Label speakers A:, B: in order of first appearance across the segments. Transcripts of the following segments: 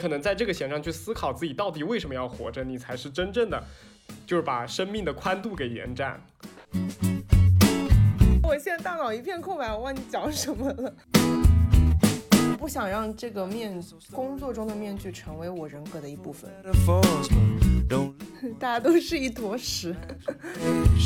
A: 你可能在这个弦上去思考自己到底为什么要活着，你才是真正的，就是把生命的宽度给延展。
B: 我现在大脑一片空白，我忘记讲什么了。不想让这个面工作中的面具成为我人格的一部分。大家都是一坨屎。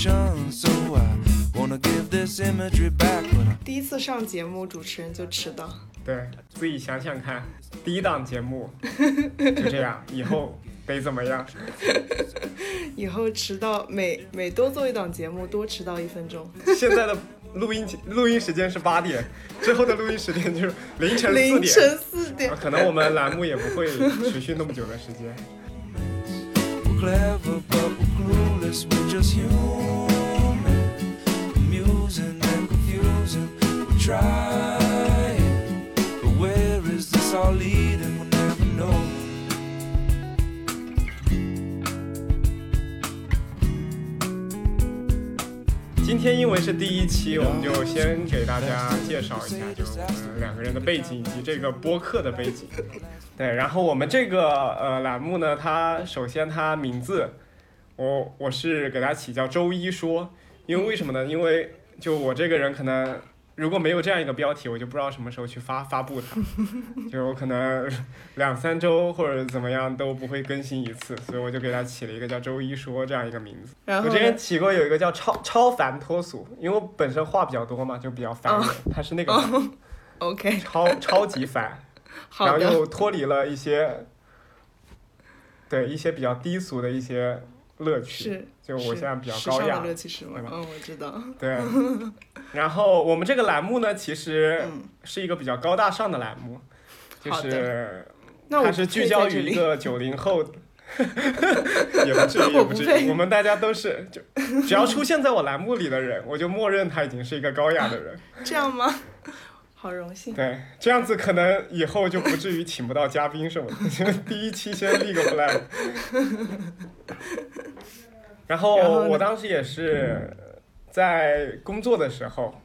B: 第一次上节目，主持人就迟到。
A: 对，自己想想看，第一档节目 就这样，以后得怎么样？
B: 以后迟到，每每多做一档节目，多迟到一分钟。
A: 现在的录音录音时间是八点，之后的录音时间就是凌晨四
B: 点。凌晨四点，
A: 可能我们栏目也不会持续那么久的时间。今天因为是第一期，我们就先给大家介绍一下，就是我们两个人的背景以及这个播客的背景。对，然后我们这个呃栏目呢，它首先它名字，我我是给它起叫周一说，因为为什么呢？因为就我这个人可能。如果没有这样一个标题，我就不知道什么时候去发发布它，就我可能两三周或者怎么样都不会更新一次，所以我就给它起了一个叫“周一说”这样一个名字。我之前起过有一个叫“超超凡脱俗”，因为我本身话比较多嘛，就比较烦人。它是那个
B: OK
A: 超超级烦，然后又脱离了一些对一些比较低俗的一些。乐趣
B: 是，
A: 就我现在比较高雅，
B: 乐趣是吗？嗯，我知道。
A: 对，然后我们这个栏目呢，其实是一个比较高大上的栏目，就是它是聚焦于一个九零后，也不至于，也不至于，我们大家都是，就只要出现在我栏目里的人，我就默认他已经是一个高雅的人。
B: 这样吗？好荣幸。
A: 对，这样子可能以后就不至于请不到嘉宾什么的。第一期先立个 flag。然后我当时也是在工作的时候，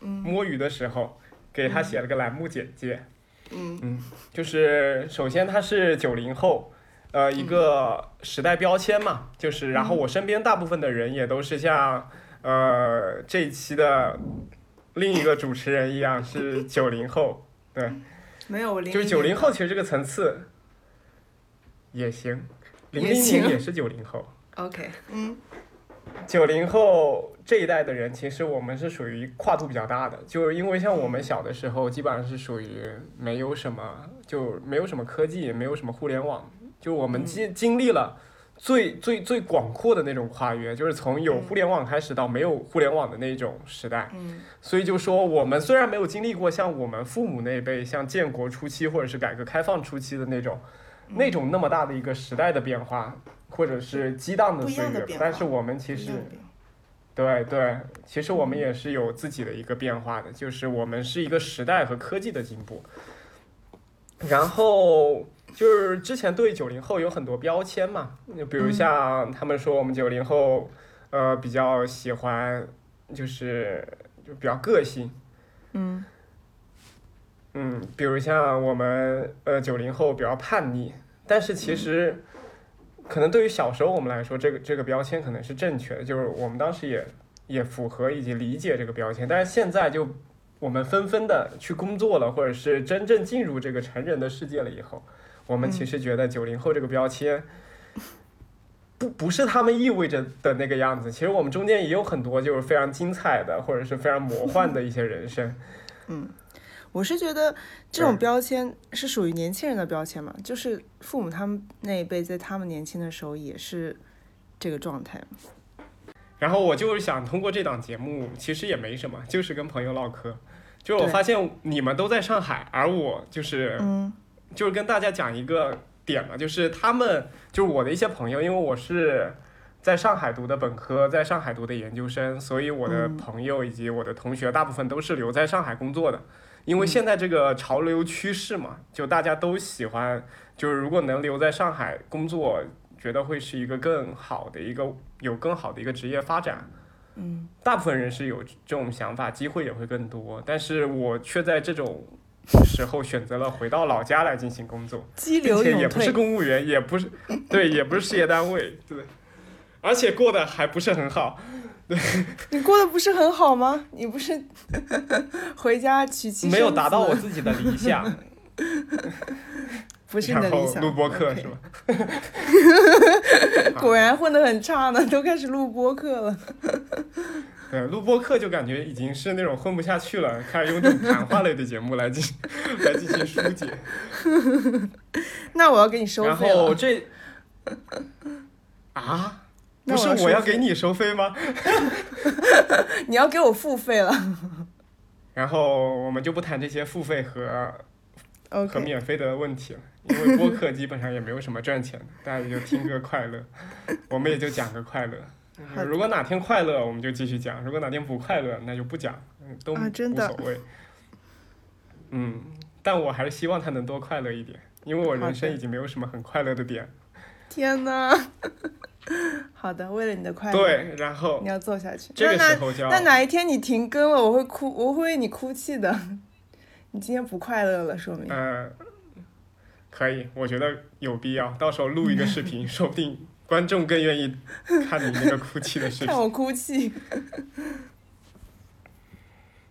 A: 摸鱼的时候，给他写了个栏目简介。
B: 嗯
A: 嗯，就是首先他是九零后，呃，一个时代标签嘛。就是，然后我身边大部分的人也都是像呃这一期的。另一个主持人一样是九零后，对，
B: 没有零，
A: 就是九零后，其实这个层次也行，零零年也是九零后。
B: OK，嗯，
A: 九零后这一代的人，其实我们是属于跨度比较大的，就是因为像我们小的时候，基本上是属于没有什么，就没有什么科技，也没有什么互联网，就我们经经历了。最最最广阔的那种跨越，就是从有互联网开始到没有互联网的那种时代。
B: 嗯，
A: 所以就说我们虽然没有经历过像我们父母那辈，像建国初期或者是改革开放初期的那种，那种那么大的一个时代的变化，或者是激荡的岁月，但是我们其实，对对，其实我们也是有自己的一个变化的，就是我们是一个时代和科技的进步，然后。就是之前对九零后有很多标签嘛，就比如像他们说我们九零后，呃，比较喜欢，就是就比较个性，
B: 嗯，
A: 嗯，比如像我们呃九零后比较叛逆，但是其实可能对于小时候我们来说，这个这个标签可能是正确的，就是我们当时也也符合以及理解这个标签，但是现在就我们纷纷的去工作了，或者是真正进入这个成人的世界了以后。我们其实觉得九零后这个标签，不不是他们意味着的那个样子。其实我们中间也有很多就是非常精彩的，或者是非常魔幻的一些人生。
B: 嗯，我是觉得这种标签是属于年轻人的标签嘛，就是父母他们那一辈在他们年轻的时候也是这个状态。
A: 然后我就是想通过这档节目，其实也没什么，就是跟朋友唠嗑。就是我发现你们都在上海，而我就是
B: 嗯。
A: 就是跟大家讲一个点嘛，就是他们就是我的一些朋友，因为我是在上海读的本科，在上海读的研究生，所以我的朋友以及我的同学大部分都是留在上海工作的。因为现在这个潮流趋势嘛，就大家都喜欢，就是如果能留在上海工作，觉得会是一个更好的一个有更好的一个职业发展。
B: 嗯，
A: 大部分人是有这种想法，机会也会更多，但是我却在这种。时候选择了回到老家来进行工作，
B: 激
A: 并且也不是。公务员，也不是对，也不是事业单位，对，而且过得还不是很好。
B: 对你过得不是很好吗？你不是 回家娶妻
A: 没有达到我 自己的理想，
B: 不是你的理想。
A: 然后录播课
B: OK
A: 是吧？
B: 果然混得很差呢，都开始录播课了。
A: 对，录播课就感觉已经是那种混不下去了，开始用这种谈话类的节目来进行 来进行疏解。
B: 那我要给你收
A: 然
B: 费然。
A: 后这啊，不是
B: 我要
A: 给你收费吗？
B: 你要给我付费了。
A: 然后我们就不谈这些付费和和免费的问题了，因为播客基本上也没有什么赚钱的，大家也就听个快乐，我们也就讲个快乐。如果哪天快乐，我们就继续讲；如果哪天不快乐，那就不讲，嗯都
B: 啊真的
A: 无所谓。嗯，但我还是希望他能多快乐一点，因为我人生已经没有什么很快乐的点。
B: 天呐。好的，为了你的快乐，
A: 对，然后
B: 你要做下去。
A: 这个时候就要
B: 那那哪一天你停更了，我会哭，我会为你哭泣的。你今天不快乐了，说明。
A: 呃，可以，我觉得有必要，到时候录一个视频，说不定观众更愿意看你那个哭泣的视频
B: 看。我哭泣。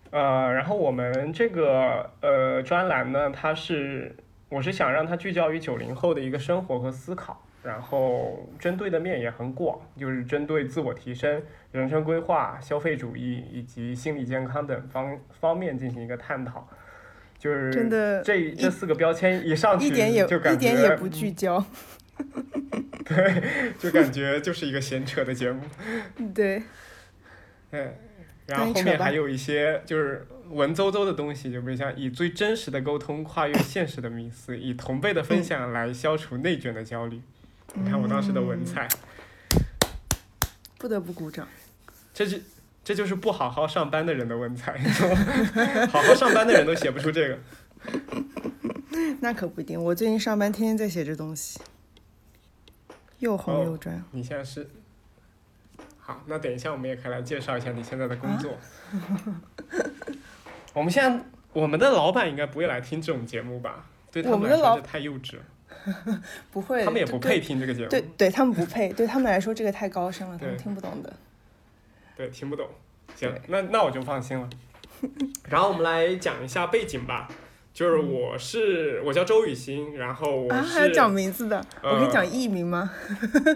A: 呃，然后我们这个呃专栏呢，它是我是想让它聚焦于九零后的一个生活和思考，然后针对的面也很广，就是针对自我提升、人生规划、消费主义以及心理健康等方方面进行一个探讨。就是
B: 真的
A: 这这四个标签一上去，
B: 一点也
A: 就感
B: 一点
A: 觉
B: 也不聚焦。
A: 就感觉就是一个闲扯的节目。
B: 对，
A: 嗯，然后后面还有一些就是文绉绉的东西，就比如像以最真实的沟通跨越现实的迷思，以同辈的分享来消除内卷的焦虑。你看我当时的文采，
B: 不得不鼓掌。
A: 这就这就是不好好上班的人的文采，好好上班的人都写不出这个。
B: 那可不一定，我最近上班天天在写这东西，又红
A: 哦
B: 又专。
A: 你现在是好，那等一下我们也可以来介绍一下你现在的工作。我们现在我们的老板应该不会来听这种节目吧？对他
B: 们
A: 来说太幼稚了，
B: 不会，
A: 他们也不配听这个节目。
B: 对对，他们不配，对他们来说这个太高深了，他们听不懂的。
A: 对，听不懂。行，那那我就放心了。然后我们来讲一下背景吧，就是我是我叫周雨欣，然后我
B: 啊，还要
A: 是、
B: 讲名字的，我可以
A: 呃
B: 讲艺名吗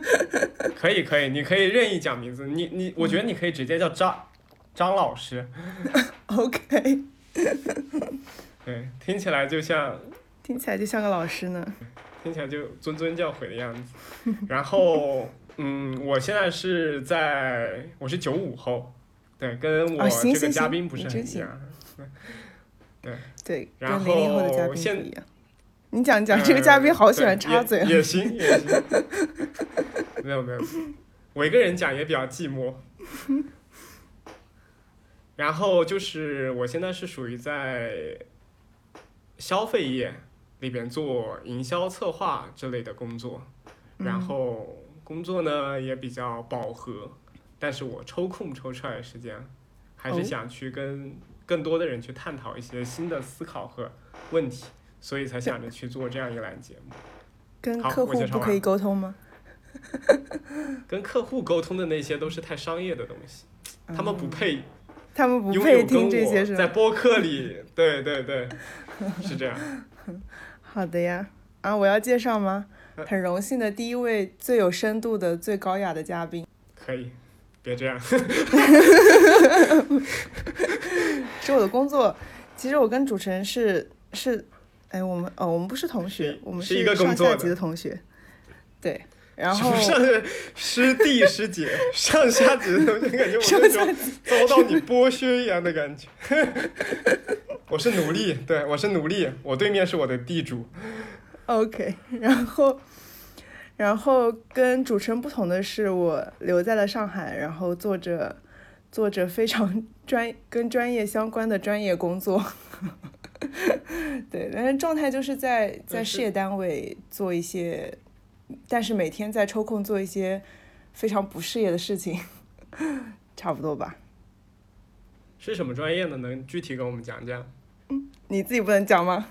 A: 可以可以，你可以任意讲名字，你你我觉得你可以直接叫张张老师？
B: OK，
A: 对，听起来就像
B: 听起来就像个老师呢。
A: 听起来就谆谆教诲的样子。然后，嗯，我现在是在，我是九五后，对，跟我这个嘉宾不是很一样。
B: 对，
A: 然
B: 跟零零后的嘉宾
A: 后现
B: 不一样。你讲讲，这个嘉宾好喜欢插嘴啊。
A: 呃 也也行也行。没有没有，我一个人讲也比较寂寞。然后就是我现在是属于在消费业里边做营销策划之类的工作，然
B: 嗯
A: 后工作呢也比较饱和，但是我抽空抽出来的时间，还是
B: 哦
A: 想去跟更多的人去探讨一些新的思考和问题，所以才想着去做这样一栏节目。
B: 跟客户不可以沟通吗？
A: 跟客户沟通的那些都是太商业的东西，他们不配
B: 他们不配听这些？
A: 在播客里，对对对，是这样。
B: 好的呀。啊，我要介绍吗？
A: 呃
B: 很荣幸的第一位最有深度的、最高雅的嘉宾，
A: 可以，别这样。
B: 是我的工作。其实我跟主持人是是，哎，我们哦，我们不是同学，我们
A: 是一个
B: 上
A: 工作
B: 级的同学。对，然后
A: 上师弟师姐，上下级的同学，感觉我那种遭到你剥削一样的感觉。我是奴隶，对我是奴隶，我对面是我的地主。
B: OK，然后，然后跟主持人不同的是，我留在了上海，然后做着做着非常专跟专业相关的专业工作。对，但是状态就是在在事业单位做一些，但是每天在抽空做一些非常不事业的事情，差不多吧。
A: 是什么专业呢？能具体跟我们讲讲？
B: 嗯你自己不能讲吗？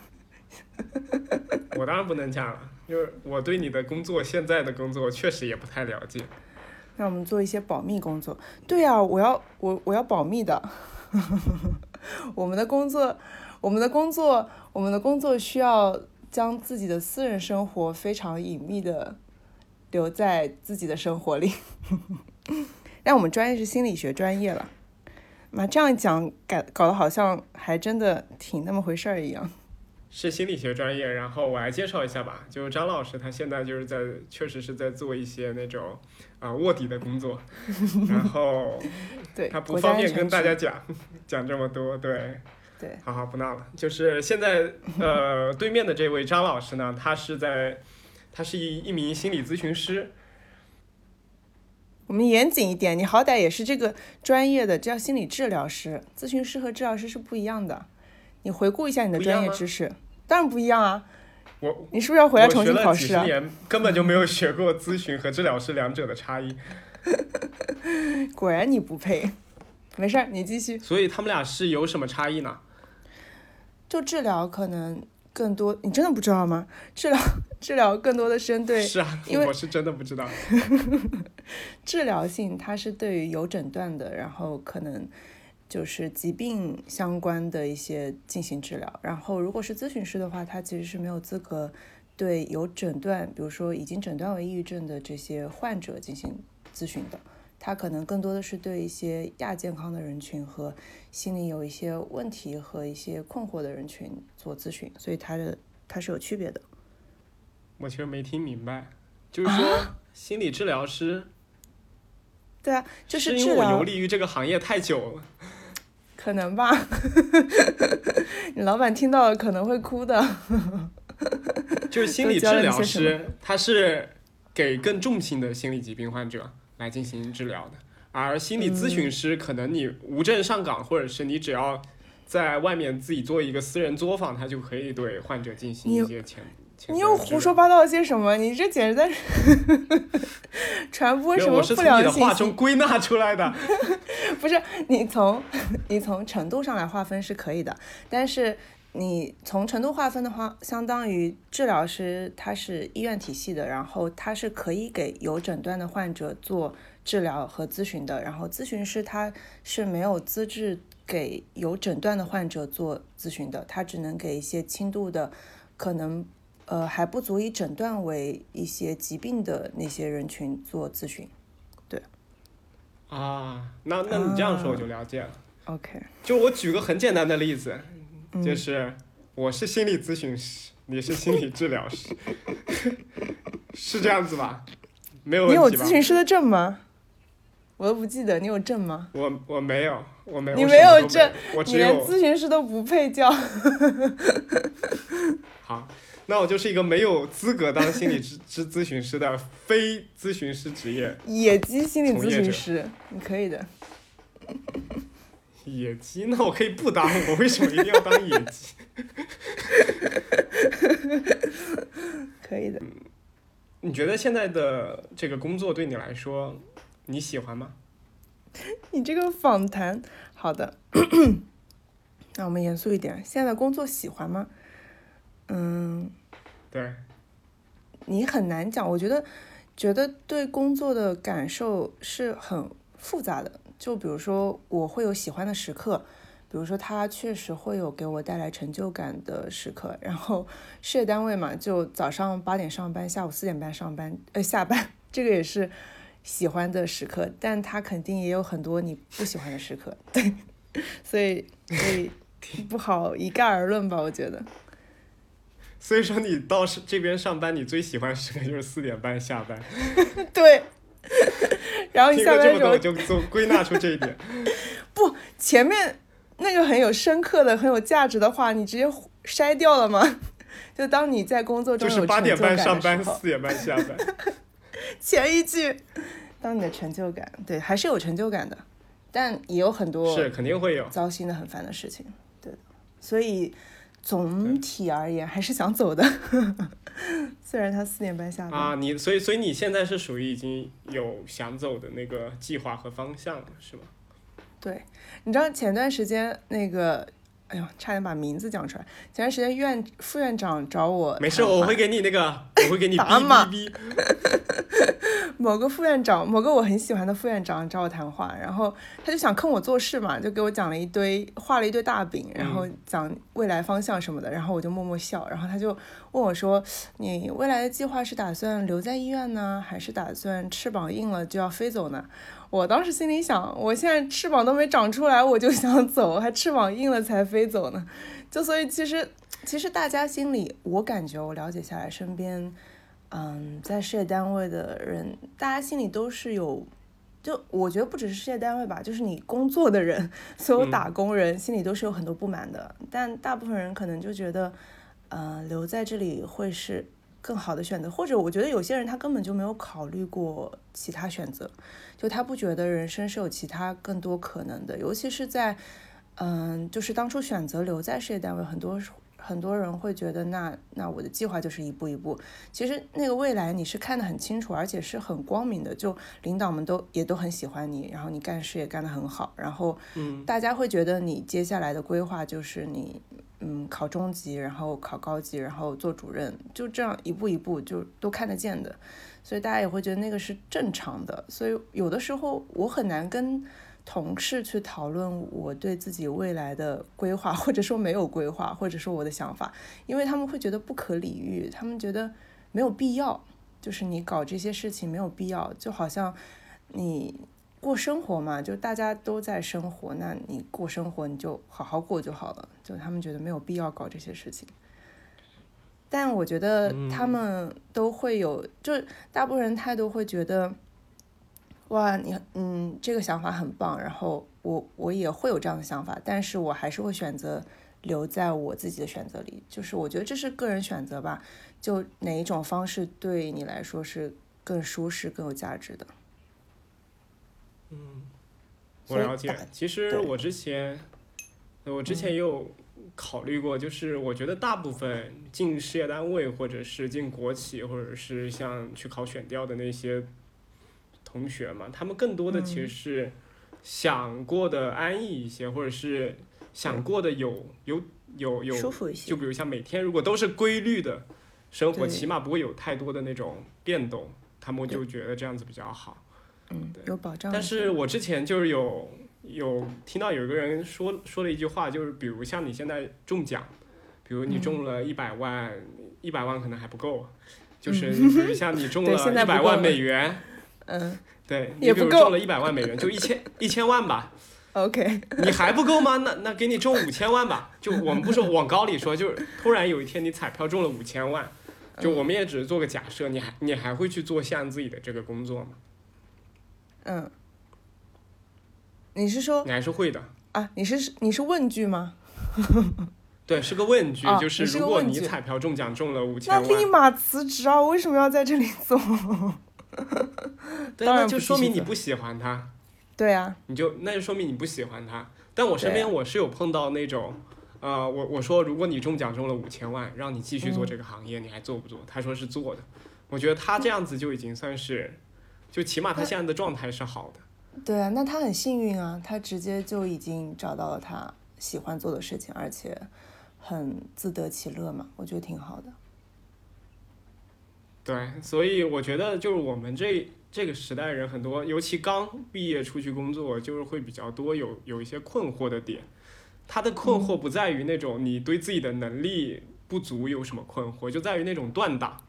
A: 我当然不能讲了，因为我对你的工作现在的工作确实也不太了解。
B: 让我们做一些保密工作。对呀、我要我我要保密的。我们的工作，我们的工作，我们的工作需要将自己的私人生活非常隐秘的留在自己的生活里。但我们专业是心理学专业了，那这样讲，搞搞得好像还真的挺那么回事儿一样。
A: 是心理学专业，然后我来介绍一下吧。就张老师，他现在就是在，确实是在做一些那种啊、卧底的工作，然后
B: 对，
A: 他不方便跟大家讲 讲这么多，对，
B: 对，
A: 好好不闹了。就是现在呃，对面的这位张老师呢，他是在，他是一一名心理咨询师，
B: 我们严谨一点，你好歹也是这个专业的，叫心理治疗师。咨询师和治疗师是不一样的。你回顾一下你的专业知识，当然不一样啊！
A: 我
B: 你是不是要回来重新考试啊？
A: 几十年，根本就没有学过咨询和治疗师两者的差异，
B: 果然你不配。没事儿，你继续。
A: 所以他们俩是有什么差异呢？
B: 就治疗可能更多，你真的不知道吗？治疗 治疗更多的针对
A: 是啊，
B: 因为
A: 我是真的不知道。
B: 治疗性，它是对于有诊断的，然后可能就是疾病相关的一些进行治疗。然后如果是咨询师的话，他其实是没有资格对有诊断，比如说已经诊断为抑郁症的这些患者进行咨询的。他可能更多的是对一些亚健康的人群和心理有一些问题和一些困惑的人群做咨询，所以他的他是有区别的。
A: 我其实没听明白，就是说心理治疗师
B: 对啊，就是
A: 因
B: 治疗
A: 为我游历于这个行业太久了，
B: 可能吧，你老板听到了可能会哭的。
A: 就是心理治疗师，他是给更重性的心理疾病患者来进行治疗的，而心理咨
B: 嗯
A: 询师可能你无证上岗，或者是你只要在外面自己做一个私人作坊，他就可以对患者进行一些前。前
B: 你又胡说八道些什么？你这简直在 传播什么
A: 我是从你
B: 不良信
A: 的话中
B: 息？
A: 归纳出来的。
B: 不是你从你从程度上来划分是可以的，但是你从程度划分的话，相当于治疗师他是医院体系的，然后他是可以给有诊断的患者做治疗和咨询的，然后咨询师他是没有资质给有诊断的患者做咨询的，他只能给一些轻度的，可能呃还不足以诊断为一些疾病的那些人群做咨询。
A: 对啊，那那你这样说我就了解了。
B: OK，
A: 就我举个很简单的例子，
B: 嗯
A: 就是我是心理咨询师，你是心理治疗师，是这样子吧？没有
B: 你有
A: 问题吧
B: 咨？询师的证吗？我都不记得，你有证吗？
A: 我我没有，我没有，
B: 你没有证，你
A: 我只有
B: 连咨询师都不配叫。
A: 好，那我就是一个没有资格当心理咨 咨咨询师的非咨询师职业
B: 野鸡心理咨询师，你可以的。
A: 野鸡。那我可以不当，我为什么一定要当野鸡？
B: 可以的。
A: 你觉得现在的这个工作对你来说，你喜欢吗？
B: 你这个访谈，好的。那我们严肃一点，现在的工作喜欢吗？嗯，
A: 对，
B: 你很难讲。我觉得，觉得对工作的感受是很复杂的。就比如说，我会有喜欢的时刻，比如说他确实会有给我带来成就感的时刻。然后 事业单位嘛，就早上八点上班，下午四点半上班，呃下班，这个也是喜欢的时刻。但他肯定也有很多你不喜欢的时刻，对，所以所以不好一概而论吧，我觉得。
A: 所以说你到是这边上班，你最喜欢的时刻就是四点半下班。
B: 对，然后你
A: 听
B: 下班的时候
A: 就就归纳出这一点。
B: 不前面那个很有深刻的、很有价值的话，你直接筛掉了吗？就当你在工作中有
A: 就是八点半上班，四点半下班。
B: 前一句，当你的成就感，对，还是有成就感的，但也有很多
A: 是肯定会有。
B: 糟心的、很烦的事情，对的。所以总体而言，还是想走的。虽然他四点半下班，
A: 啊，你所以所以你现在是属于已经有想走的那个计划和方向了，是吗？
B: 对，你知道前段时间那个哎呦，差点把名字讲出来。前段时间院副院长找我，
A: 没事，我会给你那个，我会给你
B: 打码。某个副院长，某个我很喜欢的副院长找我谈话，然后他就想坑我做事嘛，就给我讲了一堆，画了一堆大饼，然后讲未来方向什么的，然后我就默默笑，然后他就问我说：“你未来的计划是打算留在医院呢，还是打算翅膀硬了就要飞走呢？”我当时心里想，我现在翅膀都没长出来，我就想走，还翅膀硬了才飞走呢。就所以其实其实大家心里，我感觉我了解下来，身边。嗯，在事业单位的人，大家心里都是有，就我觉得不只是事业单位吧，就是你工作的人，所有打工人心里都是有很多不满的。但大部分人可能就觉得，呃，留在这里会是更好的选择，或者我觉得有些人他根本就没有考虑过其他选择，就他不觉得人生是有其他更多可能的，尤其是在，嗯，就是当初选择留在事业单位，很多。很多人会觉得，那那我的计划就是一步一步。其实那个未来你是看得很清楚，而且是很光明的。就领导们都也都很喜欢你，然后你干事也干得很好，然后
A: 嗯，
B: 大家会觉得你接下来的规划就是你嗯考中级，然后考高级，然后做主任，就这样一步一步就都看得见的。所以大家也会觉得那个是正常的。所以有的时候我很难跟。同事去讨论我对自己未来的规划，或者说没有规划，或者说我的想法，因为他们会觉得不可理喻，他们觉得没有必要，就是你搞这些事情没有必要，就好像你过生活嘛，就大家都在生活，那你过生活你就好好过就好了，就他们觉得没有必要搞这些事情。但我觉得他们都会有，就大部分人态度会觉得。哇，你嗯，这个想法很棒。然后我我也会有这样的想法，但是我还是会选择留在我自己的选择里。就是我觉得这是个人选择吧，就哪一种方式对你来说是更舒适、更有价值的。
A: 嗯，我了解。其实我之前，我之前也有考虑过，就是我觉得大部分进事业单位，或者是进国企，或者是像去考选调的那些。同学嘛，他们更多的其实是想过的安逸一些，或者是想过的有有有有
B: 舒服一些。
A: 就比如像每天如果都是规律的生活，起码不会有太多的那种变动，他们就觉得这样子比较好。
B: 嗯，有保障。
A: 但是我之前就是有有听到有一个人说说了一句话，就是比如像你现在中奖，比如你中了一百万，一百万可能还不够，就是比如像你中了一百万美元。
B: 嗯，
A: 对，你比如中了一百万美元，就一千一千万吧。
B: OK，
A: 你还不够吗？那那给你中五千万吧。就我们不是往高里说，就是突然有一天你彩票中了五千万，就我们也只是做个假设，你还你还会去做像自己的这个工作吗？
B: 嗯，你是说？
A: 你还是会的
B: 啊？你是你是问句吗？
A: 对，是个问句，就是如果你彩票中奖中了五千万，
B: 那立马辞职啊！我为什么要在这里做？
A: 对，那就说明你不喜欢他。
B: 对啊，
A: 你就那就说明你不喜欢他。但我身边我是有碰到那种，呃，我我说如果你中奖中了五千万，让你继续做这个行业，你还做不做？他说是做的。我觉得他这样子就已经算是，就起码他现在的状态是好的。
B: 对啊，那他很幸运啊，他直接就已经找到了他喜欢做的事情，而且很自得其乐嘛，我觉得挺好的。
A: 对，所以我觉得就是我们这这个时代人很多，尤其刚毕业出去工作，就是会比较多有有一些困惑的点。他的困惑不在于那种你对自己的能力不足有什么困惑，就在于那种断档。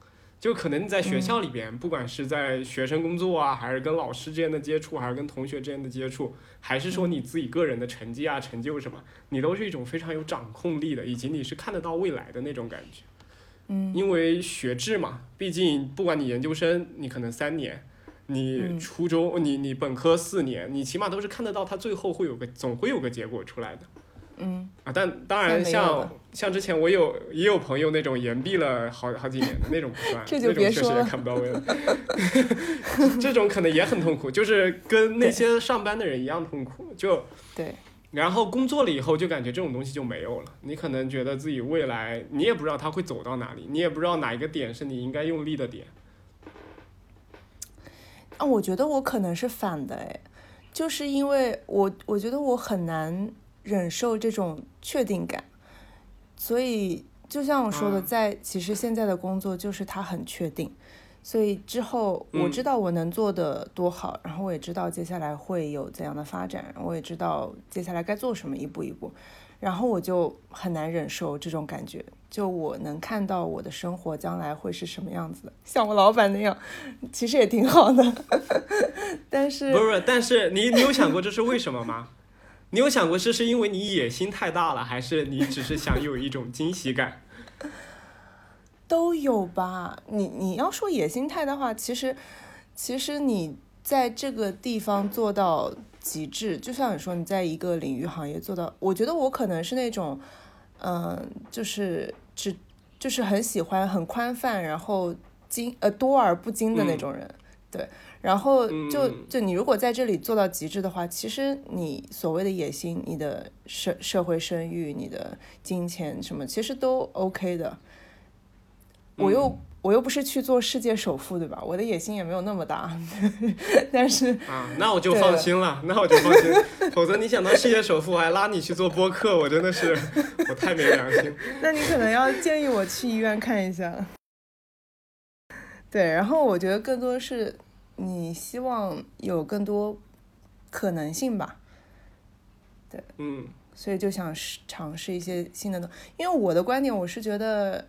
A: 就可能你在学校里边，不管是在学生工作啊，还是跟老师之间的接触，还是跟同学之间的接触，还是说你自己个人的成绩啊、成就什么，你都是一种非常有掌控力的，以及你是看得到未来的那种感觉。嗯因为学制嘛，毕竟不管你研究生，你可能三年，你初中，你你本科四年，你起码都是看得到它最后会有个总会有个结果出来的。
B: 嗯。
A: 啊，但当然像像之前我有也有朋友那种延毕了好好几年的那种不算，
B: 这就
A: 别说了。看不到未来。这种可能也很痛苦，就是跟那些上班的人一样痛苦，就
B: 对。
A: 然后工作了以后，就感觉这种东西就没有了。你可能觉得自己未来，你也不知道它会走到哪里，你也不知道哪一个点是你应该用力的点。
B: 啊，我觉得我可能是反的，哎，就是因为我我觉得我很难忍受这种确定感，所以就像我说的，
A: 嗯
B: 在其实现在的工作就是它很确定，所以之后我
A: 嗯
B: 知道我能做的多好，然后我也知道接下来会有怎样的发展，我也知道接下来该做什么，一步一步，然后我就很难忍受这种感觉。就我能看到我的生活将来会是什么样子的，像我老板那样，其实也挺好的，但是
A: 不是不是，但是你你有想过这是为什么吗？你有想过这是因为你野心太大了，还是你只是想有一种惊喜感？
B: 都有吧。你你要说野心太大的话，其实其实你在这个地方做到极致，就像你说你在一个领域行业做到，我觉得我可能是那种，嗯、就是只就是很喜欢很宽泛，然后精呃多而不精的那种人，对。然后就
A: 嗯
B: 就你如果在这里做到极致的话，其实你所谓的野心、你的社社会声誉、你的金钱什么，其实都 OK 的。我又、我又不是去做世界首富，对吧？我的野心也没有那么大，但是
A: 啊，那我就放心了，那我就放心。否则你想当世界首富，我还拉你去做播客，我真的是我太没良心。
B: 那你可能要建议我去医院看一下。对，然后我觉得更多是你希望有更多可能性吧，对
A: 嗯。
B: 所以就想试尝试一些新的东因为我的观点，我是觉得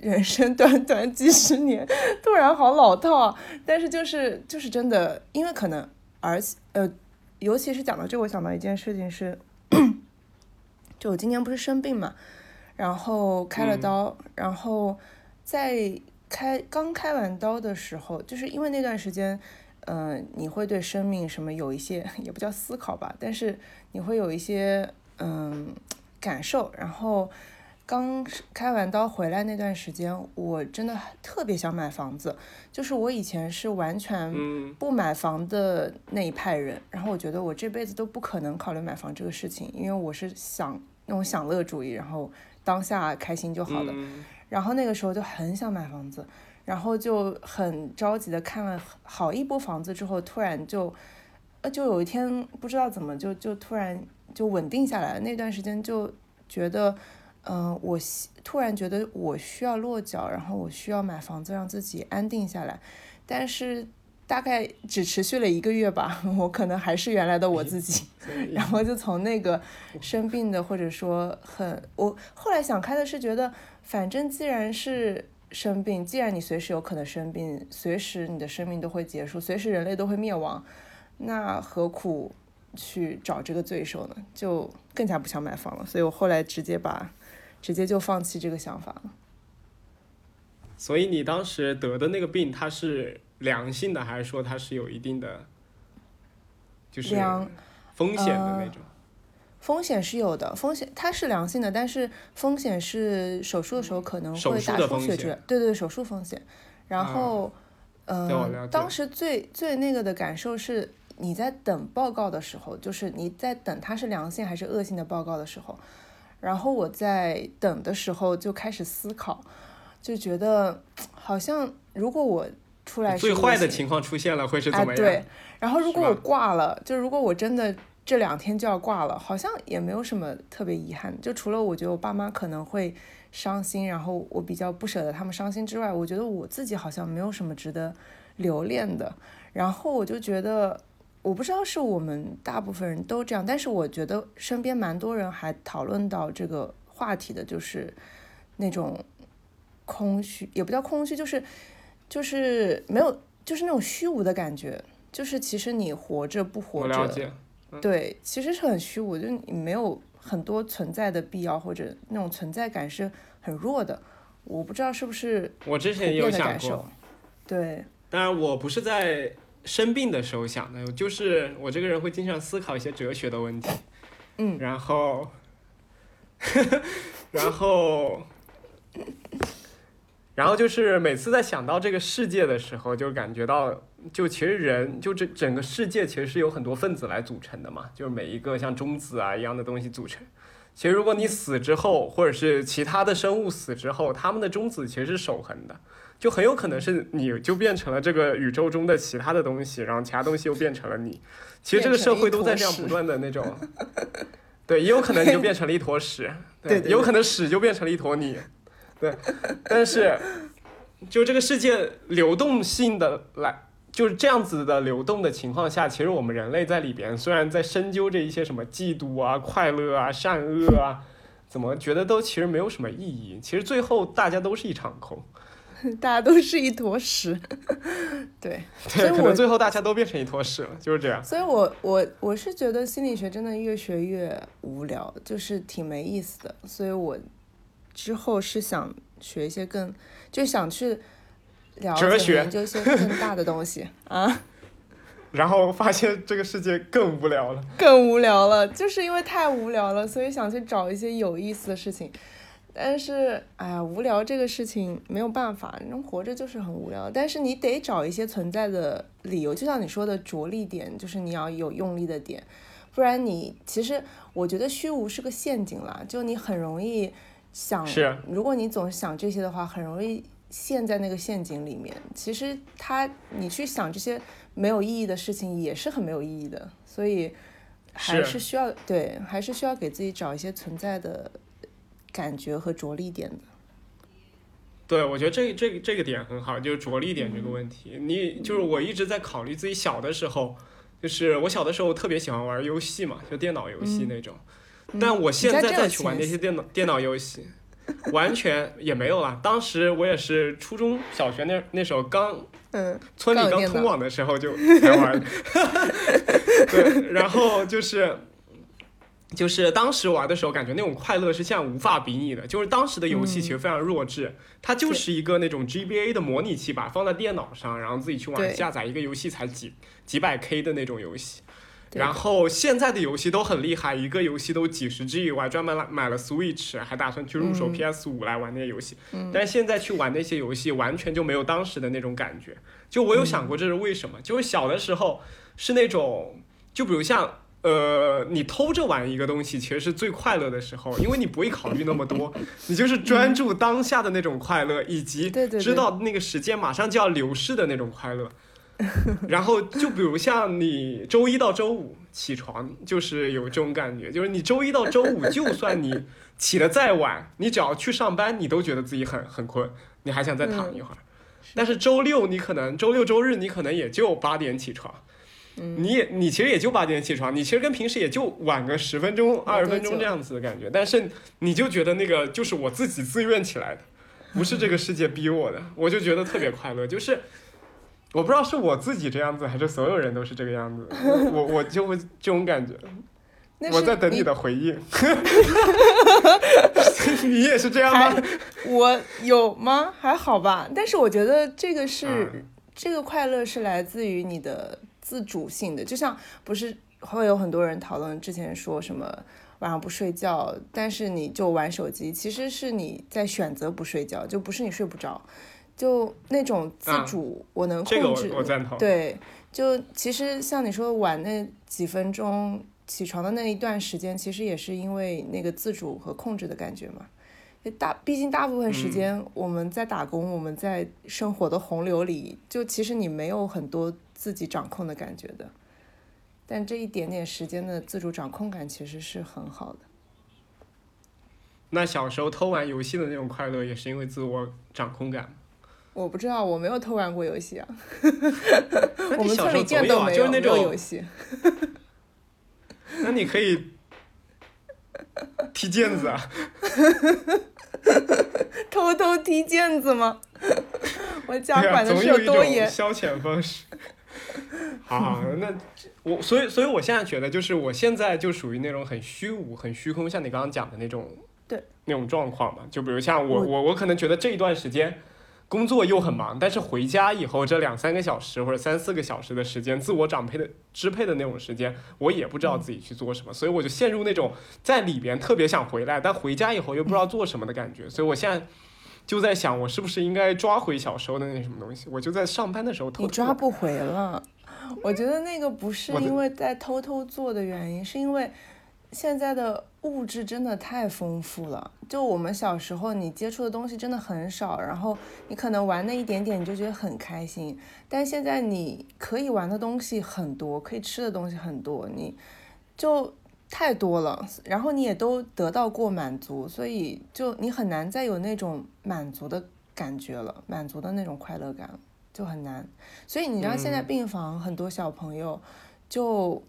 B: 人生短 短几十年，突然好老套啊。但是就是就是真的，因为可能而且呃，尤其是讲到这，我想到一件事情是，就我今年不是生病嘛，然后开了
A: 嗯。
B: 刀，然后在开刚开完刀的时候，就是因为那段时间。嗯、你会对生命什么有一些 也不叫思考吧，但是你会有一些嗯感受。然后刚开完刀回来那段时间，我真的特别想买房子，就是我以前是完全
A: 嗯
B: 不买房的那一派人，然后我觉得我这辈子都不可能考虑买房这个事情，因为我是想那种享乐主义，然后当下开心就好了。
A: 嗯
B: 然后那个时候就很想买房子，然后就很着急的看了好一波房子之后，突然就，呃，就有一天不知道怎么就就突然就稳定下来了。那段时间就觉得，嗯、我突然觉得我需要落脚，然后我需要买房子让自己安定下来，但是大概只持续了一个月吧，我可能还是原来的我自己。然后就从那个生病的，或者说很，我后来想开的是觉得，反正既然是生病，既然你随时有可能生病，随时你的生命都会结束，随时人类都会灭亡，那何苦去找这个罪受呢？就更加不想买房了。所以我后来直接把，直接就放弃这个想法了。
A: 所以你当时得的那个病，它是良性的，还是说它是有一定的，就是
B: 良
A: 风险的那种？
B: 风险是有的，风险它是良性的，但是风险是手术的时候可能会大
A: 术的风险
B: 出血之类，对对，手术风险。然后，
A: 嗯
B: 呃，当时最最那个的感受是，你在等报告的时候，就是你在等它是良性还是恶性的报告的时候，然后我在等的时候就开始思考，就觉得好像如果我出来
A: 最坏的情况出现了会是怎
B: 哎，
A: 么样？
B: 对，然后如果我挂了，就如果我真的这两天就要挂了，好像也没有什么特别遗憾，就除了我觉得我爸妈可能会伤心，然后我比较不舍得他们伤心之外，我觉得我自己好像没有什么值得留恋的。然后我就觉得，我不知道是我们大部分人都这样，但是我觉得身边蛮多人还讨论到这个话题的，就是那种空虚，也不叫空虚，就是就是没有，就是那种虚无的感觉。就是其实你活着不活着，对，其实是很虚无，就是你没有很多存在的必要，或者那种存在感是很弱的。我不知道是不是
A: 我之前也有想过，。
B: 对，
A: 当然，我不是在生病的时候想的，就是我这个人会经常思考一些哲学的问题，
B: 嗯，
A: 然后，然后，然后就是每次在想到这个世界的时候，就感觉到，就其实人就这整个世界其实是由很多分子来组成的嘛，就是每一个像中子啊一样的东西组成。其实如果你死之后，或者是其他的生物死之后，他们的中子其实是守恒的。就很有可能是你就变成了这个宇宙中的其他的东西，然后其他东西又变成了你。其实这个社会都在这样不断的那种，对，也有可能你就变成了一坨屎，
B: 对对
A: 有可能屎就变成了一坨泥，对，但是就这个世界流动性的来。就是这样子的流动的情况下，其实我们人类在里边，虽然在深究着一些什么嫉妒啊、快乐啊、善恶啊，怎么觉得都其实没有什么意义。其实最后大家都是一场空，
B: 大家都是一坨屎。对，
A: 对，可能最后大家都变成一坨屎了，就是这样。
B: 所以我我我是觉得心理学真的越学越无聊，就是挺没意思的。所以我之后是想学一些更，就想去。
A: 哲学
B: 研究一些更大的东西 啊，
A: 然后发现这个世界更无聊了，
B: 更无聊了，就是因为太无聊了，所以想去找一些有意思的事情。但是，哎呀，无聊这个事情没有办法，人活着就是很无聊。但是你得找一些存在的理由，就像你说的着力点，就是你要有用力的点，不然你其实我觉得虚无是个陷阱啦，就你很容易想，
A: 是，
B: 如果你总是想这些的话，很容易。陷在那个陷阱里面，其实他你去想这些没有意义的事情也是很没有意义的，所以还是需要对，还是需要给自己找一些存在的感觉和着力点的。
A: 对，我觉得这这个这个点很好，就是着力点这个问题。你就是我一直在考虑自己小的时候，就是我小的时候特别喜欢玩游戏嘛，就电脑游戏那种，但我现在再去玩那些电脑电脑游戏。完全也没有了。当时我也是初中小学那那时候刚，
B: 嗯，
A: 村里刚通网的时候就才玩。对，然后就是，就是当时玩的时候，感觉那种快乐是现在无法比拟的。就是当时的游戏其实非常弱智，它就是一个那种 GBA 的模拟器吧，放在电脑上，然后自己去玩，下载一个游戏才几几百 K 的那种游戏。然后现在的游戏都很厉害，一个游戏都几十 G，我还专门买买了 Switch，还打算去入手 PS 五来玩那些游戏。但是现在去玩那些游戏，完全就没有当时的那种感觉。就我有想过这是为什么？就是小的时候是那种，就比如像呃，你偷着玩一个东西，其实是最快乐的时候，因为你不会考虑那么多，你就是专注当下的那种快乐，以及知道那个时间马上就要流逝的那种快乐。然后就比如像你周一到周五起床，就是有这种感觉，就是你周一到周五，就算你起得再晚，你只要去上班，你都觉得自己很很困，你还想再躺一会儿。但是周六你可能周六周日你可能也就八点起床，你也你其实也就八点起床，你其实跟平时也就晚个十分钟二十分钟这样子的感觉，但是你就觉得那个就是我自己自愿起来的，不是这个世界逼我的，我就觉得特别快乐，就是。我不知道是我自己这样子，还是所有人都是这个样子。我我就会这种感觉。我在等你的回应。你也是这样吗？
B: 我有吗？还好吧。但是我觉得这个是这个快乐是来自于你的自主性的。就像不是会有很多人讨论之前说什么晚上不睡觉，但是你就玩手机，其实是你在选择不睡觉，就不是你睡不着。就那种自主，我能控制。
A: 我赞同。
B: 对，就其实像你说晚那几分钟起床的那一段时间，其实也是因为那个自主和控制的感觉嘛。大，毕竟大部分时间我们在打工，我们在生活的洪流里，就其实你没有很多自己掌控的感觉的。但这一点点时间的自主掌控感，其实是很好的。
A: 那小时候偷玩游戏的那种快乐，也是因为自我掌控感。
B: 我不知道，我没有偷玩过游戏啊。我们村里见都没有
A: 那种
B: 游戏。
A: 那你可以踢毽子啊。
B: 偷偷踢毽子吗？我家管的是有多严？
A: 消遣方式。好，那我所以所以我现在觉得，就是我现在就属于那种很虚无、很虚空，像你刚刚讲的那种，
B: 对
A: 那种状况嘛。就比如像我我我可能觉得这一段时间。工作又很忙，但是回家以后这两三个小时或者三四个小时的时间，自我掌配的支配的那种时间，我也不知道自己去做什么，所以我就陷入那种在里边特别想回来，但回家以后又不知道做什么的感觉。所以我现在就在想，我是不是应该抓回小时候的那什么东西？我就在上班的时候偷。
B: 你抓不回了，我觉得那个不是因为在偷偷做的原因，是因为。现在的物质真的太丰富了，就我们小时候你接触的东西真的很少，然后你可能玩那一点点你就觉得很开心，但现在你可以玩的东西很多，可以吃的东西很多，你就太多了，然后你也都得到过满足，所以就你很难再有那种满足的感觉了，满足的那种快乐感就很难。所以你知道现在病房很多小朋友就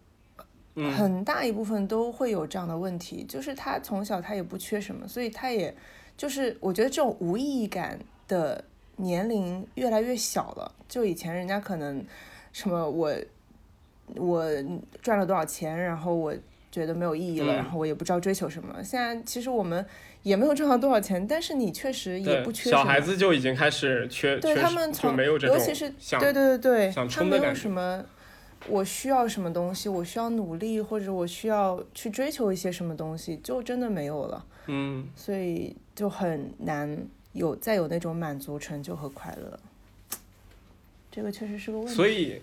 B: 很大一部分都会有这样的问题，就是他从小他也不缺什么，所以他也就是我觉得这种无意义感的年龄越来越小了。就以前人家可能什么我。我赚了多少钱，然后我觉得没有意义了，然后我也不知道追求什么。现在其实我们也没有赚到多少钱，但是你确实也不缺。
A: 小孩子就已经开始缺，
B: 对他们从尤其是对对对对，他没有什么我需要什么东西，我需要努力或者我需要去追求一些什么东西，就真的没有了。
A: 嗯，
B: 所以就很难有再有那种满足、成就和快乐。这个确实是个问题。
A: 所以。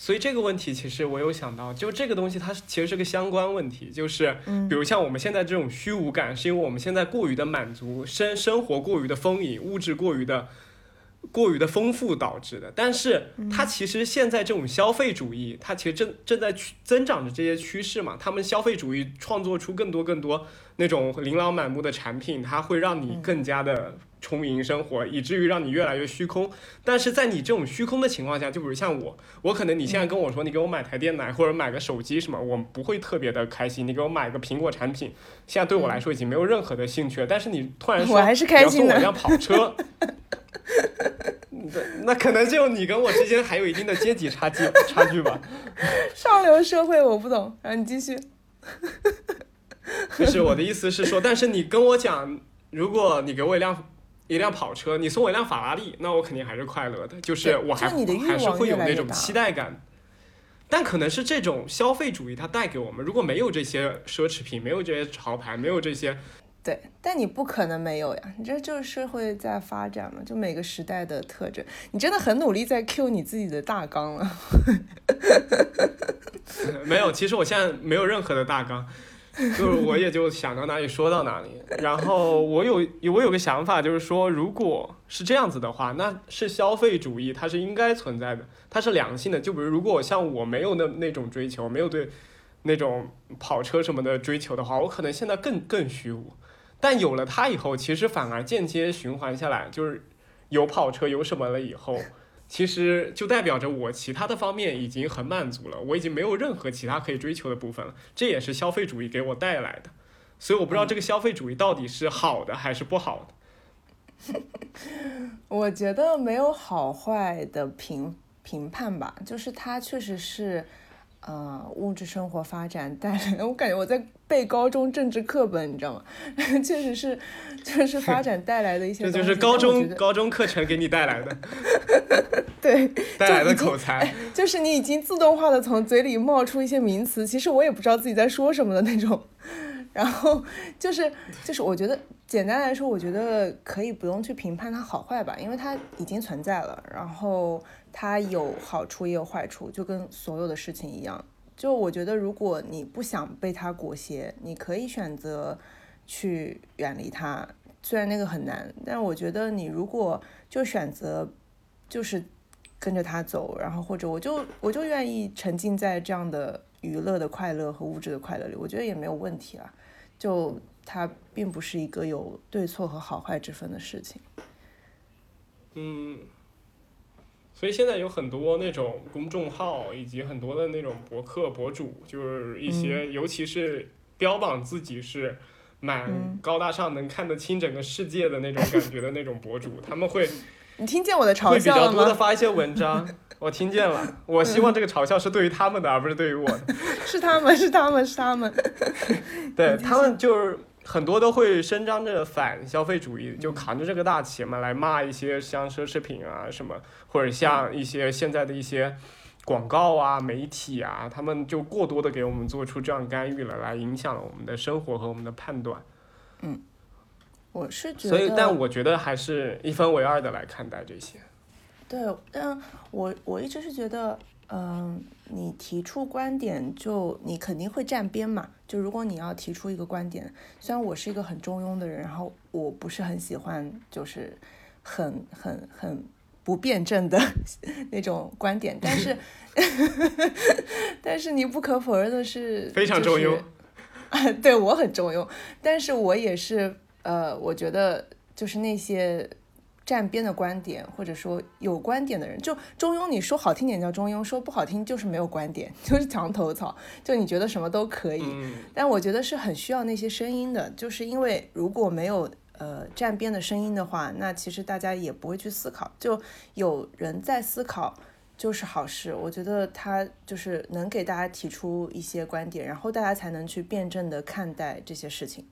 A: 所以这个问题其实我有想到，就这个东西它其实是个相关问题，就是比如像我们现在这种虚无感，是因为我们现在过于的满足生生活过于的丰盈，物质过于的过于的丰富导致的。但是它其实现在这种消费主义，它其实正正在去增长着这些趋势嘛。他们消费主义创作出更多更多那种琳琅满目的产品，它会让你更加的。充盈生活，以至于让你越来越虚空。但是在你这种虚空的情况下，就比如像我，我可能你现在跟我说，你给我买台电脑或者买个手机什么，我不会特别的开心。你给我买个苹果产品，现在对我来说已经没有任何的兴趣了。但是你突然 说
B: 我还是开心
A: 送我一辆跑车，那可能就你跟我之间还有一定的阶级差距 差距吧。
B: 上流社会我不懂，然后你继续。
A: 就是我的意思是说，但是你跟我讲，如果你给我一辆。一辆跑车，你送我一辆法拉利，那我肯定还是快乐的，就是我还还是会有那种期待感。但可能是这种消费主义它带给我们，如果没有这些奢侈品，没有这些潮牌，没有这些，
B: 对，但你不可能没有呀，你这就是社会在发展嘛，就每个时代的特征。你真的很努力在 Q 你自己的大纲了。
A: 没有，其实我现在没有任何的大纲。就是我也就想到哪里说到哪里，然后我有我有个想法，就是说，如果是这样子的话，那是消费主义，它是应该存在的，它是良性的。就比如，如果像我没有那那种追求，没有对那种跑车什么的追求的话，我可能现在更更虚无。但有了它以后，其实反而间接循环下来，就是有跑车有什么了以后。其实就代表着我其他的方面已经很满足了，我已经没有任何其他可以追求的部分了。这也是消费主义给我带来的，所以我不知道这个消费主义到底是好的还是不好
B: 的。我觉得没有好坏的评评判吧，就是它确实是。呃，物质生活发展带来，我感觉我在背高中政治课本，你知道吗？确实是，就是发展带来的一些。
A: 这就是高中高中课程给你带来的。
B: 对，
A: 带来的口才。
B: 就是你已经自动化的从嘴里冒出一些名词，其实我也不知道自己在说什么的那种。然后就是就是，我觉得简单来说，我觉得可以不用去评判它好坏吧，因为它已经存在了。然后。它有好处也有坏处，就跟所有的事情一样。就我觉得，如果你不想被它裹挟，你可以选择去远离它。虽然那个很难，但我觉得你如果就选择就是跟着它走，然后或者我就我就愿意沉浸在这样的娱乐的快乐和物质的快乐里，我觉得也没有问题啊。就它并不是一个有对错和好坏之分的事情。
A: 嗯。所以现在有很多那种公众号，以及很多的那种博客博主，就是一些，尤其是标榜自己是蛮高大上、能看得清整个世界的那种感觉的那种博主，他们会，
B: 你听见我的嘲笑
A: 会比较多的发一些文章，我听见了。我希望这个嘲笑是对于他们的，而不是对于我的。
B: 是他们，是他们，是他们。
A: 对 他们就是。很多都会伸张着反消费主义，就扛着这个大旗嘛，来骂一些像奢侈品啊什么，或者像一些现在的一些广告啊、媒体啊，他们就过多的给我们做出这样干预了，来影响了我们的生活和我们的判断。
B: 嗯，我是觉
A: 得，所以但我觉得还是一分为二的来看待这些。
B: 对，但我我一直是觉得。嗯，你提出观点，就你肯定会站边嘛。就如果你要提出一个观点，虽然我是一个很中庸的人，然后我不是很喜欢，就是很很很不辩证的那种观点，但是 但是你不可否认的是，
A: 非常中庸。
B: 对我很中庸，但是我也是呃，我觉得就是那些。站边的观点，或者说有观点的人，就中庸。你说好听点叫中庸，说不好听就是没有观点，就是墙头草。就你觉得什么都可以，但我觉得是很需要那些声音的。就是因为如果没有呃站边的声音的话，那其实大家也不会去思考。就有人在思考就是好事。我觉得他就是能给大家提出一些观点，然后大家才能去辩证的看待这些事情，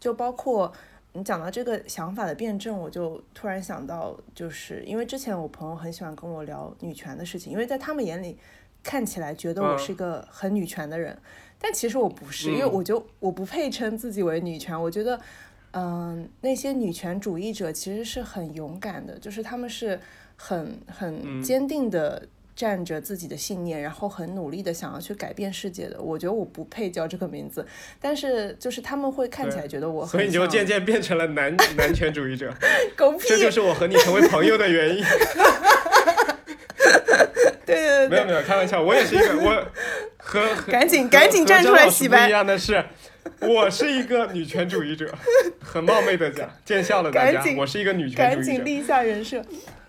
B: 就包括。你讲到这个想法的辩证，我就突然想到，就是因为之前我朋友很喜欢跟我聊女权的事情，因为在他们眼里看起来觉得我是一个很女权的人，但其实我不是，因为我就我不配称自己为女权，我觉得，嗯，那些女权主义者其实是很勇敢的，就是他们是很很坚定的。站着自己的信念，然后很努力的想要去改变世界的，我觉得我不配叫这个名字，但是就是他们会看起来觉得我很，
A: 所以你就渐渐变成了男 男权主义者，
B: 狗屁，
A: 这就是我和你成为朋友的原因。
B: 对对对，
A: 没有没有，开玩笑，我也是一个我和
B: 赶紧赶紧站出来洗白。
A: 一样的是，我是一个女权主义者，很冒昧的讲，见笑了大家，我是一个女权
B: 主义者，赶紧立下人设。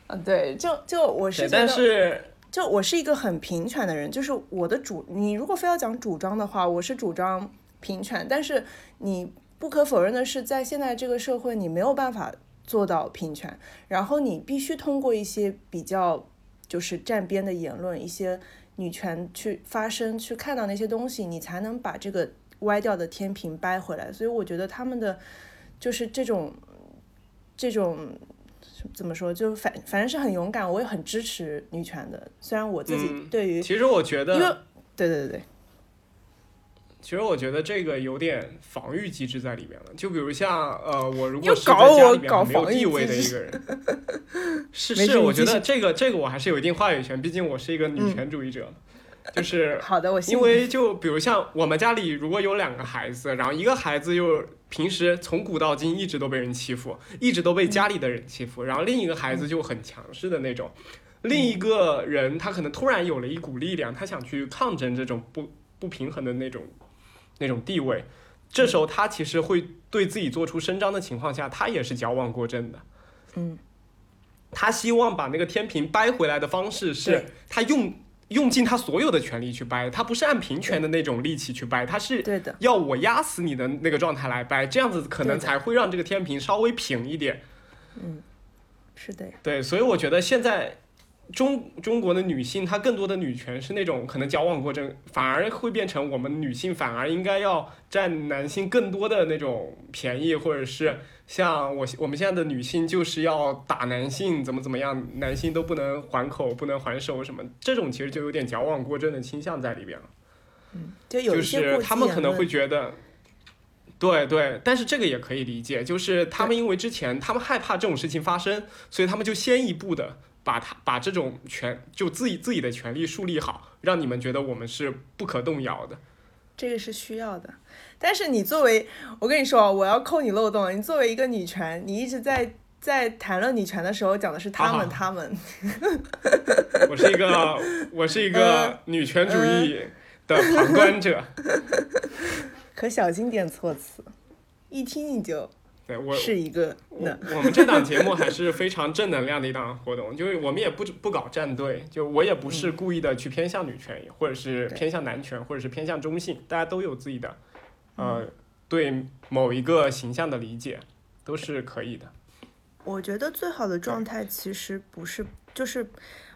B: 嗯，对，就就我是，
A: 但是。
B: 就我是一个很平权的人，就是我的主，你如果非要讲主张的话，我是主张平权。但是你不可否认的是，在现在这个社会，你没有办法做到平权，然后你必须通过一些比较就是站边的言论，一些女权去发声，去看到那些东西，你才能把这个歪掉的天平掰回来。所以我觉得他们的就是这种这种。怎么说？就反反正是很勇敢，我也很支持女权的。虽然我自己对于，
A: 其实我觉得，
B: 因为对对对对，
A: 其实我觉得这个有点防御机制在里面了。就比如像呃，我如果是在家里面没有地位的一个人，是是，我觉得这个这个我还是有一定话语权，毕竟我是一个女权主义者。就是
B: 好的，我
A: 因为就比如像我们家里如果有两个孩子，然后一个孩子又平时从古到今一直都被人欺负，一直都被家里的人欺负，然后另一个孩子就很强势的那种，另一个人他可能突然有了一股力量，他想去抗争这种不不平衡的那种那种地位，这时候他其实会对自己做出伸张的情况下，他也是矫枉过正的，
B: 嗯，
A: 他希望把那个天平掰回来的方式是他用。用尽他所有的权力去掰，他不是按平权的那种力气去掰，他是要我压死你的那个状态来掰，这样子可能才会让这个天平稍微平一点。
B: 嗯，是的。
A: 对，所以我觉得现在中中国的女性，她更多的女权是那种可能矫枉过正，反而会变成我们女性反而应该要占男性更多的那种便宜，或者是。像我我们现在的女性就是要打男性怎么怎么样，男性都不能还口不能还手什么，这种其实就有点矫枉过正的倾向在里边了。
B: 嗯，
A: 就
B: 有
A: 是他们可能会觉得，对对，但是这个也可以理解，就是他们因为之前他们害怕这种事情发生，所以他们就先一步的把他把这种权就自己自己的权利树立好，让你们觉得我们是不可动摇的。
B: 这个是需要的。但是你作为，我跟你说，我要扣你漏洞。你作为一个女权，你一直在在谈论女权的时候讲的是他们，他们。
A: 我是一个，我是一个女权主义的旁观者。
B: 可小心点措辞，一听你就。
A: 对我
B: 是一个，
A: 我们这档节目还是非常正能量的一档活动，就是我们也不不搞站队，就我也不是故意的去偏向女权，或者是偏向男权，或者是偏向中性，大家都有自己的。呃，对某一个形象的理解都是可以的。
B: 我觉得最好的状态其实不是，就是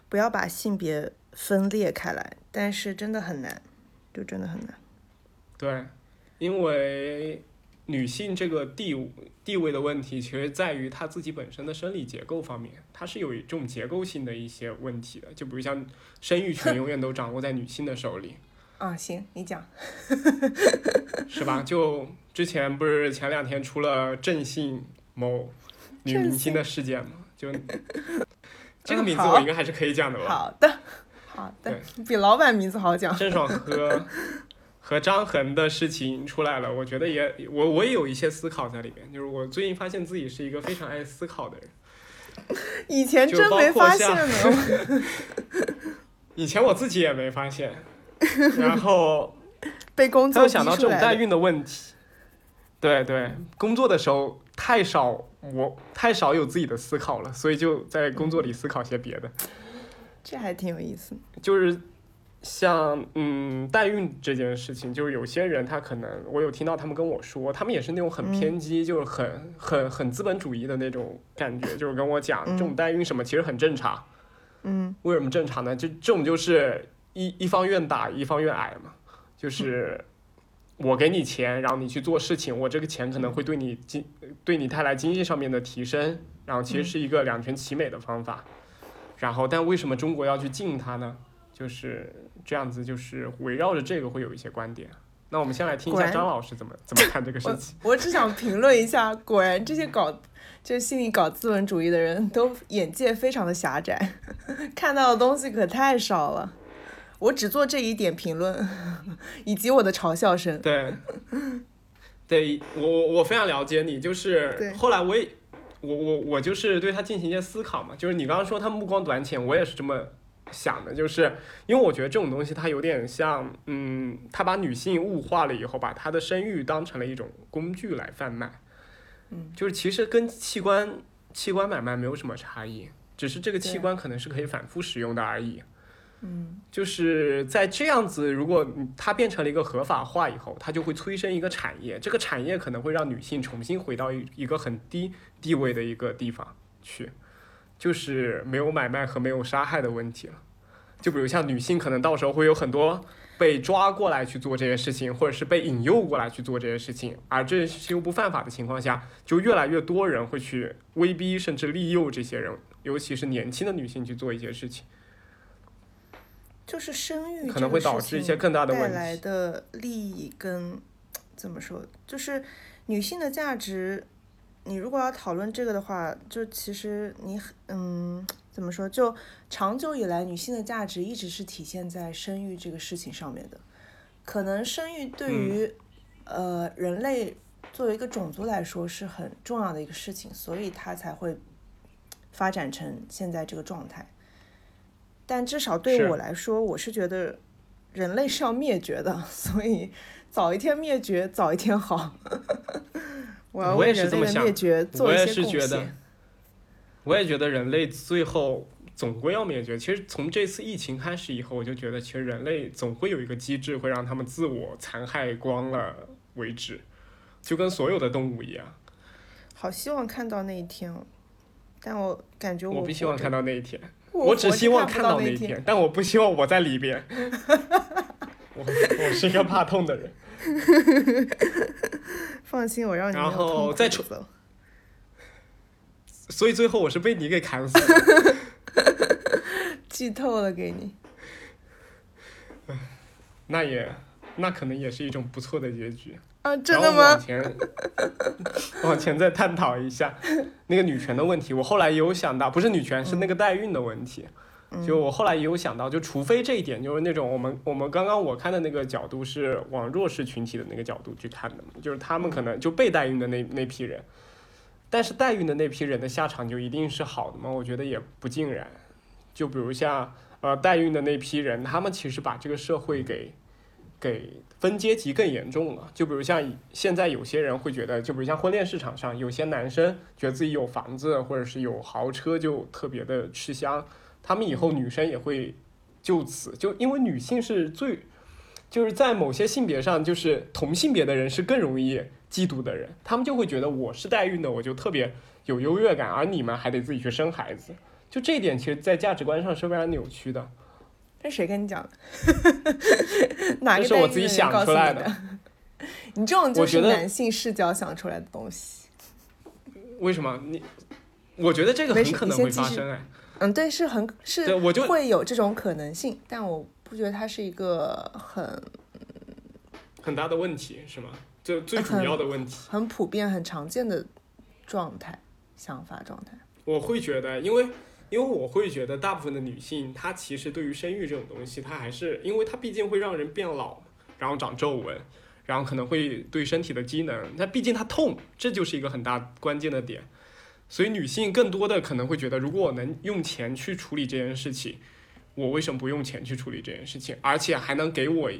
B: 不要把性别分裂开来，但是真的很难，就真的很难。
A: 对，因为女性这个地地位的问题，其实在于她自己本身的生理结构方面，它是有这种结构性的一些问题的。就比如像生育权永远都掌握在女性的手里。
B: 啊，行，你讲，
A: 是吧？就之前不是前两天出了郑信某女明星的事件吗？就 这个名字我应该还是可以讲的吧？
B: 好的，好的，比老板名字好讲。
A: 郑爽和 和张恒的事情出来了，我觉得也我我也有一些思考在里面。就是我最近发现自己是一个非常爱思考的人，
B: 以前真没发现呢。
A: 以前我自己也没发现，然后
B: 被工作
A: 想到这种代孕的问题。对对，工作的时候太少，我太少有自己的思考了，所以就在工作里思考些别的。
B: 这还挺有意思。
A: 就是像嗯代孕这件事情，就是有些人他可能我有听到他们跟我说，他们也是那种很偏激，就是很很很资本主义的那种感觉，就是跟我讲这种代孕什么其实很正常。
B: 嗯。
A: 为什么正常呢？就这种就是一一方愿打一方愿挨嘛，就是。我给你钱，然后你去做事情，我这个钱可能会对你经对你带来经济上面的提升，然后其实是一个两全其美的方法。然后，但为什么中国要去禁它呢？就是这样子，就是围绕着这个会有一些观点。那我们先来听一下张老师怎么怎么看这个事情。
B: 我只想评论一下，果然这些搞就心里搞资本主义的人都眼界非常的狭窄，看到的东西可太少了。我只做这一点评论，以及我的嘲笑声。
A: 对，对我我我非常了解你，就是后来我也我我我就是对他进行一些思考嘛，就是你刚刚说他目光短浅，我也是这么想的，就是因为我觉得这种东西它有点像，嗯，他把女性物化了以后，把她的生育当成了一种工具来贩卖，
B: 嗯，
A: 就是其实跟器官器官买卖没有什么差异，只是这个器官可能是可以反复使用的而已。
B: 嗯，
A: 就是在这样子，如果它变成了一个合法化以后，它就会催生一个产业，这个产业可能会让女性重新回到一一个很低地位的一个地方去，就是没有买卖和没有杀害的问题了。就比如像女性，可能到时候会有很多被抓过来去做这些事情，或者是被引诱过来去做这些事情，而这些又不犯法的情况下，就越来越多人会去威逼甚至利诱这些人，尤其是年轻的女性去做一些事情。
B: 就是生育
A: 可能会导致一些更大的问
B: 题。带来的利益跟怎么说，就是女性的价值。你如果要讨论这个的话，就其实你嗯，怎么说？就长久以来，女性的价值一直是体现在生育这个事情上面的。可能生育对于呃人类作为一个种族来说是很重要的一个事情，所以它才会发展成现在这个状态。但至少对我来说，我是觉得人类是要灭绝的，所以早一天灭绝早一天好。我要为人类的灭绝做一些贡献。
A: 我也觉得人类最后总归要灭绝。其实从这次疫情开始以后，我就觉得其实人类总会有一个机制会让他们自我残害光了为止，就跟所有的动物一样。
B: 好希望看到那一天哦，但我感觉我
A: 不希望看到那一天。我只希望看到那一天，但我不希望我在里边。我我是一个怕痛的人。
B: 放心，我让你
A: 然后再出
B: 走。
A: 所以最后我是被你给砍死了。
B: 剧透了，给你。
A: 那也，那可能也是一种不错的结局。
B: 啊，真的吗？
A: 往前，往前再探讨一下那个女权的问题。我后来也有想到，不是女权，是那个代孕的问题。就我后来也有想到，就除非这一点，就是那种我们我们刚刚我看的那个角度是往弱势群体的那个角度去看的，就是他们可能就被代孕的那那批人。但是代孕的那批人的下场就一定是好的吗？我觉得也不尽然。就比如像呃代孕的那批人，他们其实把这个社会给。给分阶级更严重了，就比如像现在有些人会觉得，就比如像婚恋市场上，有些男生觉得自己有房子或者是有豪车就特别的吃香，他们以后女生也会就此就因为女性是最就是在某些性别上就是同性别的人是更容易嫉妒的人，他们就会觉得我是代孕的，我就特别有优越感，而你们还得自己去生孩子，就这一点其实在价值观上是非常扭曲的。
B: 这谁跟你讲的？哪个
A: 是我自己想出来的？
B: 你这种就是男性视角想出来的东西。
A: 为什么？你我觉得这个很可能会发生哎。
B: 嗯，对，是很是，
A: 我就
B: 会有这种可能性，但我不觉得它是一个很
A: 很大的问题，是吗？就最主要的问题，
B: 很普遍、很常见的状态、想法状态。
A: 我会觉得，因为。因为我会觉得，大部分的女性，她其实对于生育这种东西，她还是因为它毕竟会让人变老，然后长皱纹，然后可能会对身体的机能，那毕竟它痛，这就是一个很大关键的点。所以女性更多的可能会觉得，如果我能用钱去处理这件事情，我为什么不用钱去处理这件事情？而且还能给我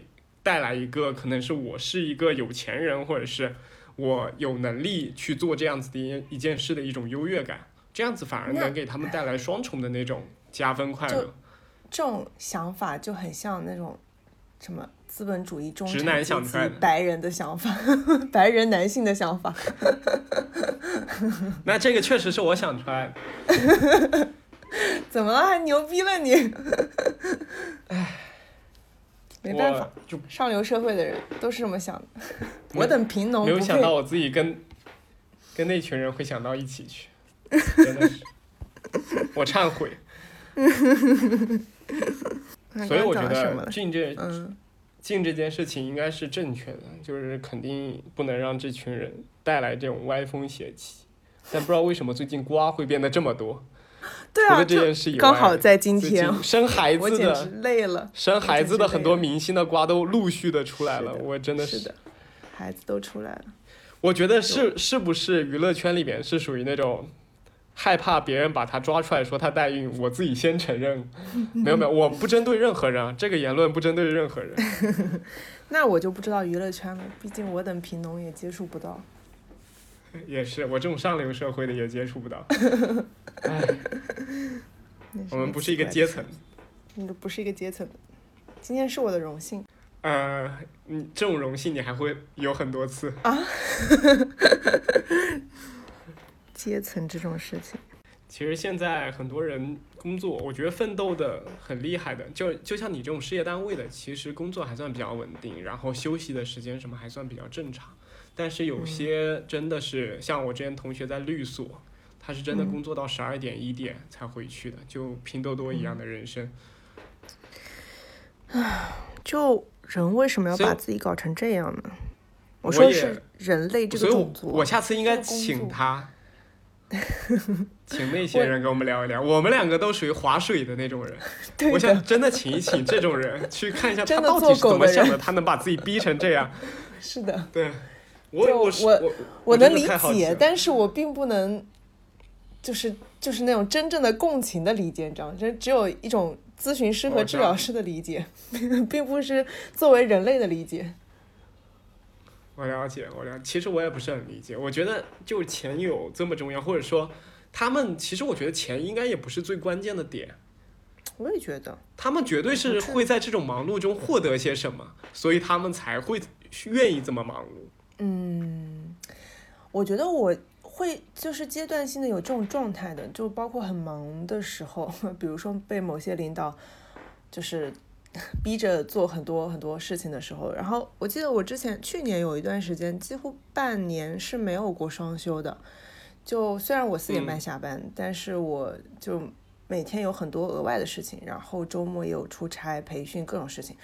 A: 带来一个可能是我是一个有钱人，或者是我有能力去做这样子的一一件事的一种优越感。这样子反而能给他们带来双重的那种加分快乐。
B: 这种想法就很像那种什么资本主义中
A: 直男
B: 产阶级
A: 想的
B: 白人的想法，白人男性的想法。
A: 那这个确实是我想出来的。
B: 怎么了？还牛逼了你？唉，没办法上流社会的人都是这么想的。我等贫农
A: 没有想到我自己跟跟那群人会想到一起去，真的是，我忏悔。所以我觉得俊这
B: 嗯，
A: 进这件事情应该是正确的，就是肯定不能让这群人带来这种歪风邪气。但不知道为什么最近瓜会变得这么多，
B: 对啊，
A: 除了这
B: 就
A: 件事以外，
B: 刚好在今天，
A: 生孩子的
B: 累了。
A: 生孩子的很多明星的瓜都陆续的出来了，我真的
B: 是的，孩子都出来了。
A: 我觉得是是不是娱乐圈里面是属于那种害怕别人把他抓出来说他代孕，我自己先承认。没有没有，我不针对任何人啊，这个言论不针对任何人。
B: 那我就不知道娱乐圈了，毕竟我等贫农也接触不到。
A: 也是，我这种上流社会的也接触不到。我们不是一个阶层。
B: 你都不是一个阶层。今天是我的荣幸。
A: 呃，你这种荣幸你还会有很多次。
B: 阶层这种事情，
A: 其实现在很多人工作，我觉得奋斗的很厉害的，就就像你这种事业单位的，其实工作还算比较稳定，然后休息的时间什么还算比较正常。但是有些真的是像我之前同学在律所，他是真的
B: 嗯
A: 工作到十二点一点才回去的，就拼多多一样的人生。
B: 就人为什么要把自己搞成这样呢？我说是人类这
A: 所以我
B: 个种族。
A: 我下次应该请他，请那些人跟我们聊一聊。我们两个都属于划水的那种人，我想真的请一请这种人，去看一下他到底是怎么想的，他能把自己逼成这样。
B: 是的，
A: 对，我我
B: 我能理解，但是我并不能，就是就是那种真正的共情的理解，你知道吗？就只有一种咨询师和治疗师的理解，并不是作为人类的理解。
A: 我了解，我了解。其实我也不是很理解，我觉得就钱有这么重要，或者说他们其实我觉得钱应该也不是最关键的点。
B: 我也觉得，
A: 他们绝对是会在这种忙碌中获得些什么，所以他们才会愿意这么忙碌。
B: 嗯，我觉得我会就是阶段性的有这种状态的，就包括很忙的时候，比如说被某些领导就是 逼着做很多很多事情的时候，然后我记得我之前去年有一段时间，几乎半年是没有过双休的。就虽然我四点半
A: 嗯。
B: 下班，但是我就每天有很多额外的事情，然后周末也有出差、培训各种事情，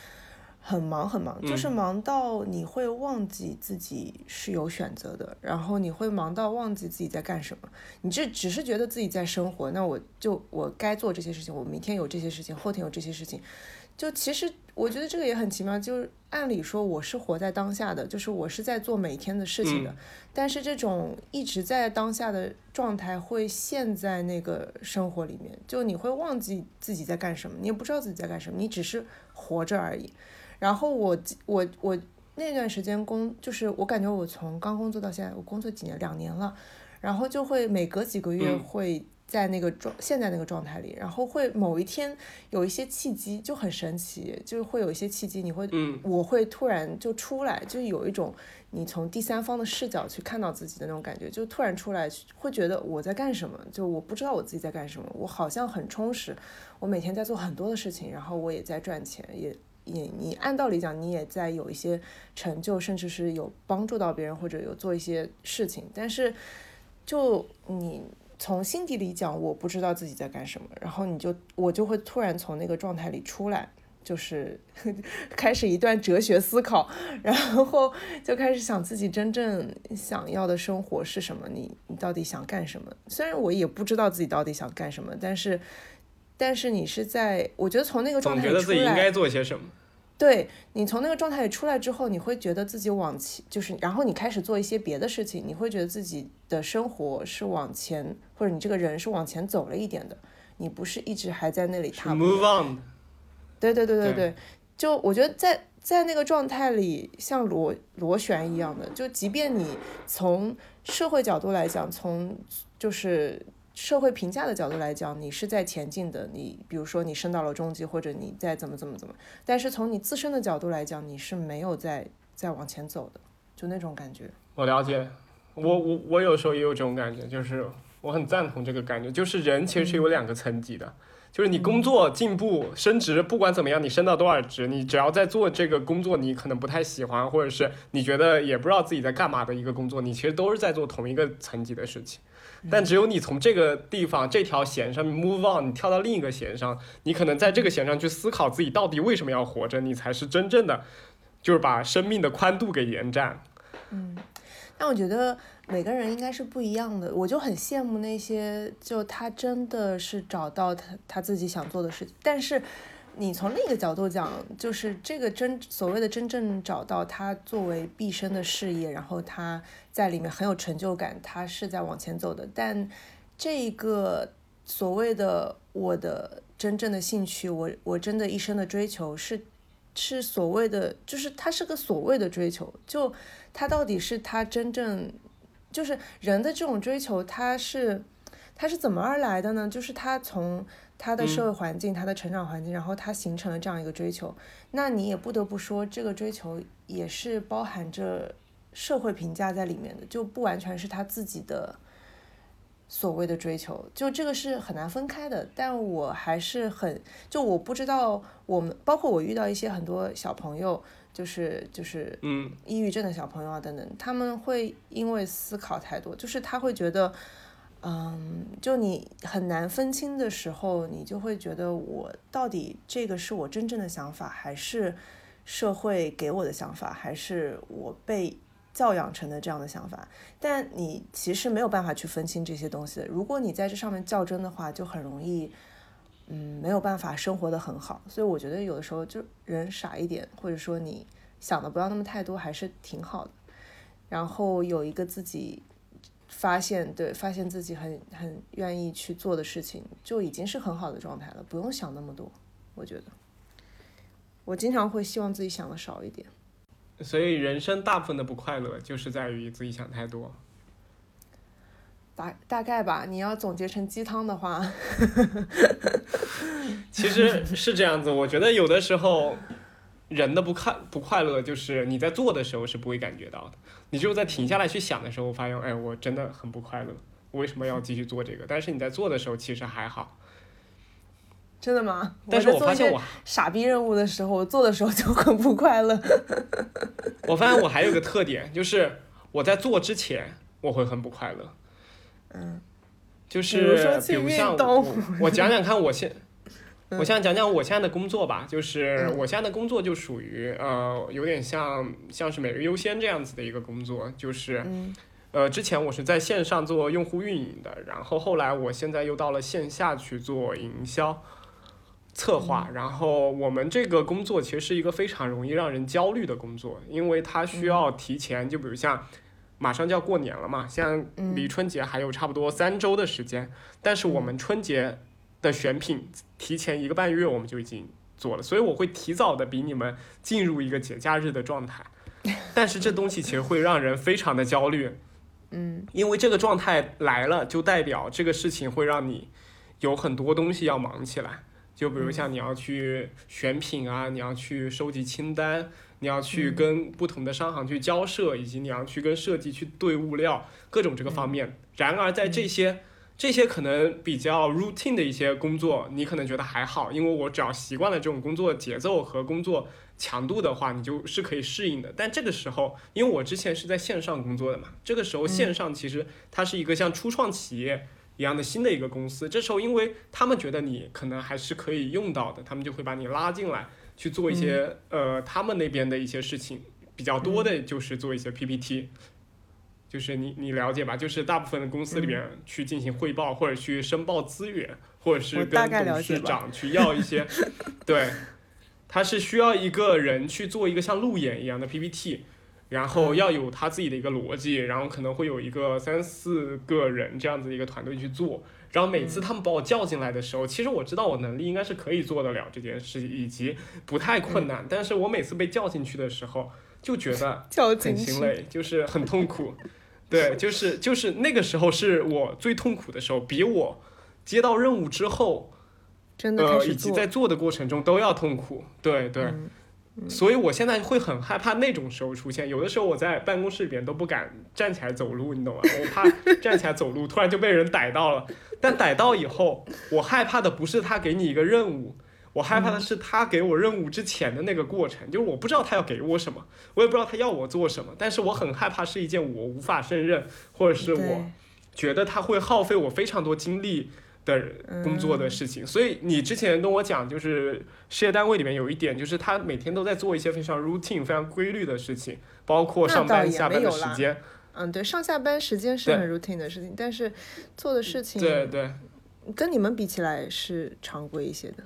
B: 很忙很忙，就是
A: 嗯。
B: 忙到你会忘记自己是有选择的，然后你会忙到忘记自己在干什么，你这只是觉得自己在生活，那我就我该做这些事情，我明天有这些事情，后天有这些事情，就其实我觉得这个也很奇妙，就是按理说我是活在当下的，就是我是在做每天的事情的，
A: 嗯
B: 但是这种一直在当下的状态会陷在那个生活里面，就你会忘记自己在干什么，你也不知道自己在干什么，你只是活着而已。然后我我我那段时间工，就是我感觉我从刚工作到现在，我工作几年，两年了，然后就会每隔几个月
A: 嗯
B: 会在那个状现在那个状态里，然后会某一天有一些契机，就很神奇，就是会有一些契机，你会
A: 嗯，
B: 我会突然就出来，就有一种你从第三方的视角去看到自己的那种感觉，就突然出来会觉得我在干什么，就我不知道我自己在干什么，我好像很充实，我每天在做很多的事情，然后我也在赚钱，也也你按道理讲你也在有一些成就，甚至是有帮助到别人或者有做一些事情，但是就你。从心底里讲，我不知道自己在干什么，然后你就我就会突然从那个状态里出来，就是 开始一段哲学思考，然后就开始想自己真正想要的生活是什么，你你到底想干什么？虽然我也不知道自己到底想干什么，但是但是你是在，我觉得从那个状
A: 总觉得
B: 态里出来，
A: 自己应该做些什么。
B: 对你从那个状态里出来之后，你会觉得自己往前，就是然后你开始做一些别的事情，你会觉得自己的生活是往前，或者你这个人是往前走了一点的，你不是一直还在那里踏步。
A: move on。
B: 对对对对
A: 对
B: 对，就我觉得在在那个状态里，像螺螺旋一样的，就即便你从社会角度来讲，从就是社会评价的角度来讲，你是在前进的，你比如说你升到了中级，或者你在怎么怎么怎么，但是从你自身的角度来讲，你是没有在在往前走的，就那种感觉。
A: 我了解，我我我有时候也有这种感觉，就是我很赞同这个感觉，就是人其实是有两个层级的，就是你工作进步升职，不管怎么样，你升到多少职，你只要在做这个工作，你可能不太喜欢，或者是你觉得也不知道自己在干嘛的一个工作，你其实都是在做同一个层级的事情。但只有你从这个地方这条弦上 move on，你跳到另一个弦上，你可能在这个弦上去思考自己到底为什么要活着，你才是真正的，就是把生命的宽度给延展。嗯。
B: 但我觉得每个人应该是不一样的，我就很羡慕那些就他真的是找到他他自己想做的事情，但是你从另一个角度讲，就是这个真所谓的真正找到他作为毕生的事业，然后他在里面很有成就感，他是在往前走的，但这个所谓的我的真正的兴趣，我我真的一生的追求是。是所谓的，就是他是个所谓的追求，就他到底是他真正，就是人的这种追求，他是他是怎么而来的呢？就是他从他的社会环境、他的成长环境，然后他形成了这样一个追求。那你也不得不说，这个追求也是包含着社会评价在里面的，就不完全是他自己的所谓的追求，就这个是很难分开的。但我还是很，就我不知道我们，包括我遇到一些很多小朋友，就是就是
A: 嗯，
B: 抑郁症的小朋友啊等等，他们会因为思考太多，就是他会觉得，嗯，就你很难分清的时候，你就会觉得我到底这个是我真正的想法，还是社会给我的想法，还是我被教养成的这样的想法？但你其实没有办法去分清这些东西。如果你在这上面较真的话，就很容易。嗯，没有办法生活的很好，所以我觉得有的时候就人傻一点，或者说你想的不要那么太多，还是挺好的。然后有一个自己发现，对，发现自己很很愿意去做的事情，就已经是很好的状态了，不用想那么多。我觉得，我经常会希望自己想的少一点。
A: 所以人生大部分的不快乐就是在于自己想太多。
B: 大大概吧，你要总结成鸡汤的话，
A: 其实是这样子，我觉得有的时候人的不快不快乐，就是你在做的时候是不会感觉到的，你只有在停下来去想的时候，发现哎，我真的很不快乐，我为什么要继续做这个？但是你在做的时候其实还好。
B: 真的吗？
A: 但是我发现我
B: 傻逼任务的时候，我做的时候就很不快乐。
A: 我发现我还有个特点，就是我在做之前我会很不快乐。
B: 嗯，
A: 就
B: 比如
A: 是比如像我讲讲看我现。
B: 嗯
A: 我现在讲讲我现在的工作吧，就是我现在的工作就属于呃，有点像像是每日优先这样子的一个工作，就是
B: 嗯
A: 呃，之前我是在线上做用户运营的，然后后来我现在又到了线下去做营销策划，然后我们这个工作其实是一个非常容易让人焦虑的工作，因为它需要提前，就比如像马上就要过年了嘛，现在离春节还有差不多三周的时间，但是我们春节的选品提前一个半月我们就已经做了，所以我会提早的比你们进入一个节假日的状态，但是这东西其实会让人非常的焦虑。
B: 嗯
A: 因为这个状态来了，就代表这个事情会让你有很多东西要忙起来。就比如像你要去选品啊，你要去收集清单，你要去跟不同的商行去交涉，以及你要去跟设计去对物料，各种这个方面。然而在这些这些可能比较 routine 的一些工作，你可能觉得还好，因为我只要习惯了这种工作节奏和工作强度的话，你就是可以适应的。但这个时候，因为我之前是在线上工作的嘛，这个时候线上其实它是一个像初创企业一样的新的一个公司。这时候，因为他们觉得你可能还是可以用到的，他们就会把你拉进来去做一些、呃他们那边的一些事情。比较多的就是做一些 PPT，、就是你你了解吧？就是大部分的公司里面去进行汇报，或者去申报资源，或者是跟董事长去要一些，对，他是需要一个人去做一个像路演一样的 PPT，然后要有他自己的一个逻辑，然后可能会有一个三四个人这样子一个团队去做。然后每次他们把我叫进来的时候，其实我知道我能力应该是可以做得了这件事，以及不太困难。但是我每次被叫进去的时候，就觉得 很心累，就是很痛苦。对，就是就是那个时候是我最痛苦的时候，比我接到任务之后，呃，以及在做的过程中都要痛苦。对对。所以，我现在会很害怕那种时候出现。有的时候，我在办公室里边都不敢站起来走路，你懂吗？我怕站起来走路，突然就被人逮到了。但逮到以后，我害怕的不是他给你一个任务，我害怕的是他给我任务之前的那个过程。就是我不知道他要给我什么，我也不知道他要我做什么。但是我很害怕是一件我无法胜任，或者是我觉得他会耗费我非常多精力。的工作的事情，所以你之前跟我讲，就是事业单位里面有一点，就是他每天都在做一些非常 routine、非常规律的事情，包括上班下班的时间。
B: 嗯，对，上下班时间是很 routine 的事情，但是做的事情，
A: 对对，
B: 跟你们比起来是常规一些的。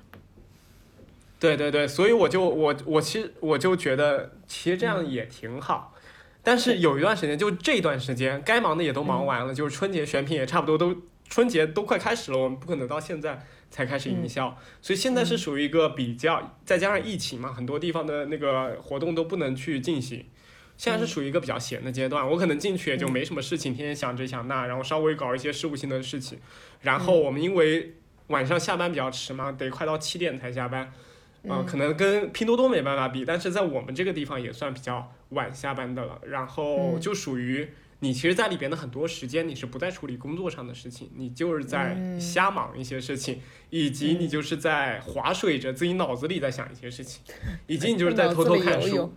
A: 对对对，所以我就我我其实我就觉得，其实这样也挺好。但是有一段时间，就这段时间，该忙的也都忙完了，就是春节选品也差不多都。春节都快开始了，我们不可能到现在才开始营销，所以现在是属于一个比较，再加上疫情嘛，很多地方的那个活动都不能去进行，现在是属于一个比较闲的阶段。我可能进去也就没什么事情，天天想这想那，然后稍微搞一些事务性的事情。然后我们因为晚上下班比较迟嘛，得快到七点才下班，啊，可能跟拼多多没办法比，但是在我们这个地方也算比较晚下班的了。然后就属于。你其实，在里边的很多时间，你是不在处理工作上的事情，你就是在瞎忙一些事情，以及你就是在划水着自己脑子里在想一些事情，以及你 就是在偷偷看书。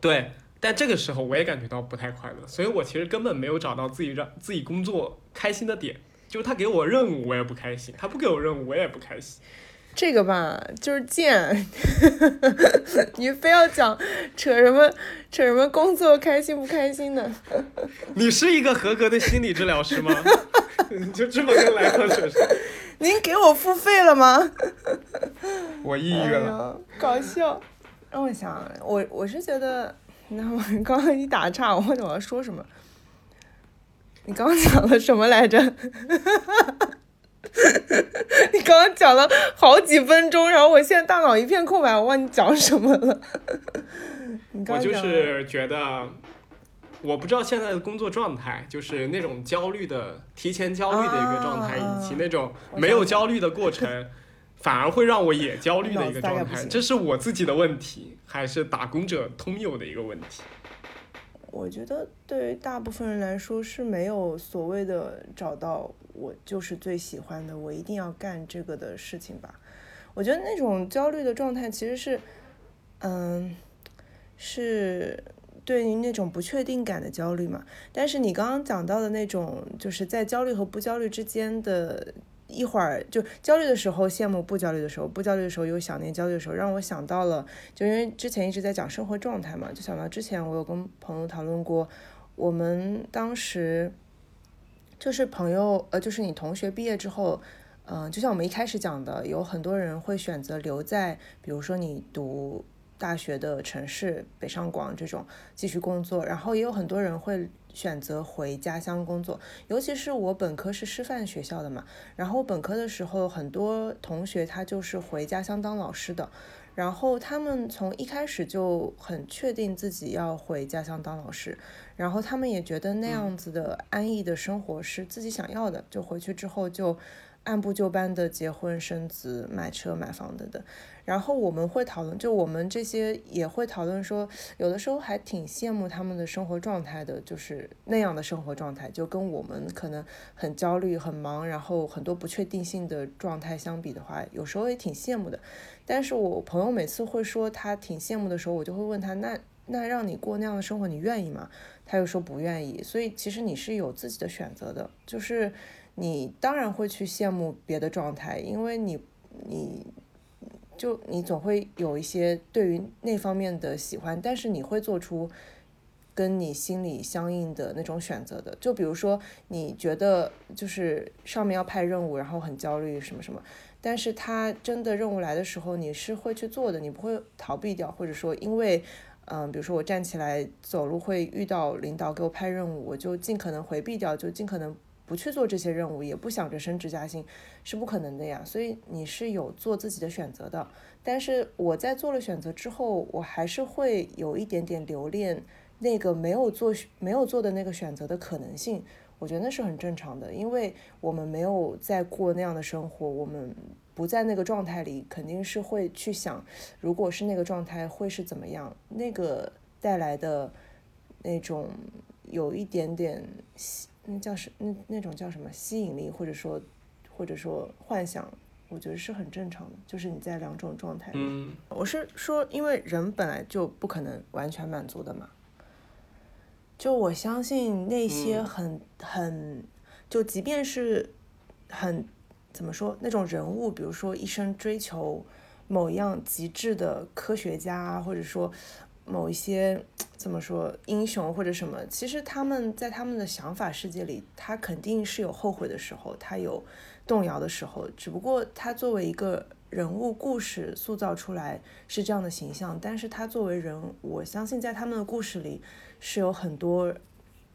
A: 对，但这个时候我也感觉到不太快乐，所以我其实根本没有找到自己让自己工作开心的点，就是他给我任务我也不开心，他不给我任务我也不开心。
B: 这个吧，就是贱，你非要讲扯什么扯什么工作开心不开心的？
A: 你是一个合格的心理治疗师吗？你就这么跟来客扯上？
B: 您给我付费了吗？
A: 我抑郁了。
B: 搞笑，让我想，我我是觉得，那我刚刚一打岔，我忘记我要说什么。你刚刚讲了什么来着？你刚刚讲了好几分钟，然后我现在大脑一片空白，我忘记讲什么 了。
A: 我就是觉得，我不知道现在的工作状态，就是那种焦虑的、提前焦虑的一个状态，以及那种没有焦虑的过程，反而会让我也焦虑的一个状态。这是我自己的问题，还是打工者通有的一个问题？
B: 我觉得对于大部分人来说是没有所谓的找到我就是最喜欢的，我一定要干这个的事情吧。我觉得那种焦虑的状态其实是，嗯，是对于那种不确定感的焦虑嘛。但是你刚刚讲到的那种，就是在焦虑和不焦虑之间的。一会儿就焦虑的时候羡慕，不焦虑的时候不焦虑的时候又想念焦虑的时候，让我想到了，就因为之前一直在讲生活状态嘛，就想到之前我有跟朋友讨论过，我们当时就是朋友，呃，就是你同学毕业之后，嗯，就像我们一开始讲的，有很多人会选择留在，比如说你读大学的城市北上广这种继续工作，然后也有很多人会。选择回家乡工作，尤其是我本科是师范学校的嘛，然后本科的时候很多同学他就是回家乡当老师的，然后他们从一开始就很确定自己要回家乡当老师，然后他们也觉得那样子的安逸的生活是自己想要的，就回去之后就按部就班的结婚生子、买车买房等等。然后我们会讨论，就我们这些也会讨论说，有的时候还挺羡慕他们的生活状态的，就是那样的生活状态，就跟我们可能很焦虑、很忙，然后很多不确定性的状态相比的话，有时候也挺羡慕的。但是我朋友每次会说他挺羡慕的时候，我就会问他，那那让你过那样的生活，你愿意吗？他又说不愿意。所以其实你是有自己的选择的，就是你当然会去羡慕别的状态，因为你你。就你总会有一些对于那方面的喜欢，但是你会做出跟你心里相应的那种选择的。就比如说，你觉得就是上面要派任务，然后很焦虑什么什么，但是他真的任务来的时候，你是会去做的，你不会逃避掉，或者说因为，嗯，比如说我站起来走路会遇到领导给我派任务，我就尽可能回避掉，就尽可能不去做这些任务，也不想着升职加薪，是不可能的呀。所以你是有做自己的选择的，但是我在做了选择之后，我还是会有一点点留恋那个没有做没有做的那个选择的可能性。我觉得那是很正常的，因为我们没有在过那样的生活，我们不在那个状态里，肯定是会去想，如果是那个状态会是怎么样，那个带来的那种有一点点吸，那叫什那那种叫什么吸引力，或者说或者说幻想，我觉得是很正常的，就是你在两种状态。
A: 嗯，
B: 我是说，因为人本来就不可能完全满足的嘛。就我相信那些很很，就即便是很怎么说那种人物，比如说一生追求某一样极致的科学家，或者说某一些怎么说英雄或者什么，其实他们在他们的想法世界里，他肯定是有后悔的时候，他有动摇的时候，只不过他作为一个人物故事塑造出来是这样的形象，但是他作为人，我相信在他们的故事里。是有很多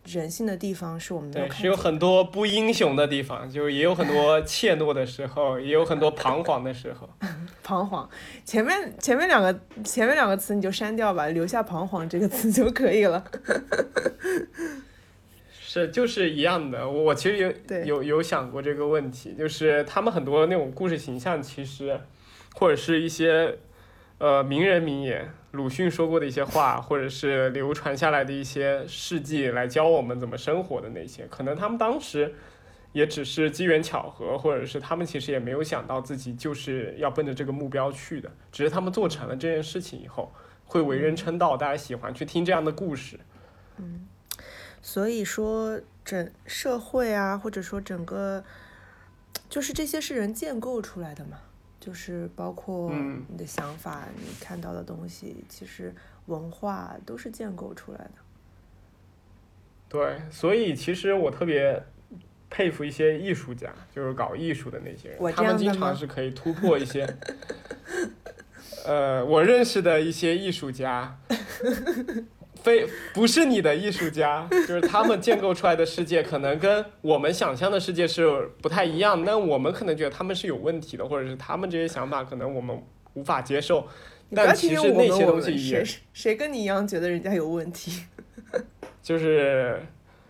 B: 人性的地方，是我们
A: 对，是有很多不英雄的地方，就也有很多怯懦的时候，也有很多彷徨的时候。
B: 彷徨，前面前面两个前面两个词你就删掉吧，留下彷徨这个词就可以了。
A: 是，就是一样的。我其实有有有想过这个问题，就是他们很多那种故事形象，其实或者是一些呃名人名言。鲁迅说过的一些话，或者是流传下来的一些事迹，来教我们怎么生活的那些，可能他们当时也只是机缘巧合，或者是他们其实也没有想到自己就是要奔着这个目标去的，只是他们做成了这件事情以后，会为人称道，大家喜欢去听这样的故事。
B: 嗯，所以说整社会啊，或者说整个，就是这些是人建构出来的嘛。就是包括你的想法，你看到的东西，其实文化都是建构出来的。
A: 对，所以其实我特别佩服一些艺术家，就是搞艺术的那些人，他们经常是可以突破一些。呃，我认识的一些艺术家。非不是你的艺术家，就是他们建构出来的世界可能跟我们想象的世界是不太一样。那我们可能觉得他们是有问题的，或者是他们这些想法可能我们无法接受。但其实那些东西也
B: 谁跟你一样觉得人家有问题？
A: 就是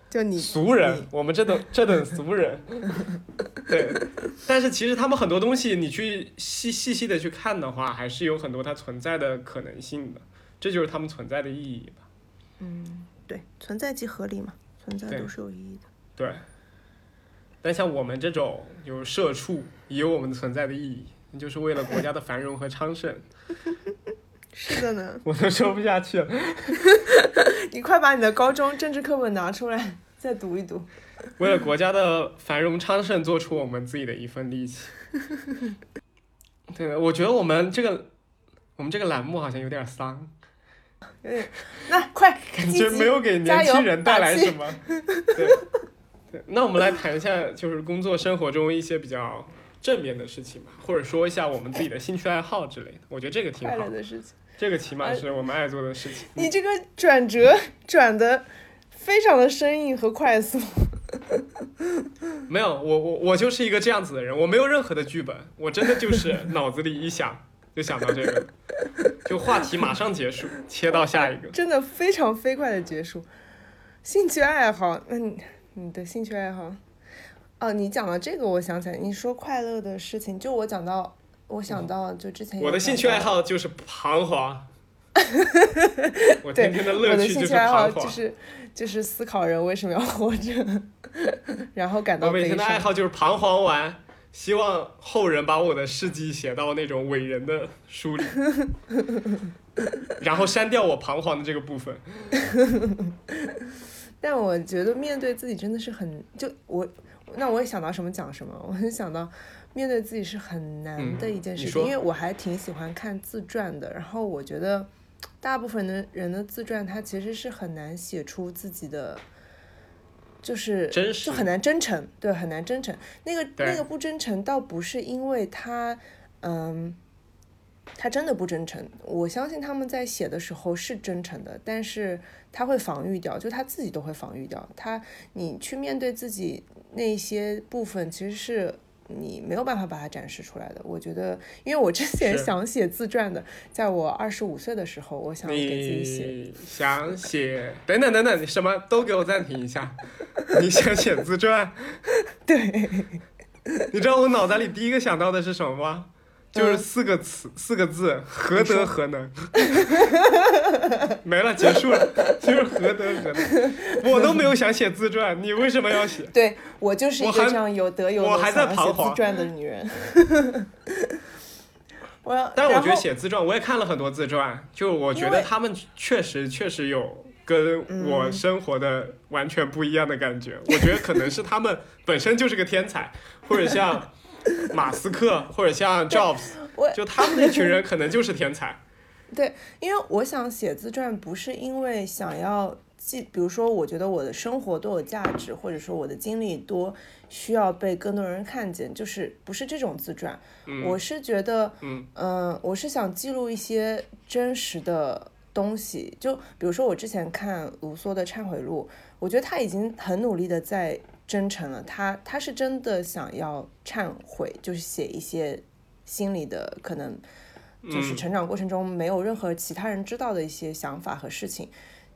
B: 就你
A: 俗人，我们这等 这等俗人。对，但是其实他们很多东西，你去细细细的去看的话，还是有很多它存在的可能性的。这就是他们存在的意义吧。
B: 嗯，对，存在即合理嘛，存在都是有意义的。
A: 对，但像我们这种有社畜，也有我们存在的意义，就是为了国家的繁荣和昌盛。
B: 是的呢。
A: 我都说不下去了。
B: 你快把你的高中政治课本拿出来，再读一读。
A: 为了国家的繁荣昌盛，做出我们自己的一份力气。对，我觉得我们这个，我们这个栏目好像有点丧。
B: 嗯，那快，
A: 感觉没有给年轻人带来什么。对，对，那我们来谈一下，就是工作生活中一些比较正面的事情吧，或者说一下我们自己的兴趣爱好之类的。我觉得这个挺好
B: 的事情，
A: 这个起码是我们爱做的事情。
B: 你这个转折转的非常的生硬和快速。
A: 没有，我我我就是一个这样子的人，我没有任何的剧本，我真的就是脑子里一想。就想到这个，就话题马上结束，切到下一个，
B: 真的非常飞快的结束。兴趣爱好，那你你的兴趣爱好，哦，你讲到这个，我想起来，你说快乐的事情，就我讲到，我想到就之前
A: 我的兴趣爱好就是彷徨，我天天
B: 的
A: 乐趣就是彷徨，
B: 就是就是思考人为什么要活着，然后感到
A: 我每天的爱好就是彷徨完。希望后人把我的事迹写到那种伟人的书里，然后删掉我彷徨的这个部分。
B: 但我觉得面对自己真的是很就我，那我也想到什么讲什么。我很想到面对自己是很难的一件事情，因为我还挺喜欢看自传的。然后我觉得大部分的人的自传，他其实是很难写出自己的。就是就很难真诚，对，很难真诚。那个那个不真诚，倒不是因为他，嗯，他真的不真诚。我相信他们在写的时候是真诚的，但是他会防御掉，就他自己都会防御掉。他，你去面对自己那些部分，其实是。你没有办法把它展示出来的。我觉得，因为我之前想写自传的，在我二十五岁的时候，我想给自己写。
A: 想写？等等等等，你什么都给我暂停一下。你想写自传？
B: 对，
A: 你知道我脑袋里第一个想到的是什么吗？就是四个词，四个字，何德何能？没了，结束了，就是何德何能。我都没有想写自传，你为什么要写？
B: 对我就是一个这样有德有能
A: 我还在
B: 想写自传的女人。我，
A: 但是我觉得写自传，我也看了很多自传，就我觉得他们确实确实有跟我
B: 嗯
A: 生活的完全不一样的感觉。我觉得可能是他们本身就是个天才，或者像 马斯克，或者像 Jobs，
B: 我
A: 就他们那群人可能就是天才。
B: 对，因为我想写自传，不是因为想要记，比如说，我觉得我的生活多有价值，或者说我的经历多需要被更多人看见，就是不是这种自传。我是觉得，
A: 嗯
B: 嗯，我是想记录一些真实的东西，就比如说我之前看卢梭的《忏悔录》，我觉得他已经很努力的在真诚了，他他是真的想要忏悔，就是写一些心里的可能。就是
A: 嗯
B: 成长过程中没有任何其他人知道的一些想法和事情，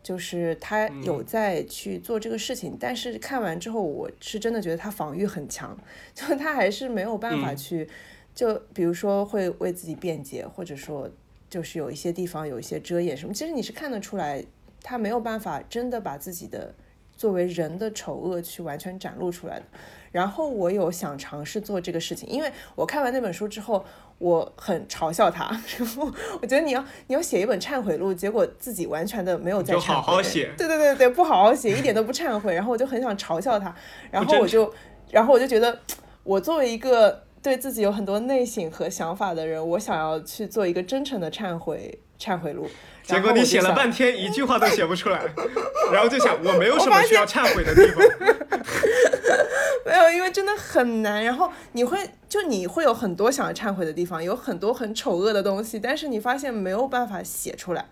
B: 就是他有在去做这个事情，但是看完之后，我是真的觉得他防御很强，就他还是没有办法去，就比如说会为自己辩解，或者说就是有一些地方有一些遮掩什么，其实你是看得出来，他没有办法真的把自己的作为人的丑恶去完全展露出来的。然后我有想尝试做这个事情，因为我看完那本书之后，我很嘲笑他，然后我觉得你要你要写一本忏悔录，结果自己完全的没有在忏悔，
A: 好好写。
B: 对对对对，不好好写，一点都不忏悔，然后我就很想嘲笑他，然后我就然后我就觉得，我作为一个对自己有很多内省和想法的人，我想要去做一个真诚的忏悔忏悔录，
A: 结果你写了半天，一句话都写不出来，然后就想我没有什么需要忏悔的地方。
B: 没有，因为真的很难。然后你会，就你会有很多想要忏悔的地方，有很多很丑恶的东西，但是你发现没有办法写出来。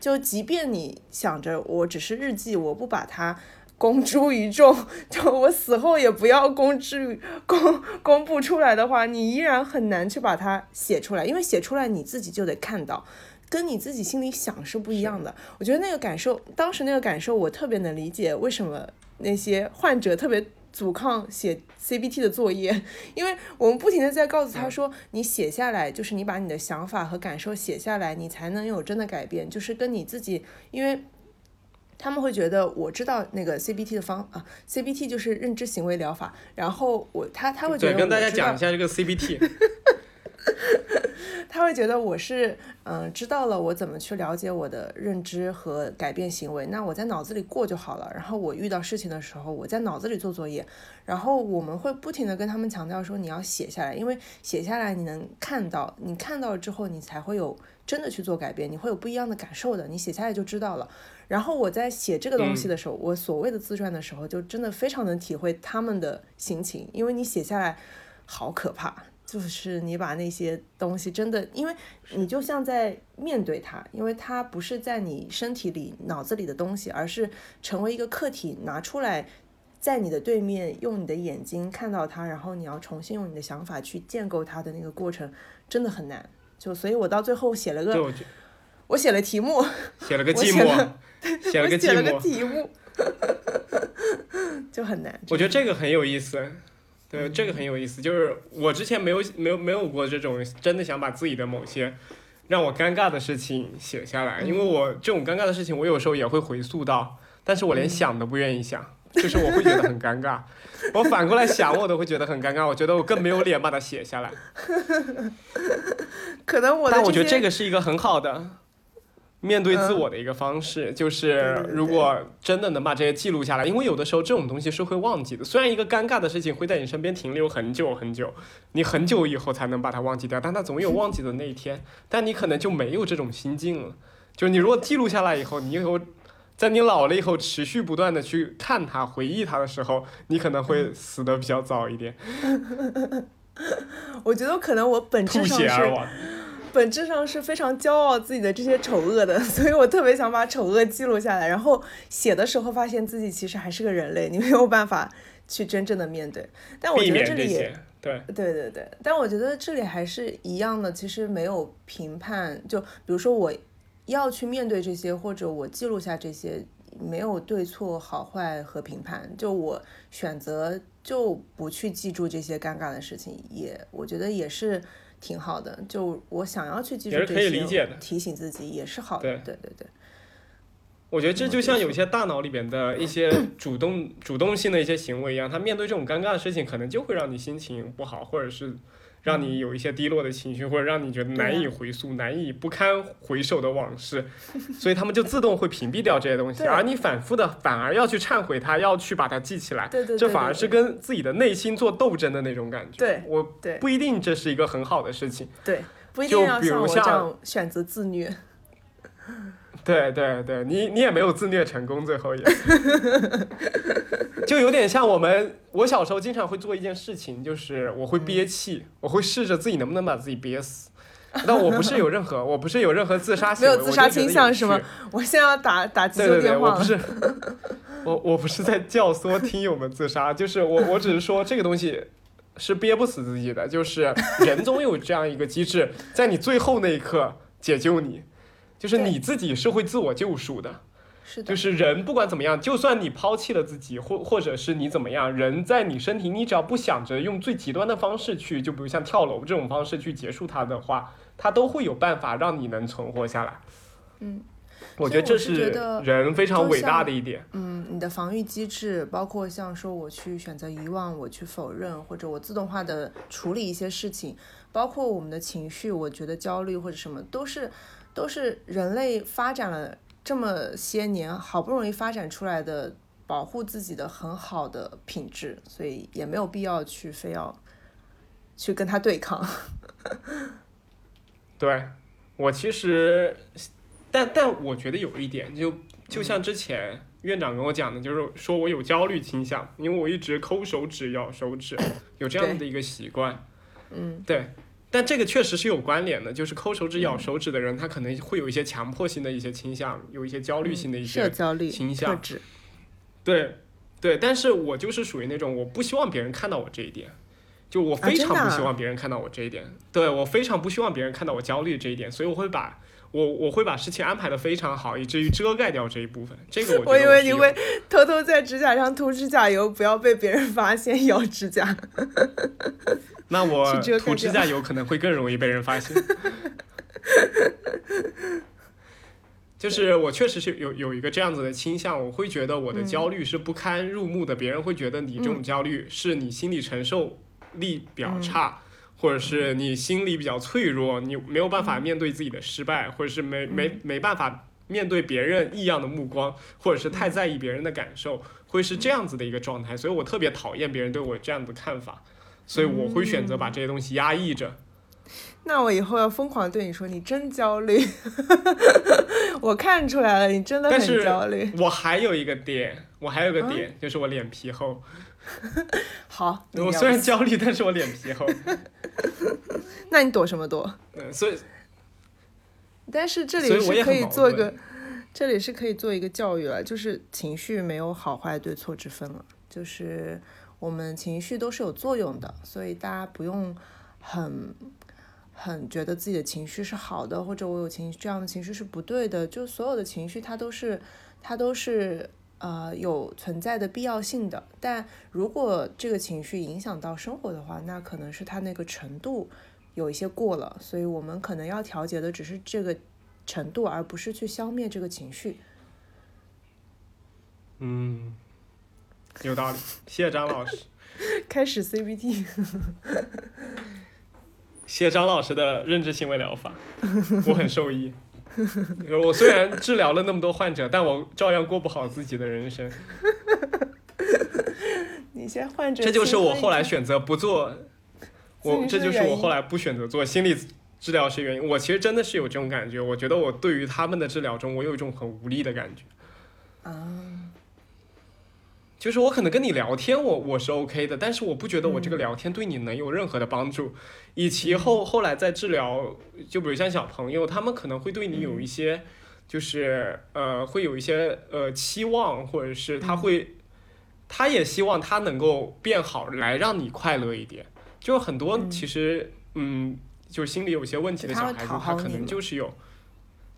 B: 就即便你想着我只是日记，我不把它公诸于众，就我死后也不要公之公公布出来的话，你依然很难去把它写出来，因为写出来你自己就得看到。跟你自己心里想是不一样的，我觉得那个感受，当时那个感受我特别能理解，为什么那些患者特别阻抗写 CBT 的作业，因为我们不停的在告诉他说，你写下来，就是你把你的想法和感受写下来，你才能有真的改变，就是跟你自己，因为。他们会觉得我知道那个 CBT 的方啊，CBT 就是认知行为疗法，然后我他他会觉
A: 对，
B: 得
A: 跟大家讲一下这个 CBT。
B: 他会觉得我是嗯、知道了我怎么去了解我的认知和改变行为，那我在脑子里过就好了。然后我遇到事情的时候，我在脑子里做作业。然后我们会不停的跟他们强调说，你要写下来，因为写下来你能看到，你看到了之后，你才会有真的去做改变，你会有不一样的感受的。你写下来就知道了。然后我在写这个东西的时候，我所谓的自传的时候，就真的非常能体会他们的心情，因为你写下来好可怕。就是你把那些东西真的，因为你就像在面对它，因为它不是在你身体里、脑子里的东西，而是成为一个客体拿出来，在你的对面，用你的眼睛看到它，然后你要重新用你的想法去建构它的那个过程，真的很难。就所以，我到最后写了，个，
A: 我
B: 我写了题目，
A: 写了个寂
B: 我写了
A: 寞，写了个寂
B: 我写了个
A: 寞。
B: 题目，就很难。
A: 我觉得这个很有意思，对，这个很有意思。就是我之前没有没有没有过这种真的想把自己的某些让我尴尬的事情写下来，因为我这种尴尬的事情，我有时候也会回溯到，但是我连想都不愿意想，就是我会觉得很尴尬。我反过来想，我都会觉得很尴尬，我觉得我更没有脸把它写下来。
B: 可能我的
A: 但我觉得这个是一个很好的面对自我的一个方式，就是如果真的能把这些记录下来，因为有的时候这种东西是会忘记的。虽然一个尴尬的事情会在你身边停留很久很久，你很久以后才能把它忘记掉，但它总有忘记的那一天。但你可能就没有这种心境了。就是你如果记录下来以后，你以后在你老了以后，持续不断的去看它、回忆它的时候，你可能会死的比较早一点，
B: 我觉得可能我本质
A: 吐
B: 上是
A: 血而亡。
B: 本质上是非常骄傲自己的这些丑恶的，所以我特别想把丑恶记录下来。然后写的时候发现自己其实还是个人类，你没有办法去真正的面对。但我
A: 避
B: 觉得这里也
A: 对，
B: 对对对，但我觉得这里还是一样的，其实没有评判。就比如说我要去面对这些，或者我记录下这些，没有对错好坏和评判。就我选择就不去记住这些尴尬的事情，也我觉得也是挺好的。就我想要去记住
A: 也是可以，理解的
B: 提醒自己也是好的。
A: 对
B: 对对对，
A: 我觉得这就像有些大脑里边的一些 主动主动性的一些行为一样，他面对这种尴尬的事情，可能就会让你心情不好，或者是让你有一些低落的情绪，或者让你觉得难以回溯、难以不堪回首的往事，所以他们就自动会屏蔽掉这些东西，而你反复的反而要去忏悔它，要去把它记起来，
B: 对对对
A: 这反而是跟自己的内心做斗争的那种感觉。
B: 对
A: 我不一定这是一个很好的事情。
B: 对，不一
A: 就
B: 定要像我这
A: 比如像
B: 样选择自虐。
A: 对对对，你你也没有自虐成功，最后也，就有点像我们，我小时候经常会做一件事情，就是我会憋气，我会试着自己能不能把自己憋死。但我不是有任何，我不是有任何自杀行为，
B: 没有自杀倾向是吗？我现在要打打急
A: 对对对，
B: 救电话了。
A: 我不是，我我不是在教唆听友们自杀，就是我我只是说这个东西是憋不死自己的，就是人总有这样一个机制，在你最后那一刻解救你，就是你自己是会自我救赎的。
B: 是的，
A: 就是人不管怎么样，就算你抛弃了自己，或或者是你怎么样，人在你身体，你只要不想着用最极端的方式去，就比如像跳楼这种方式去结束它的话，它都会有办法让你能存活下来。
B: 嗯，
A: 我觉得这
B: 是
A: 人非常伟大的一点。
B: 嗯，你的防御机制，包括像说我去选择遗忘，我去否认，或者我自动化的处理一些事情，包括我们的情绪，我觉得焦虑或者什么，都是都是人类发展了这么些年，好不容易发展出来的保护自己的很好的品质，所以也没有必要去非要去跟他对抗。
A: 对我其实，但但我觉得有一点，就就像之前院长跟我讲的，就是说我有焦虑倾向，因为我一直抠手指、咬手指，有这样的一个习惯。
B: 嗯，
A: 对，但这个确实是有关联的，就是抠手指、咬手指的人，他可能会有一些强迫性的一些倾向，有一些焦虑性的一些倾向对，对，但是我就是属于那种我不希望别人看到我这一点，就我非常不希望别人看到我这一点，对我非常不希望别人看到我焦虑这一点，所以我会把我我会把事情安排的非常好，以至于遮盖掉这一部分。这个我觉得
B: 我以为你会偷偷在指甲上涂指甲油，不要被别人发现 咬指甲。
A: 那我涂指甲油可能会更容易被人发现。就是我确实是有有一个这样子的倾向，我会觉得我的
B: 嗯。
A: 焦虑是不堪入目的，别人会觉得你这种焦虑是你心理承受力比较差，或者是你心理比较脆弱，你没有办法面对自己的失败，或者是没没没办法面对别人异样的目光，或者是太在意别人的感受，会是这样子的一个状态。所以我特别讨厌别人对我这样的看法，所以我会选择把这些东西压抑着。
B: 那我以后要疯狂对你说，你真焦虑。我看出来了，你真的很焦虑。
A: 我还有一个点，我还有一个
B: 嗯
A: 点，就是我脸皮厚。
B: 好，
A: 我虽然焦虑，但是我脸皮厚。
B: 那你躲什么躲？
A: 嗯，所以
B: 但是这里是可以做一个，这里是可以做一个教育了，就是情绪没有好坏对错之分了，就是我们情绪都是有作用的，所以大家不用很很觉得自己的情绪是好的，或者我有情绪这样的情绪是不对的，就所有的情绪它都是它都是。呃，有存在的必要性的，但如果这个情绪影响到生活的话，那可能是它那个程度有一些过了，所以我们可能要调节的只是这个程度，而不是去消灭这个情绪。
A: 嗯，有道理。谢谢张老师，
B: 开始 CBT，
A: 谢谢张老师的认知行为疗法，我很受益。我虽然治疗了那么多患者，但我照样过不好自己的人生。
B: 你先患者，
A: 这就是我后来选择不做，我这就是我后来不选择做心理治疗师原因。我其实真的是有这种感觉，我觉得我对于他们的治疗中，我有一种很无力的感觉。
B: 啊，
A: 就是我可能跟你聊天我，我是 OK 的，但是我不觉得我这个聊天对你能有任何的帮助。以及后后来在治疗，就比如像小朋友，他们可能会对你有一些，就是呃，会有一些呃期望，或者是他会，他也希望他能够变好，来让你快乐一点。就很多其实，嗯，就是心里有些问题的小孩子，他可能就是有，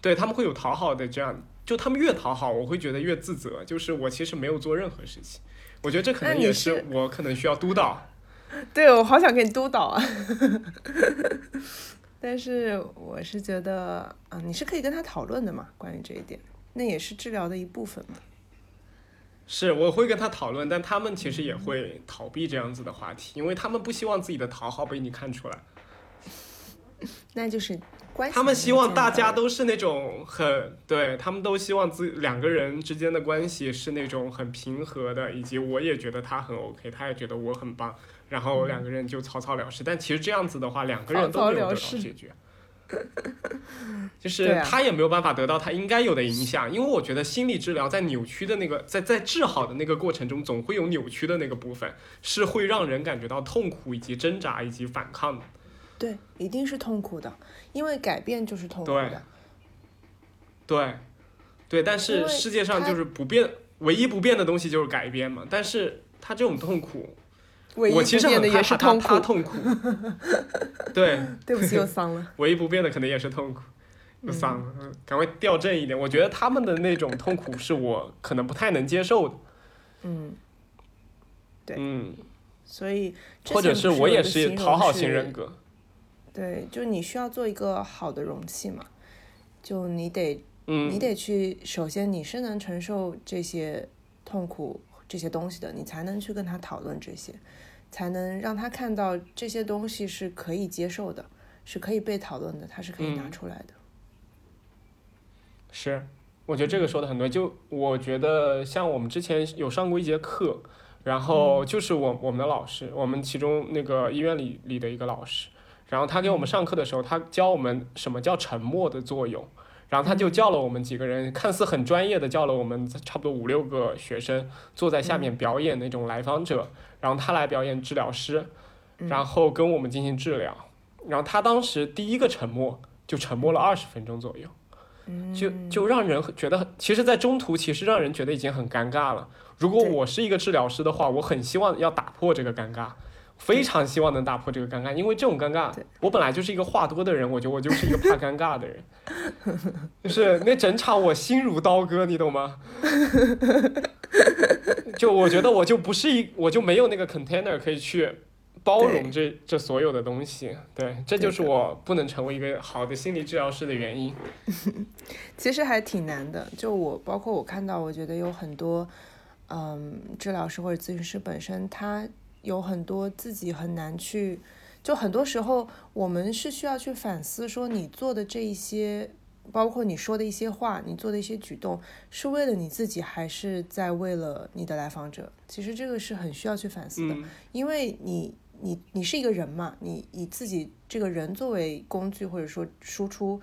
A: 对他们会有讨好的这样。就他们越讨好，我会觉得越自责。就是我其实没有做任何事情，我觉得这可能也是我可能需要督导。
B: 对，我好想给你督导啊！但是我是觉得，啊，你是可以跟他讨论的嘛，关于这一点，那也是治疗的一部分嘛。
A: 是，我会跟他讨论，但他们其实也会逃避这样子的话题，因为他们不希望自己的讨好被你看出来。
B: 那就是。
A: 他们希望大家都是那种很对，他们都希望自两个人之间的关系是那种很平和的，以及我也觉得他很 OK，他也觉得我很棒，然后两个人就草草了事。但其实这样子的话，两个人都没有得到解决，就是他也没有办法得到他应该有的影响。因为我觉得心理治疗在扭曲的那个，在在治好的那个过程中，总会有扭曲的那个部分，是会让人感觉到痛苦以及挣扎以及反抗的。
B: 对，一定是痛苦的。因为改变就是痛苦的，
A: 对，对，但是世界上就是不变，唯一不变的东西就是改变嘛。但是他这种痛苦，我其实很害怕他他痛苦。对，
B: 对不起，又丧了。
A: 唯一不变的可能也是痛苦，又丧了。赶快调正一点。我觉得他们的那种痛苦是我可能不太能接受的。
B: 嗯，对，
A: 嗯，
B: 所以
A: 或者是我也是讨好型人格。
B: 对，就你需要做一个好的容器嘛，就你得，你得去，首先你是能承受这些痛苦这些东西的，你才能去跟他讨论这些，才能让他看到这些东西是可以接受的，是可以被讨论的，他是可以拿出来的。
A: 是，我觉得这个说的很对。就我觉得，像我们之前有上过一节课，然后就是我我们的老师，我们其中那个医院里里的一个老师。然后他给我们上课的时候，他教我们什么叫沉默的作用。然后他就叫了我们几个人，看似很专业的叫了我们差不多五六个学生坐在下面表演那种来访者，然后他来表演治疗师，然后跟我们进行治疗。然后他当时第一个沉默就沉默了二十分钟左右，就就让人觉得，其实，在中途其实让人觉得已经很尴尬了。如果我是一个治疗师的话，我很希望要打破这个尴尬。非常希望能打破这个尴尬，因为这种尴尬，我本来就是一个话多的人，我觉得我就是一个怕尴尬的人，就 是那整场我心如刀割，你懂吗？就我觉得我就不是一，我就没有那个 container 可以去包容这这所有的东西，对，这就是我不能成为一个好的心理治疗师的原因。
B: 其实还挺难的，就我包括我看到，我觉得有很多，嗯，治疗师或者咨询师本身他。有很多自己很难去，就很多时候我们是需要去反思，说你做的这一些，包括你说的一些话，你做的一些举动，是为了你自己，还是在为了你的来访者？其实这个是很需要去反思的，因为你你你是一个人嘛，你以自己这个人作为工具，或者说输出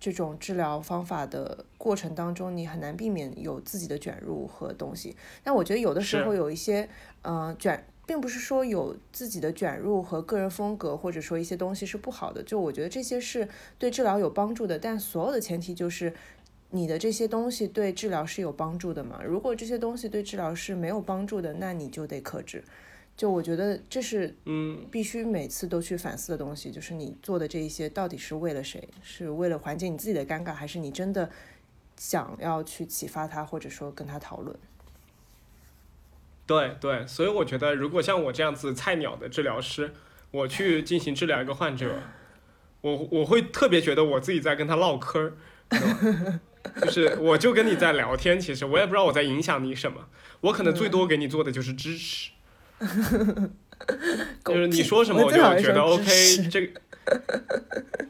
B: 这种治疗方法的过程当中，你很难避免有自己的卷入和东西。但我觉得有的时候有一些，嗯，卷。并不是说有自己的卷入和个人风格，或者说一些东西是不好的。就我觉得这些是对治疗有帮助的，但所有的前提就是你的这些东西对治疗是有帮助的嘛？如果这些东西对治疗是没有帮助的，那你就得克制。就我觉得这是
A: 嗯，
B: 必须每次都去反思的东西，就是你做的这一些到底是为了谁？是为了缓解你自己的尴尬，还是你真的想要去启发他，或者说跟他讨论？
A: 对对，所以我觉得，如果像我这样子菜鸟的治疗师，我去进行治疗一个患者，我我会特别觉得我自己在跟他唠嗑儿，就是我就跟你在聊天，其实我也不知道我在影响你什么，我可能最多给你做的就是支持，就是你说什么我就觉得 OK，这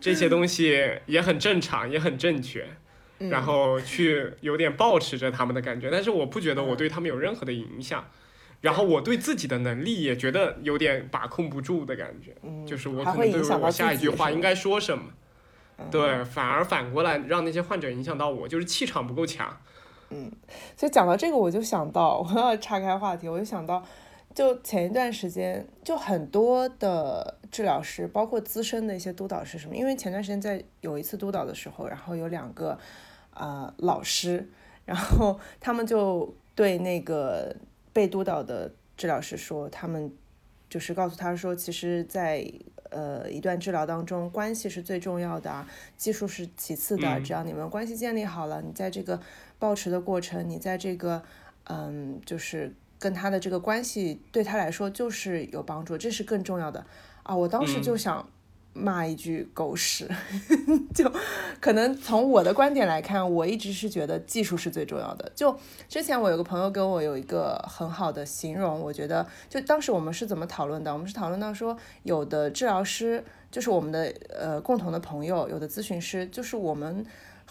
A: 这些东西也很正常，也很正确。然后去有点抱持着他们的感觉，但是我不觉得我对他们有任何的影响。然后我对自己的能力也觉得有点把控不住的感觉，就是我可能对我下一句话应该说什么，对，反而反过来让那些患者影响到我，就是气场不够强。
B: 嗯，所以讲到这个，我就想到我要岔开话题，我就想到，就前一段时间，就很多的治疗师，包括资深的一些督导师什么，因为前段时间在有一次督导的时候，然后有两个啊、老师，然后他们就对那个被督导的治疗师说，他们就是告诉他说，其实在，呃一段治疗当中，关系是最重要的啊，技术是其次的，
A: 嗯
B: 只要你们关系建立好了，你在这个保持的过程，你在这个嗯，就是跟他的这个关系对他来说就是有帮助，这是更重要的啊！我当时就想骂一句狗屎，就可能从我的观点来看，我一直是觉得技术是最重要的。就之前我有个朋友跟我有一个很好的形容，我觉得就当时我们是怎么讨论的？我们是讨论到说，有的治疗师就是我们的呃共同的朋友，有的咨询师就是我们。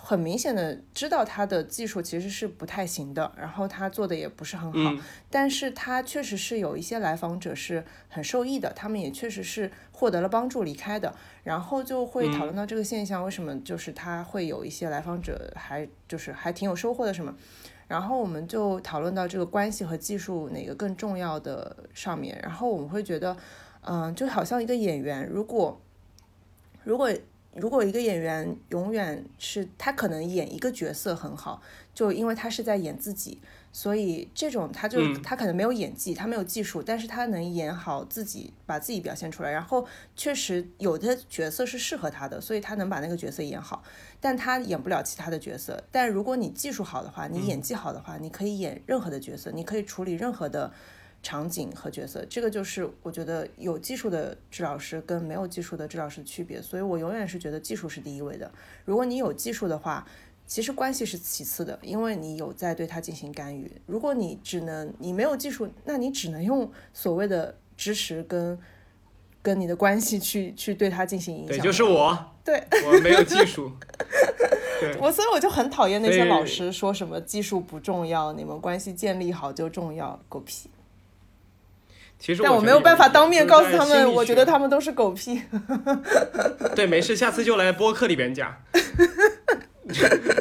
B: 很明显的知道他的技术其实是不太行的，然后他做的也不是很好，
A: 嗯。
B: 但是他确实是有一些来访者是很受益的，他们也确实是获得了帮助离开的，然后就会讨论到这个现象，为什么就是他会有一些来访者还就是还挺有收获的什么，然后我们就讨论到这个关系和技术哪个更重要的上面，然后我们会觉得，嗯、就好像一个演员，如果如果如果一个演员永远是他可能演一个角色很好，就因为他是在演自己，所以这种他就、
A: 嗯
B: 他可能没有演技，他没有技术，但是他能演好自己，把自己表现出来。然后确实有的角色是适合他的，所以他能把那个角色演好，但他演不了其他的角色。但如果你技术好的话，你演技好的话，你可以演任何的角色，你可以处理任何的。场景和角色，这个就是我觉得有技术的治疗师跟没有技术的治疗师的区别，所以我永远是觉得技术是第一位的。如果你有技术的话，其实关系是其次的，因为你有在对他进行干预。如果你只能你没有技术，那你只能用所谓的支持跟跟你的关系去去对他进行影响。
A: 对，就是我，
B: 对
A: 我没有技术，对，
B: 我，所以我就很讨厌那些老师说什么技术不重要，你们关系建立好就重要，狗屁！
A: 其实
B: 但我没有办法当面告诉他们，我觉得他们都是狗屁。
A: 对，没事，下次就来播客里边讲，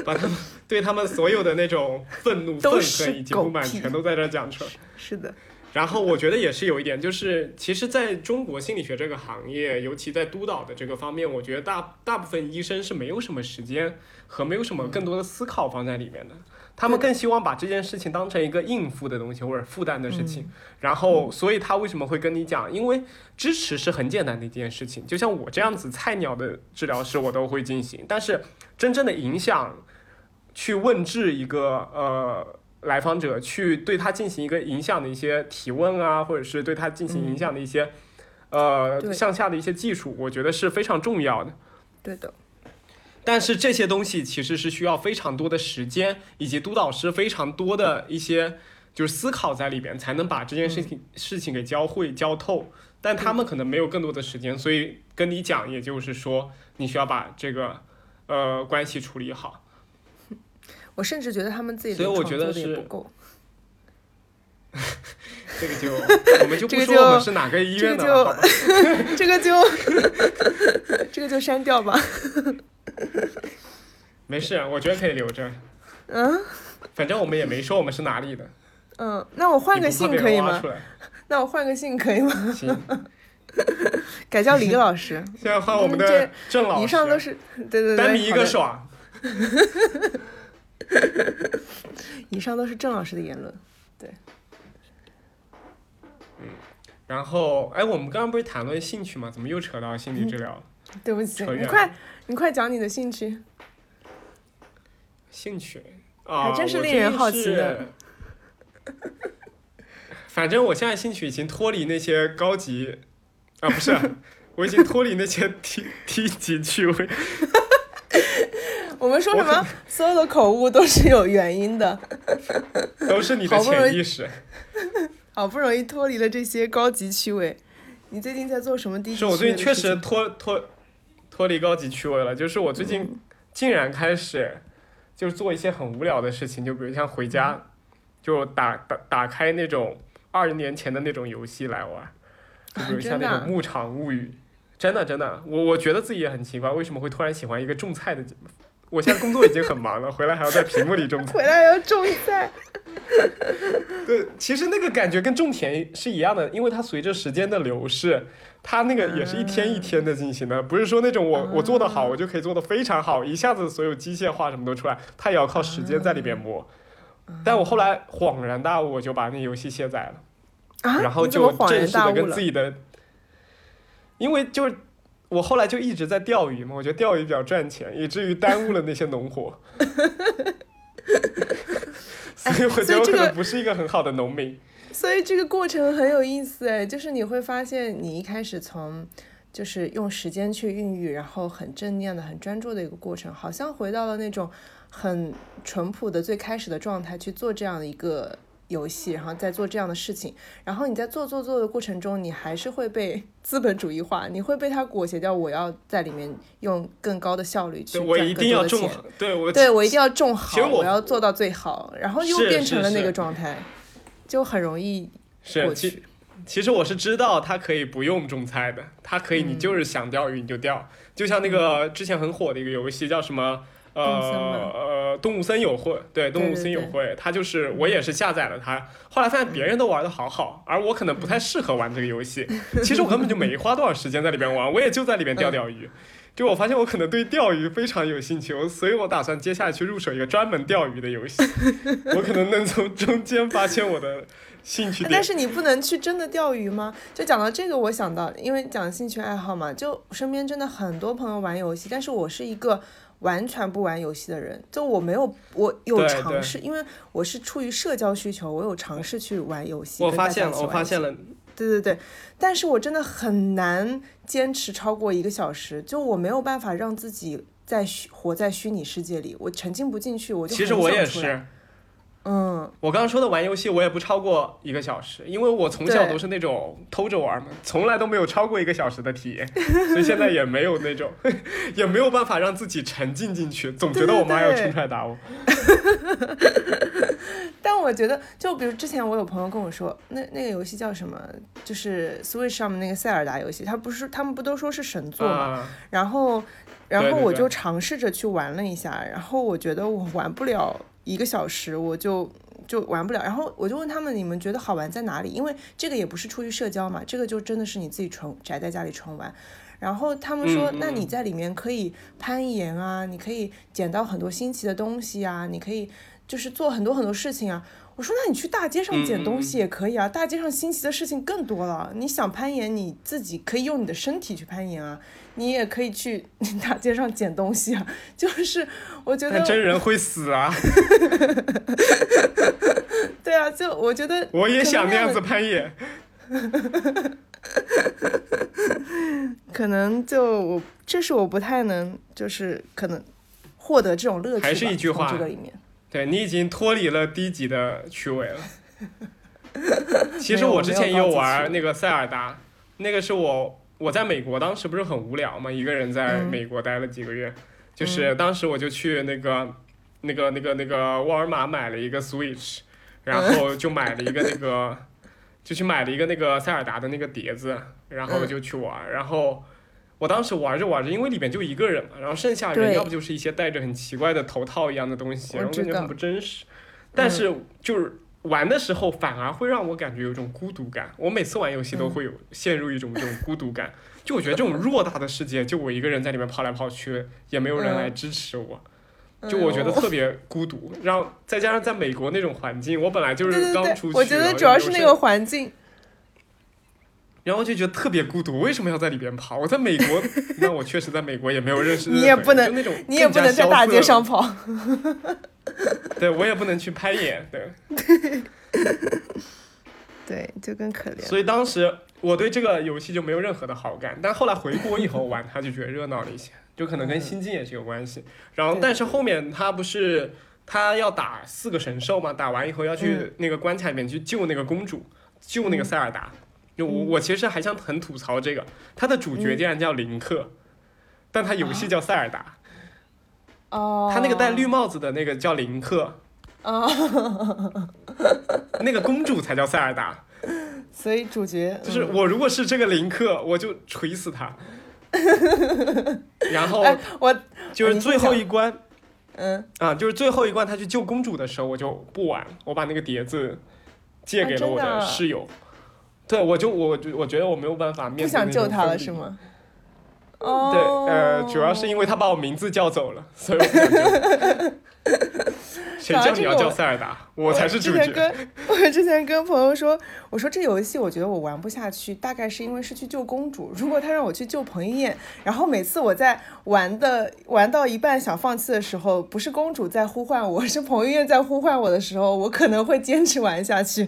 A: 把他们对他们所有的那种愤怒、愤恨以及不满全都在这讲出来。
B: 是的，
A: 然后我觉得也是有一点，就是其实在中国心理学这个行业，尤其在督导的这个方面，我觉得大大部分医生是没有什么时间和没有什么更多的思考放在里面的。他们更希望把这件事情当成一个应付的东西或者负担的事
B: 嗯
A: 情，然后，所以他为什么会跟你讲？因为支持是很简单的一件事情，就像我这样子菜鸟的治疗师，我都会进行。但是真正的影响，去问治一个呃来访者，去对他进行一个影响的一些提问啊，或者是对他进行影响的一些、呃向下的一些技术，我觉得是非常重要的。
B: 对的，
A: 但是这些东西其实是需要非常多的时间，以及督导师非常多的一些就是思考在里边，才能把这件事情、事情给教会教透。但他们可能没有更多的时间，所以跟你讲，也就是说，你需要把这个呃关系处理好。
B: 我甚至觉得他们自己
A: 所以我觉得是
B: 不够。
A: 这个就 我们就不说我们
B: 是
A: 哪个医院的了，
B: 这个就这个就删掉吧。
A: 没事，我觉得可以留着。
B: 嗯
A: 反正我们也没说我们是哪里的，
B: 嗯，那我换个姓可以吗？那我换个姓可以吗？
A: 行，
B: 改叫李老师。
A: 现在换我们的郑老师，
B: 以上都是对对对，
A: 单米一个爽。
B: 以上都是郑老师的言论。对。
A: 嗯然后，哎，我们刚刚不是谈论兴趣吗？怎么又扯到心理治疗了？
B: 对不起，你快你快讲你的兴趣。
A: 兴趣啊，
B: 还真是令人好奇的。
A: 反正我现在兴趣已经脱离那些高级啊，不是，我已经脱离那些低低级趣味。
B: 我们说什么？所有的口误都是有原因的。
A: 都是你的潜意识。
B: 好不容易脱离了这些高级趣味，你最近在做什么低级趣味
A: 是我最近确实脱脱脱离高级趣味了，就是我最
B: 嗯
A: 近竟然开始就是做一些很无聊的事情，就比如像回家
B: 嗯
A: 就打打打开那种二十年前的那种游戏来玩，就比如像那种《牧场物语》，真的真的，我我觉得自己也很奇怪，为什么会突然喜欢一个种菜的节目我现在工作已经很忙了，回来还要在屏幕里种菜。
B: 回来要种菜。
A: 对，其实那个感觉跟种田是一样的，因为它随着时间的流逝，它那个也是一天一天的进行的，不是说那种我我做的好，我就可以做的非常好，一下子所有机械化什么都出来，它也要靠时间在里边磨。但我后来恍然大悟，我就把那游戏卸载了，
B: 啊，
A: 然后就正式的跟自己的，因为就是我后来就一直在钓鱼嘛，我觉得钓鱼比较赚钱，以至于耽误了那些农活。所以我觉得我可能不是一个很好的农民。
B: 所以这个过程很有意思哎，就是你会发现，你一开始从就是用时间去孕育，然后很正念的、很专注的一个过程，好像回到了那种很淳朴的最开始的状态去做这样的一个游戏，然后再做这样的事情。然后你在做做做的过程中，你还是会被 资本主义化，你会被它裹挟掉。我要在里面用更高的效率去
A: 对，我
B: 赚
A: 一定要种
B: 更多的钱。
A: 好，对我
B: 对我一定要种好，
A: 我
B: 要做到最好，然后又变成了那个状态，就很容易过
A: 是其
B: 去。
A: 其实我是知道它可以不用种菜的，它可以
B: 嗯
A: 你就是想钓鱼你就钓，就像那个之前很火的一个游戏叫什么？呃呃，动物森友会，对，动物森友会，它就是我也是下载了它，后来发现别人都玩的好好，而我可能不太适合玩这个游戏。其实我根本就没花多少时间在里边玩，我也就在里边钓钓鱼。就我发现我可能对钓鱼非常有兴趣，我所以我打算接下来去入手一个专门钓鱼的游戏，我可能能从中间发现我的兴趣点
B: 但。是你不能去真的钓鱼吗？就讲到这个，我想到，因为讲兴趣爱好嘛，就身边真的很多朋友玩游戏，但是我是一个完全不玩游戏的人，就我没有，我有尝试，因为我是出于社交需求，我有尝试去玩游戏。
A: 我发现了，我发现了，
B: 对对对，但是我真的很难坚持超过一个小时，就我没有办法让自己在虚活在虚拟世界里，我沉浸不进去，我就
A: 其实我也是。
B: 嗯，
A: 我刚刚说的玩游戏，我也不超过一个小时，因为我从小都是那种偷着玩嘛，从来都没有超过一个小时的体验，所以现在也没有那种，也没有办法让自己沉浸进去，总觉得我妈要冲出来打我。
B: 但我觉得，就比如之前我有朋友跟我说，那那个游戏叫什么？就是 Switch 上面那个塞尔达游戏，他不是他们不都说是神作吗？
A: 啊，
B: 然后，然后我就尝试着去玩了一下，然后我觉得我玩不了一个小时，我就就玩不了。然后我就问他们，你们觉得好玩在哪里？因为这个也不是出于社交嘛，这个就真的是你自己纯宅在家里纯玩。然后他们说，那你在里面可以攀岩啊，你可以捡到很多新奇的东西啊，你可以就是做很多很多事情啊。我说，那你去大街上捡东西也可以啊，大街上新奇的事情更多了。你想攀岩，你自己可以用你的身体去攀岩啊，你也可以去 大街上捡东西啊。就是我觉得
A: 但真人会死啊！
B: 对啊，就我觉得
A: 我也想那样子攀岩。
B: 可能就我这是我不太能，就是可能获得这种乐趣吧。
A: 还是一句话
B: 从这个里面，
A: 对你已经脱离了低级的趣味了。其实我之前也有玩那个塞尔达，那个是我我在美国当时不是很无聊嘛，一个人在
B: 嗯
A: 美国待了几个月，就是当时我就去那个那个那个那个沃尔玛买了一个 Switch，然后就买了一个那个就去买了一个那个塞尔达的那个碟子，然后
B: 嗯
A: 就去玩，然后。我当时玩着玩着，因为里面就一个人嘛，然后剩下人要不就是一些戴着很奇怪的头套一样的东西，然后感觉很不真实。但是就是玩的时候，反而会让我感觉有一种孤独感。我每次玩游戏都会有陷入一种这种孤独感，就我觉得这种偌大的世界，就我一个人在里面跑来跑去，也没有人来支持我，就我觉得特别孤独。然后再加上在美国那种环境，我本来就是刚出，去，
B: 我觉得主要是那个环境，
A: 然后就觉得特别孤独，为什么要在里边跑？我在美国，那我确实在美国也没有认识
B: 你也不能
A: 那种
B: 你也不能在大街上跑。
A: 对我也不能去攀岩，对，
B: 对，就更可怜。
A: 所以当时我对这个游戏就没有任何的好感，但后来回国以后玩它就觉得热闹了一些，就可能跟心境也是有关系。然后但是后面他不是他要打四个神兽嘛，打完以后要去那个关卡里面去救那个公主，救那个塞尔达。就我我其实还想很吐槽这个，他的主角竟然叫林克，但他游戏叫塞尔达，
B: 哦，
A: 他那个戴绿帽子的那个叫林克，
B: 哦，
A: 那个公主才叫塞尔达。
B: 所以主角
A: 就是
B: 嗯
A: 我如果是这个林克，我就锤死他。然后
B: 哎，我
A: 就是最后一关，
B: 嗯，
A: 啊，就是最后一关他去救公主的时候，我就不玩，我把那个碟子借给了我
B: 的
A: 室友。对，我就我就我觉得我没有办法面对
B: 不想救他了是？吗？
A: 对，
B: 哦，
A: 呃，主要是因为他把我名字叫走了，所以我不想救。谁叫你要叫塞尔达？我才是主角。
B: 之前跟我之前跟朋友说，我说这游戏我觉得我玩不下去，大概是因为是去救公主。如果他让我去救彭于晏，然后每次我在玩的玩到一半想放弃的时候，不是公主在呼唤我，是彭于晏在呼唤我的时候，我可能会坚持玩下去。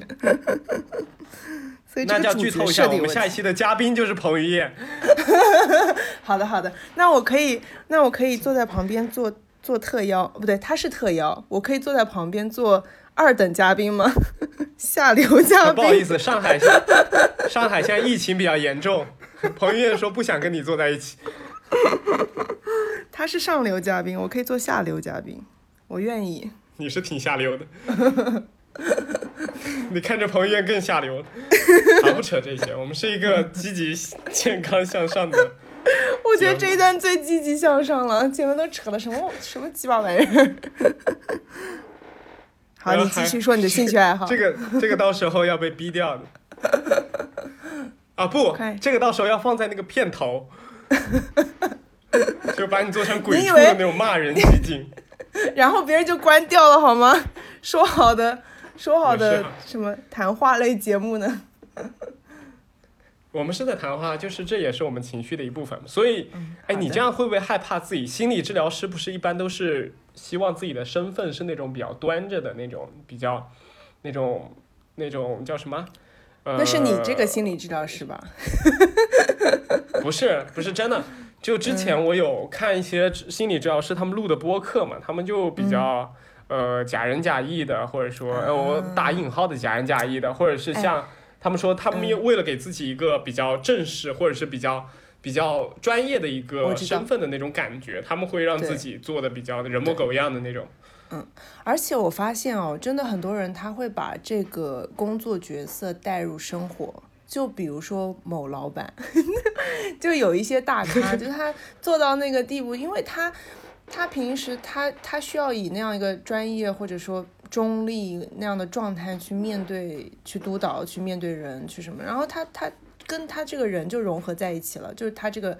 B: 所以这
A: 那就要
B: 个主
A: 剧透一下，我。们下一期的嘉宾就是彭于晏。
B: 好的好的，那我可以那我可以坐在旁边做做特邀，不对，他是特邀，我可以坐在旁边做二等嘉宾吗？下流嘉宾。
A: 啊不好意思，上海现上海现在疫情比较严重，彭于晏说不想跟你坐在一起。
B: 他是上流嘉宾，我可以做下流嘉宾，我愿意。
A: 你是挺下流的，你看着彭于晏更下流。好，不扯这些，我们是一个积极、健康向上的。
B: 我觉得这一段最积极向上了，前面都扯了什么什么鸡巴玩意儿。好，
A: 呃
B: 你继续说你的兴趣爱好。
A: 这个这个到时候要被逼掉的。啊不
B: 快，
A: 这个到时候要放在那个片头，就把你做成鬼畜的那种骂人集锦。
B: 然后别人就关掉了好吗？说好的说好的什么谈话类节目呢？
A: 我们是在谈话，就是这也是我们情绪的一部分。所以，哎，你这样会不会害怕自己？心理治疗师不是一般都是希望自己的身份是那种比较端着的那种，比较那种那种叫什么？呃、
B: 那是你这个心理治疗师吧？
A: 不是不是真的。就之前
B: 嗯
A: 我有看一些心理治疗师他们录的播客嘛，他们就比较、
B: 嗯
A: 呃假仁假义的，或者说
B: 啊
A: 呃我打引号的假仁假义的，或者是
B: 哎
A: 像他们说他们
B: 嗯
A: 为了给自己一个比较正式或者是比较比较专业的一个身份的那种感觉，他们会让自己做的比较人模狗样的那种。
B: 嗯而且我发现哦，真的很多人他会把这个工作角色带入生活。就比如说某老板，就有一些大咖，就是他做到那个地步，因为他他平时他他需要以那样一个专业或者说中立那样的状态去面对、去督导、去面对人、去什么，然后他他跟他这个人就融合在一起了，就是他这个。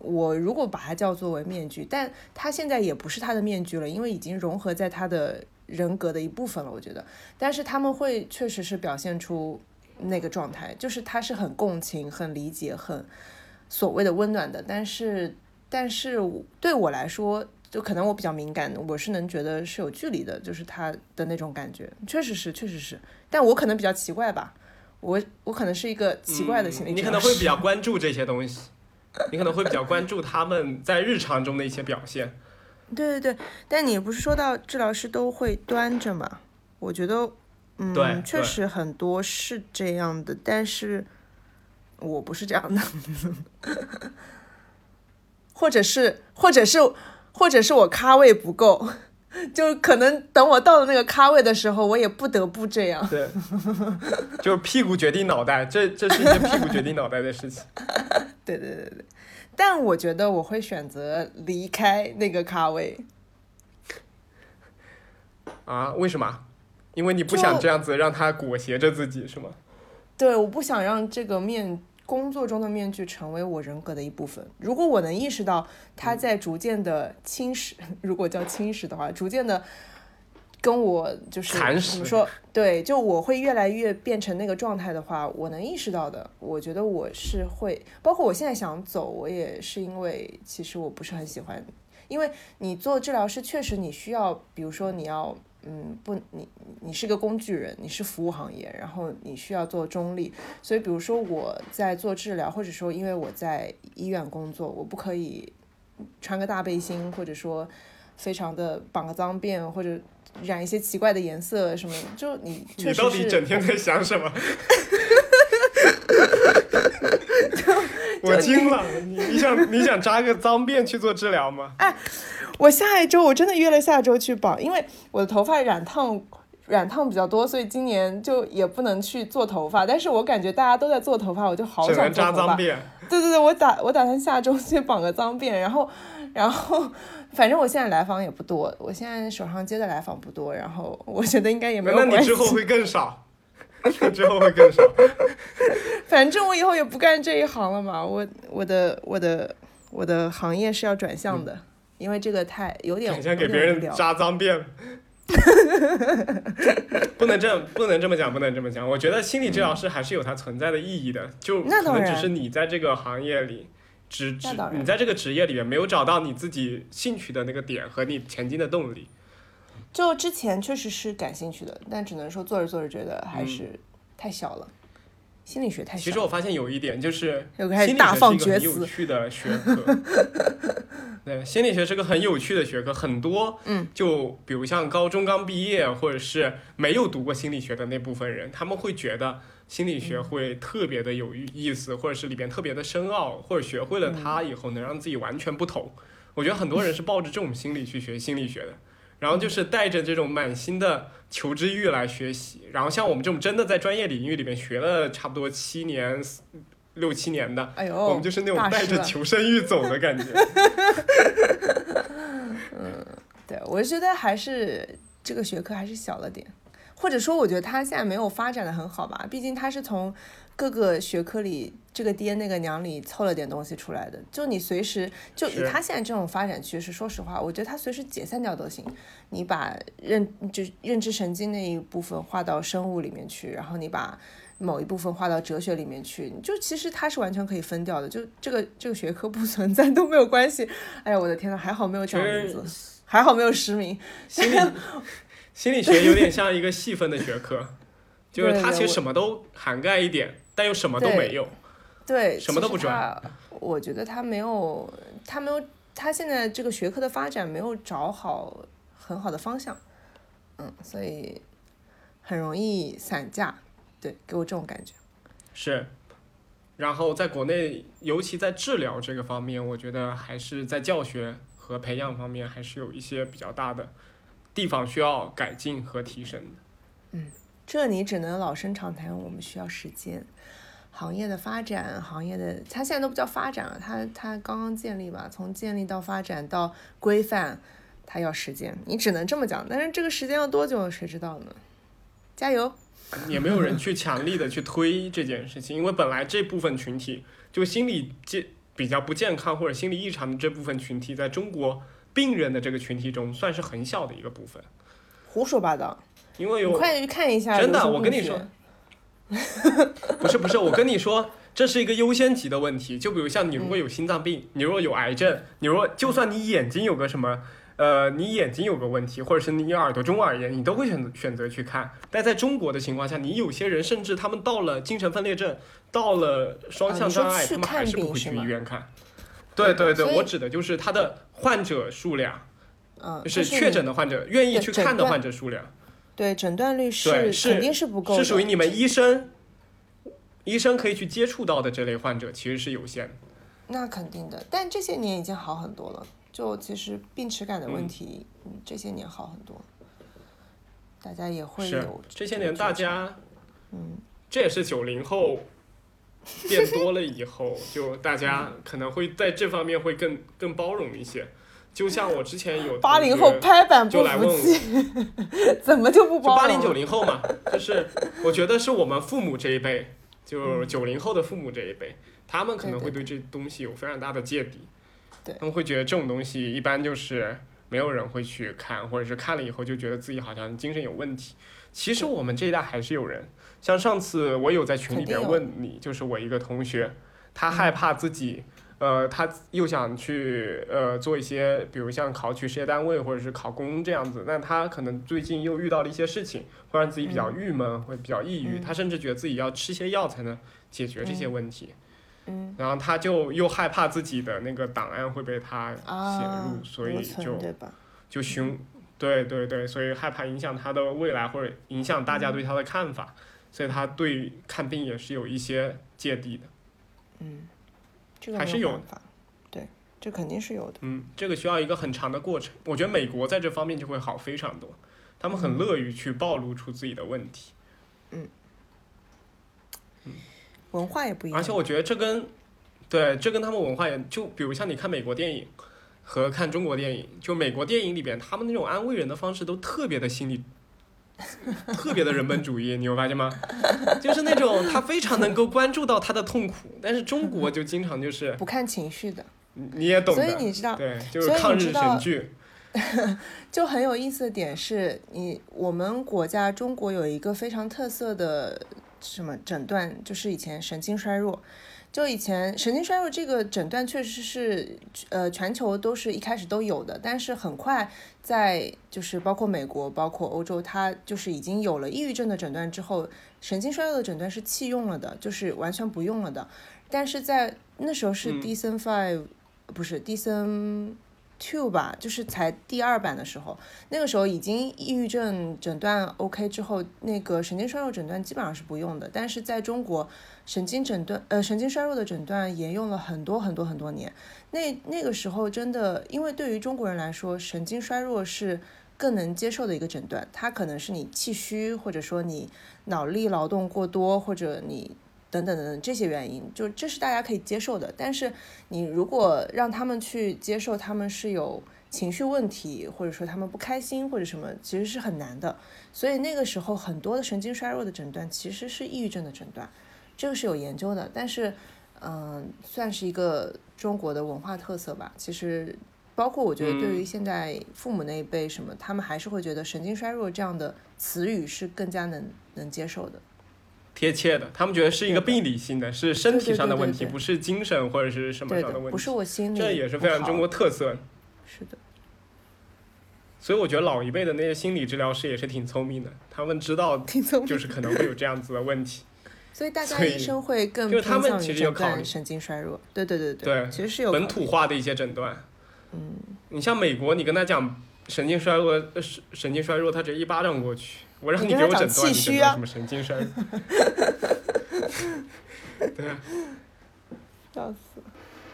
B: 我如果把它叫作为面具，但他现在也不是他的面具了，因为已经融合在他的人格的一部分了。我觉得，但是他们会确实是表现出那个状态，就是他是很共情、很理解、很所谓的温暖的。但是，但是对我来说，就可能我比较敏感，我是能觉得是有距离的，就是他的那种感觉，确实是，确实是。但我可能比较奇怪吧，我我可能是一个奇怪的心理
A: 嗯你可能会比较关注这些东西，你可能会比较关注他们在日常中的一些表现。
B: 对对对，但你不是说到治疗师都会端着嘛？我觉得，
A: 对
B: 嗯，确实很多是这样的，但是我不是这样的，或者是，或者是，或者是我咖位不够，就可能等我到了那个咖位的时候，我也不得不这样。
A: 对，就是屁股决定脑袋，这这是一件屁股决定脑袋的事情。
B: 对对对对，但我觉得我会选择离开那个咖位。
A: 啊？为什么？因为你不想这样子让他裹挟着自己，是吗？
B: 对，我不想让这个面工作中的面具成为我人格的一部分。如果我能意识到它在逐渐的侵蚀，如果叫侵蚀的话，逐渐的跟我就是怎么说？对，就我会越来越变成那个状态的话，我能意识到的，我觉得我是会，包括我现在想走，我也是因为其实我不是很喜欢，因为你做治疗师确实你需要，比如说你要。嗯，不，你你是个工具人，你是服务行业，然后你需要做中立，所以比如说我在做治疗，或者说因为我在医院工作，我不可以穿个大背心，或者说非常的绑个脏辫，或者染一些奇怪的颜色什么，就你
A: 你到底整天在想什么？我惊了，你你想你想扎个脏辫去做治疗吗？
B: 我下一周我真的约了下周去绑，因为我的头发染烫染烫比较多，所以今年就也不能去做头发。但是我感觉大家都在做头发，我就好想。
A: 扎脏辫。
B: 对对对，我打我打算下周去绑个脏辫，然后然后反正我现在来访也不多，我现在手上接的来访不多，然后我觉得应该也没有
A: 那你
B: 关系
A: 之。后会更少，之后会更少。
B: 反正我以后也不干这一行了嘛，我我的我的我的行业是要转向的，因为这个太有点
A: 转向给别人。扎脏辫。不能这样，不能这么讲，不能这么讲。我觉得心理治疗师还是有它存在的意义的，就可能只是你在这个行业里，只只
B: 那当然
A: 你在这个职业里面没有找到你自己兴趣的那个点和你前进的动力。
B: 就之前确实是感兴趣的，但只能说做着做着觉得还是太小了，心理学太。
A: 其实我发现有一点就是，心理学
B: 大放
A: 是一个很有趣的学科。对，心理学是个很有趣的学科，很多，
B: 嗯，
A: 就比如像高中刚毕业或者是没有读过心理学的那部分人，他们会觉得心理
B: 嗯
A: 学会特别的有意思，或者是里边特别的深奥，或者学会了它以后能让自己完全不同。我觉得很多人是抱着这种心理去学心理学的。然后就是带着这种满心的求知欲来学习，然后像我们这种真的在专业领域里面学了差不多七年、六七年的，
B: 哎呦，
A: 我们就是那种带着求生欲走的感觉。
B: 嗯对，我觉得还是这个学科还是小了点，或者说我觉得它现在没有发展的很好吧，毕竟它是从各个学科里这个爹那个娘里凑了点东西出来的，就你随时就以他现在这种发展趋势，说实话，我觉得他随时解散掉都行。你把认就认知神经那一部分划到生物里面去，然后你把某一部分划到哲学里面去，就其实它是完全可以分掉的，就这个这个学科不存在都没有关系。哎呀，我的天呐，还好没有
A: 其
B: 讲名字。还好没有实名。
A: 心理心理学有点像一个细分的学科，就是它其实什么都涵盖一点，但又什么都没有。
B: 对，
A: 什么都不
B: 其实它我觉得他没有，他没有，他现在这个学科的发展没有找好很好的方向，嗯，所以很容易散架。对，给我这种感觉。
A: 是，然后在国内，尤其在治疗这个方面，我觉得还是在教学和培养方面，还是有一些比较大的地方需要改进和提升的。
B: 这你只能老生常谈，我们需要时间。行业的发展，行业的它现在都不叫发展了，它它刚刚建立吧，从建立到发展到规范，它要时间，你只能这么讲。但是这个时间要多久，谁知道呢？加油！
A: 也没有人去强力的去推这件事情，因为本来这部分群体就心理健比较不健康或者心理异常的这部分群体，在中国病人的这个群体中算是很小的一个部分，
B: 胡说八道！
A: 因为有
B: 快去看一下
A: 真的我跟你说不是不是，我跟你说，这是一个优先级的问题。就比如像你如果有心脏病，你如果有癌症，你如果就算你眼睛有个什么，呃，你眼睛有个问题，或者是你耳朵中耳炎，你都会选择选择去看。但在中国的情况下，你有些人甚至他们到了精神分裂症，到了双向障碍，
B: 去
A: 他们还是不会去医院看。对对对，我指的就是他的患者数量，
B: 嗯，
A: 就
B: 就是是
A: 确诊的患者，愿意去看的患者数量。
B: 对诊断率是
A: 是
B: 肯定是不够的，
A: 是属于你们医生，医生可以去接触到的这类患者其实是有限的。
B: 那肯定的，但这些年已经好很多了。就其实病耻感的问题，嗯，这些年好很多，大家也会
A: 是
B: 有
A: 这些年大家，
B: 嗯，
A: 这也是九零后变多了以后，就大家可能会在这方面会更更包容一些。就像我之前有
B: 八零后拍板不
A: 就来问我，
B: 服气，怎么就不
A: 八零九零后嘛，就是我觉得是我们父母这一辈，就是九零后的父母这一辈，他们可能会对这东西有非常大的芥蒂，
B: 对
A: 他们会觉得这种东西一般就是没有人会去看，或者是看了以后就觉得自己好像精神有问题。其实我们这一代还是有人，像上次我有在群里边问你，就是我一个同学，他害怕自己。呃，他又想去呃做一些，比如像考取事业单位或者是考公这样子，那他可能最近又遇到了一些事情，会让自己比较郁闷，会比较抑郁。
B: 嗯
A: 他甚至觉得自己要吃些药才能解决这些问题，
B: 嗯
A: 然后他就又害怕自己的那个档案会被他泄
B: 啊
A: 露，，所以就？就凶，对对对，所以害怕影响他的未来或者影响大家对他的看法，所以他对看病也是有一些芥蒂的。
B: 嗯，这个
A: 还是有
B: 对，这肯定是有的。
A: 嗯，这个需要一个很长的过程。我觉得美国在这方面就会好非常多，他们很乐于去暴露出自己的问题，嗯
B: 文化也不一样，
A: 而且我觉得这跟，对，这跟他们文化也就比如像你看美国电影，和看中国电影，就美国电影里边，他们那种安慰人的方式都特别的心理，特别的人本主义，你有发现吗？就是那种他非常能够关注到他的痛苦，但是中国就经常就是
B: 不看情绪的，
A: 你也懂的，
B: 所以你知道，
A: 对，就是抗日神剧。
B: 就很有意思的点是你我们国家中国有一个非常特色的什么诊断，就是以前神经衰弱。就以前神经衰弱这个诊断确实是，呃，全球都是一开始都有的，但是很快在就是包括美国、包括欧洲，它就是已经有了抑郁症的诊断之后，神经衰弱的诊断是弃用了的，就是完全不用了的。但是在那时候是 DSM Five，不是 DSM。Two 吧，就是才第二版的时候，那个时候已经抑郁症诊断 OK 之后，那个神经衰弱诊断基本上是不用的。但是在中国，神经诊断呃神经衰弱的诊断沿用了很多很多很多年。那那个时候真的，因为对于中国人来说，神经衰弱是更能接受的一个诊断，它可能是你气虚，或者说你脑力劳动过多，或者你。等等等等这些原因，就这是大家可以接受的。但是你如果让他们去接受他们是有情绪问题，或者说他们不开心或者什么，其实是很难的。所以那个时候很多的神经衰弱的诊断其实是抑郁症的诊断，这个是有研究的。但是，嗯，算是一个中国的文化特色吧。其实，包括我觉得对于现在父母那一辈什么，他们还是会觉得神经衰弱这样的词语是更加能能接受的。
A: 贴切的，他们觉得是一个病理性的，是身体上的问题，不是精神或者是什么上的问题。
B: 不是我心里。
A: 这也是非常中国特色。
B: 是的。
A: 所以我觉得老一辈的那些心理治疗师也是挺聪明的，他们知道，就是可能会有这样子的问题。
B: 所以大家医生会更偏向于诊断神经衰弱。对对对
A: 对。
B: 对，其实是有
A: 本土化的一些诊断。
B: 嗯。
A: 你像美国，你跟他讲神经衰弱，神神经衰弱，他直接一巴掌过去。我让你给我诊断，你诊断什么神经衰弱？对啊，
B: 笑死！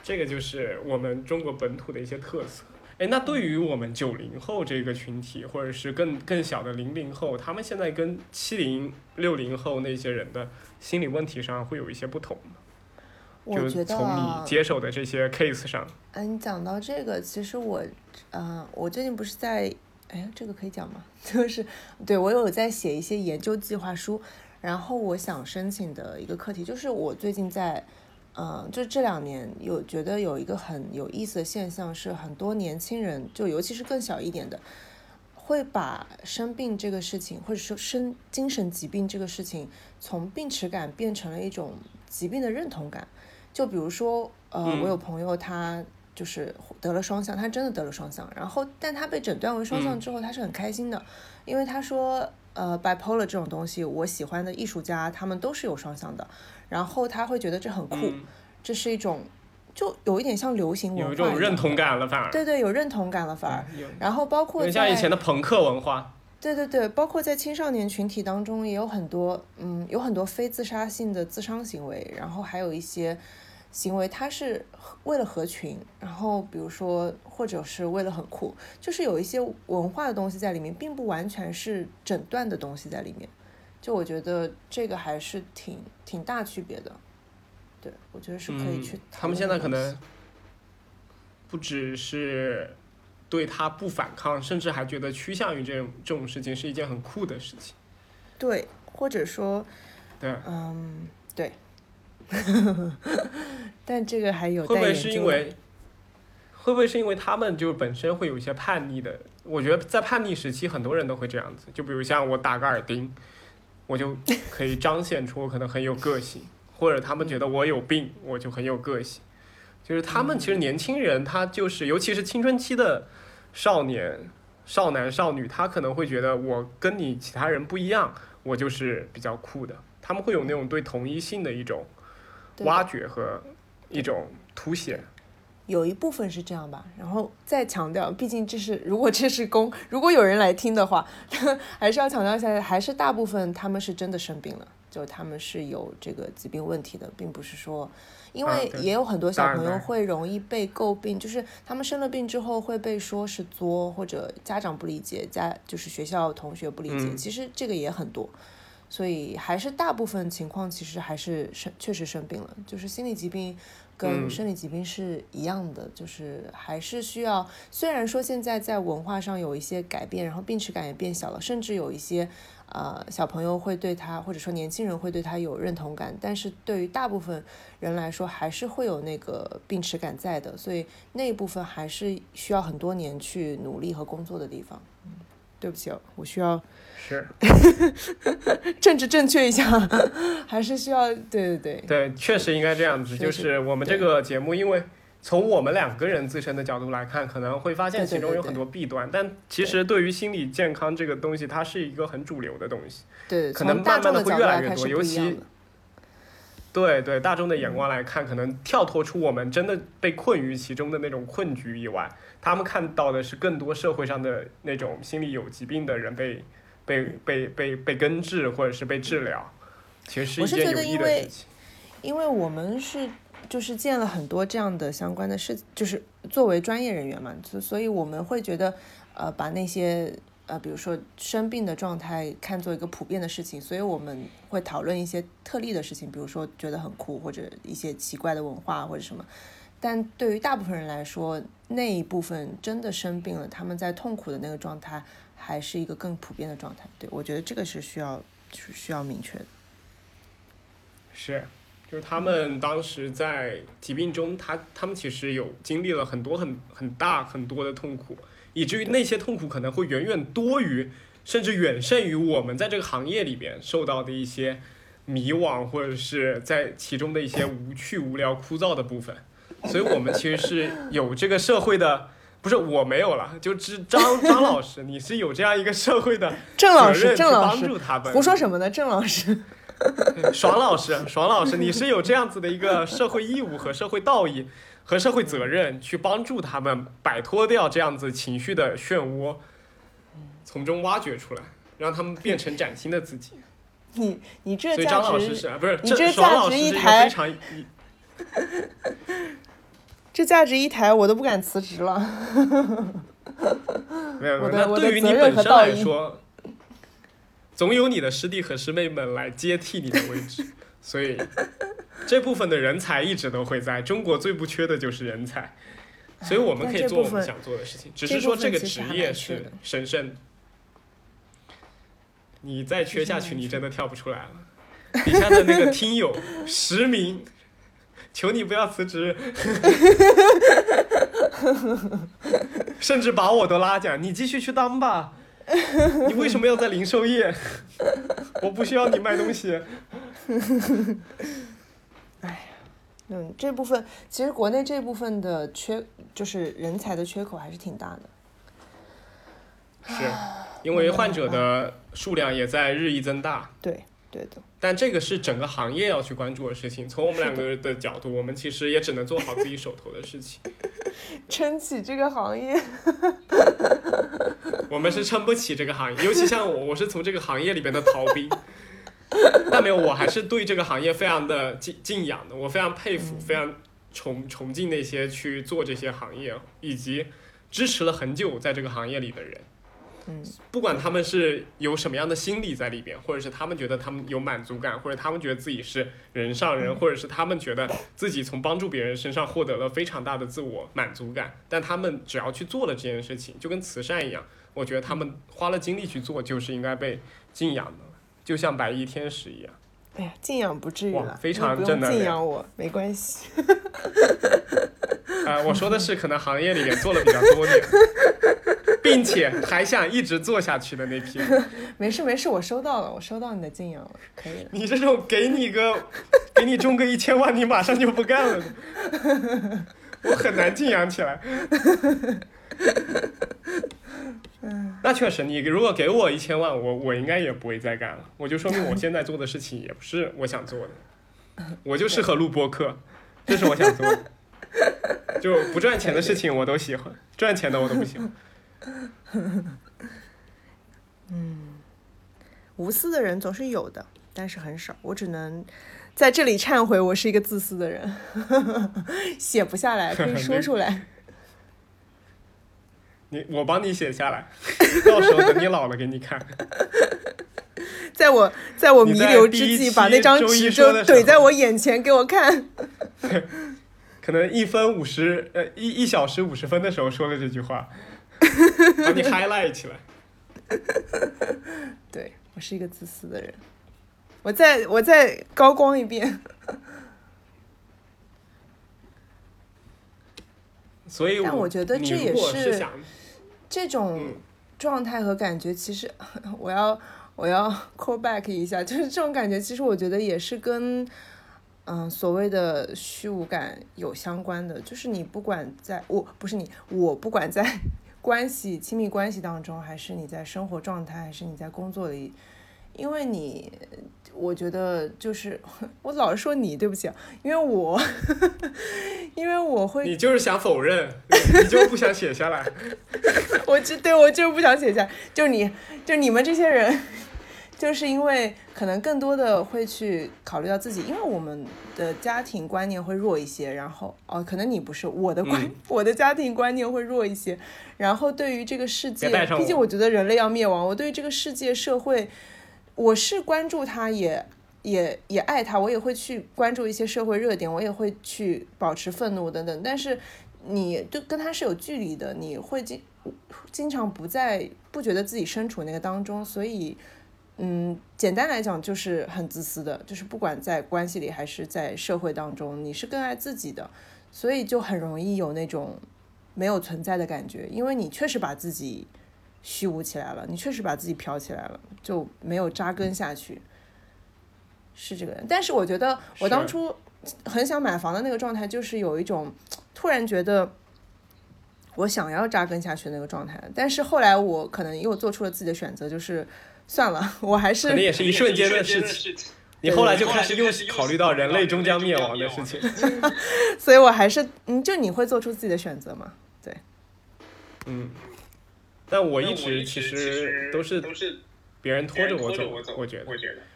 A: 这个就是我们中国本土的一些特色。哎，那对于我们九零后这个群体，或者是更更小的零零后，他们现在跟七零六零后那些人的心理问题上会有一些不同吗？
B: 我觉
A: 得从你接手的这些 case 上，
B: 嗯，你讲到这个，其实我，嗯，我最近不是在。哎，这个可以讲吗？就是对我有在写一些研究计划书，然后我想申请的一个课题就是我最近在，嗯，就这两年有觉得有一个很有意思的现象是，很多年轻人就尤其是更小一点的，会把生病这个事情，或者说生精神疾病这个事情，从病耻感变成了一种疾病的认同感。就比如说，呃，我有朋友他。就是得了双向，他真的得了双向。然后，但他被诊断为双向之后，他是很开心的，因为他说，呃，bipolar 这种东西，我喜欢的艺术家他们都是有双向的。然后他会觉得这很酷，这是一种，就有一点像流行文化，
A: 有一种认同感了，反而。
B: 对对，有认同感了，反而。然后包括
A: 像以前的朋克文化。
B: 对对对，包括在青少年群体当中也有很多，嗯，有很多非自杀性的自伤行为，然后还有一些。行为，它是为了合群，然后比如说，或者是为了很酷，就是有一些文化的东西在里面，并不完全是诊断的东西在里面。就我觉得这个还是挺挺大区别的。对，我觉得是可以去。
A: 他们现在可能不只是对他不反抗，甚至还觉得趋向于这种这种事情是一件很酷的事情。
B: 对，或者说，
A: 对，
B: 嗯，对。但这个还有
A: 会不会是因为会不会是因为他们就本身会有一些叛逆的？我觉得在叛逆时期，很多人都会这样子。就比如像我打个耳钉，我就可以彰显出我可能很有个性；或者他们觉得我有病，我就很有个性。就是他们其实年轻人，他就是尤其是青春期的少年、少男、少女，他可能会觉得我跟你其他人不一样，我就是比较酷的。他们会有那种对同一性的一种。挖掘和一种凸显，
B: 有一部分是这样吧，然后再强调，毕竟这是如果这是公，如果有人来听的话，还是要强调一下，还是大部分他们是真的生病了，就他们是有这个疾病问题的，并不是说，因为也有很多小朋友会容易被诟病，就是他们生了病之后会被说是作，或者家长不理解，家就是学校同学不理解，其实这个也很多。所以还是大部分情况其实还是生确实生病了，就是心理疾病跟
A: 嗯
B: 生理疾病是一样的，就是还是需要。虽然说现在在文化上有一些改变，然后病耻感也变小了，甚至有一些呃小朋友会对他或者说年轻人会对他有认同感，但是对于大部分人来说还是会有那个病耻感在的，所以那一部分还是需要很多年去努力和工作的地方。嗯对不起哦，我需要
A: 是
B: 政治正确一下，还是需要对对对
A: 对，确实应该这样子。就是我们这个节目，因为从我们两个人自身的角度来看，可能会发现其中有很多弊端，但其实对于心理健康这个东西，它是一个很主流的东西。
B: 对，
A: 可能慢慢的会越来越多尤其。对对，大众的眼光来看，可能跳脱出我们真的被困于其中的那种困局以外，他们看到的是更多社会上的那种心理有疾病的人被被被被被根治或者是被治疗，其实
B: 我是
A: 是一件有益
B: 觉得因为
A: 的事情。
B: 因为我们是就是见了很多这样的相关的事，就是作为专业人员嘛，所所以我们会觉得，呃，把那些呃，比如说生病的状态看作一个普遍的事情，所以我们会讨论一些特例的事情，比如说觉得很酷或者一些奇怪的文化或者什么。但对于大部分人来说，那一部分真的生病了，他们在痛苦的那个状态，还是一个更普遍的状态。对我觉得这个是需要是需要明确的。
A: 是，就是他们当时在疾病中，他他们其实有经历了很多很很大很多的痛苦，以至于那些痛苦可能会远远多于，甚至远胜于我们在这个行业里边受到的一些迷惘，或者是在其中的一些无趣、无聊、枯燥的部分。所以我们其实是有这个社会的，不是我没有了，就是张张 老师，你是有这样一个社会的
B: 郑老师，
A: 责任去帮
B: 郑老师，
A: 助他们。
B: 胡说什么呢？郑老师，
A: 爽老师，爽老师，你是有这样子的一个社会义务和社会道义和社会责任，去帮助他们摆脱掉这样子情绪的漩涡，从中挖掘出来，让他们变成崭新的自己。
B: 你你这
A: 所以张
B: 价值
A: 老师是不是？
B: 你这
A: 爽
B: 价值
A: 老师是一个非常一
B: 这价值一抬，我都不敢辞职了。
A: 没 有没有。对于你本身来说，总有你的师弟和师妹们来接替你的位置，所以这部分的人才一直都会在。中国最不缺的就是人才，所以我们可以做我们想做的事情，只是说这个职业是神圣的。你再缺下去，你真的跳不出来了。底下的那个听友 实名，求你不要辞职，甚至把我都拉讲，你继续去当吧。你为什么要在零售业？我不需要你卖东西。
B: 哎呀嗯，这部分其实国内这部分的缺，就是人才的缺口还是挺大的。
A: 是，因为患者的数量也在日益增大，
B: 对对的，
A: 但这个是整个行业要去关注的事情。从我们两个的角度，我们其实也只能做好自己手头的事情。
B: 撑起这个行业。
A: 我们是撑不起这个行业，尤其像我，我是从这个行业里边的逃兵。但没有，我还是对这个行业非常的敬敬仰的，我非常佩服，非常崇崇敬那些去做这些行业以及支持了很久在这个行业里的人。
B: 嗯，
A: 不管他们是有什么样的心理在里边，或者是他们觉得他们有满足感，或者他们觉得自己是人上人，或者是他们觉得自己从帮助别人身上获得了非常大的自我满足感，但他们只要去做了这件事情，就跟慈善一样，我觉得他们花了精力去做，就是应该被敬仰的，就像白衣天使一样。
B: 哎呀，敬仰不至于
A: 哇
B: 了，
A: 非常
B: 你不用敬
A: 正能量
B: 仰我，没关系。
A: 啊、我说的是可能行业里面做了比较多年，并且还想一直做下去的那批人。
B: 没事没事，我收到了，我收到你的敬仰了，可以了。
A: 你这种给你个，给你中个一千万，你马上就不干了，我很难敬仰起来。那确实，你如果给我一千万，我我应该也不会再干了。我就说明我现在做的事情也不是我想做的，我就适合录播客，这是我想做的。就不赚钱的事情我都喜欢，赚钱的我都不喜欢。
B: 嗯无私的人总是有的，但是很少。我只能在这里忏悔，我是一个自私的人，写不下来，可以说出来。
A: 你我帮你写下来，到时候等你老了给你看。
B: 在我在我弥留之际，把那张纸就怼在我眼前给我看。
A: 可能一分五十，呃，一一小时五十分的时候说了这句话，把你 highlight 起来。
B: 对我是一个自私的人。我再我再高光一遍。
A: 所以
B: 但我觉得这也是这种
A: 嗯
B: 状态和感觉，其实 我要我要 call back 一下，就是这种感觉，其实我觉得也是跟嗯、所谓的虚无感有相关的。就是你不管在我不是你，我不管在 关系亲密关系当中，还是你在生活状态，还是你在工作里，因为你。我觉得就是我老是说你，对不起啊，因为我，因为我会
A: 你就是想否认，你就不想写下来。
B: 我就对我就是不想写下，就是你，就你们这些人，就是因为可能更多的会去考虑到自己，因为我们的家庭观念会弱一些，然后哦，可能你不是我的观，
A: 嗯
B: 我的家庭观念会弱一些，然后对于这个世界毕竟我觉得人类要灭亡，我对于这个世界社会，我是关注他也。也也爱他，我也会去关注一些社会热点，我也会去保持愤怒等等。但是你就跟他是有距离的，你会经经常不在不觉得自己身处那个当中，所以，嗯，简单来讲就是很自私的，就是不管在关系里还是在社会当中，你是更爱自己的，所以就很容易有那种没有存在的感觉，因为你确实把自己虚无起来了，你确实把自己飘起来了，就没有扎根下去，是这个人。但是我觉得我当初很想买房的那个状态，就是有一种突然觉得。我想要扎根下去的那个状态，但是后来我可能又做出了自己的选择，就是算了，我还是
A: 可能也是一瞬间的事情。你后来就开始又考虑到人类终将灭亡的事情。
B: 所以我还是嗯，就你会做出自己的选择嘛？对，
A: 嗯，但我一直其实都是别人拖
C: 拖
A: 着我走
C: 我
A: 觉得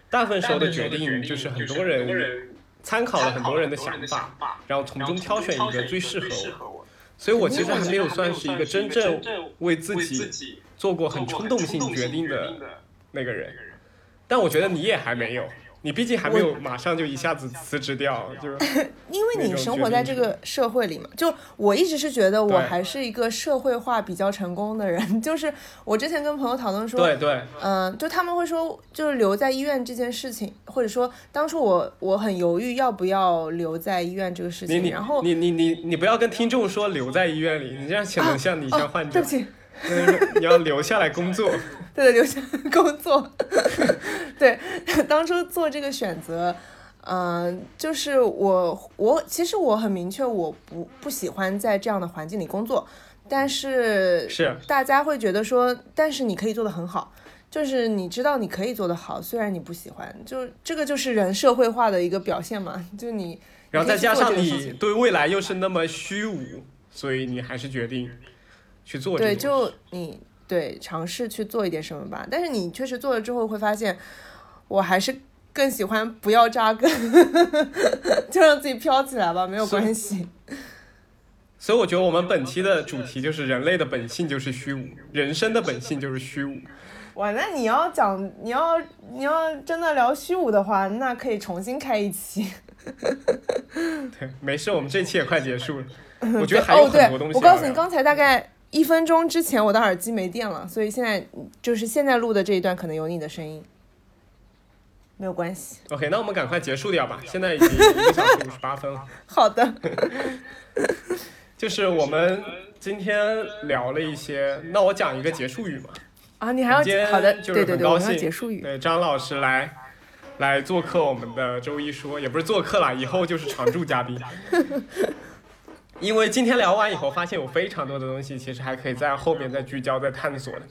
A: 大部分时
C: 时
A: 候的决
C: 定
A: 就
C: 就是是很
A: 很多
C: 多人
A: 人参考了很多人的想法，然后从中挑选一个最适合我。所以我其实还没有算是一个真正为自
C: 自
A: 己
C: 己
A: 做过
C: 很
A: 很冲动性决定的那个人。但我觉得你也还没有，你毕竟还没有马上就一下子辞职掉，就是
B: 因为你生活在这个社会里嘛，就我一直是觉得我还是一个社会化比较成功的人，就是我之前跟朋友讨论说，
A: 对对，
B: 嗯，就他们会说，就是留在医院这件事情，或者说当初我我很犹豫要不要留在医院这个事情，
A: 你你
B: 然后
A: 你你你你不要跟听众说留在医院里，你这样显得像你像患
B: 哦，
A: 者
B: 对不，起，
A: 嗯 你要留下来工作。
B: 对的，留下来工作。对，当初做这个选择，嗯、就是我我其实我很明确，我不不喜欢在这样的环境里工作，但是
A: 是
B: 大家会觉得说，但是你可以做得很好。就是你知道你可以做得好，虽然你不喜欢，就这个就是人社会化的一个表现嘛。就你，
A: 然后再加上你对未来又是那么虚无，所以你还是决定去做这
B: 对，就你对尝试去做一点什么吧。但是你确实做了之后，会发现我还是更喜欢不要扎根，就让自己飘起来吧，没有关系。
A: 所以我觉得我们本期的主题就是人类的本性就是虚无，人生的本性就是虚无。
B: 哇，那你要讲，你要你要真的聊虚无的话，那可以重新开一期。
A: 对，没事，我们这期也快结束了。我觉得还有很多东，西
B: 我告诉你，刚才大概一分钟之前，我的耳机没电了，所以现在就是现在录的这一段可能有你的声音，没有关系。
A: OK，那我们赶快结束掉吧，现在已经一个小时五十八分了。
B: 好的，
A: 就是我们今天聊了一些，那我讲一个结束语嘛。
B: 啊，你还要
A: 今天
B: 好的，
A: 就是很高兴
B: 结束语。
A: 对，张老师来来做客我们的周一说，也不是做客啦，以后就是常驻嘉宾。因为今天聊完以后，发现有非常多的东西，其实还可以在后面再聚焦、再探索的。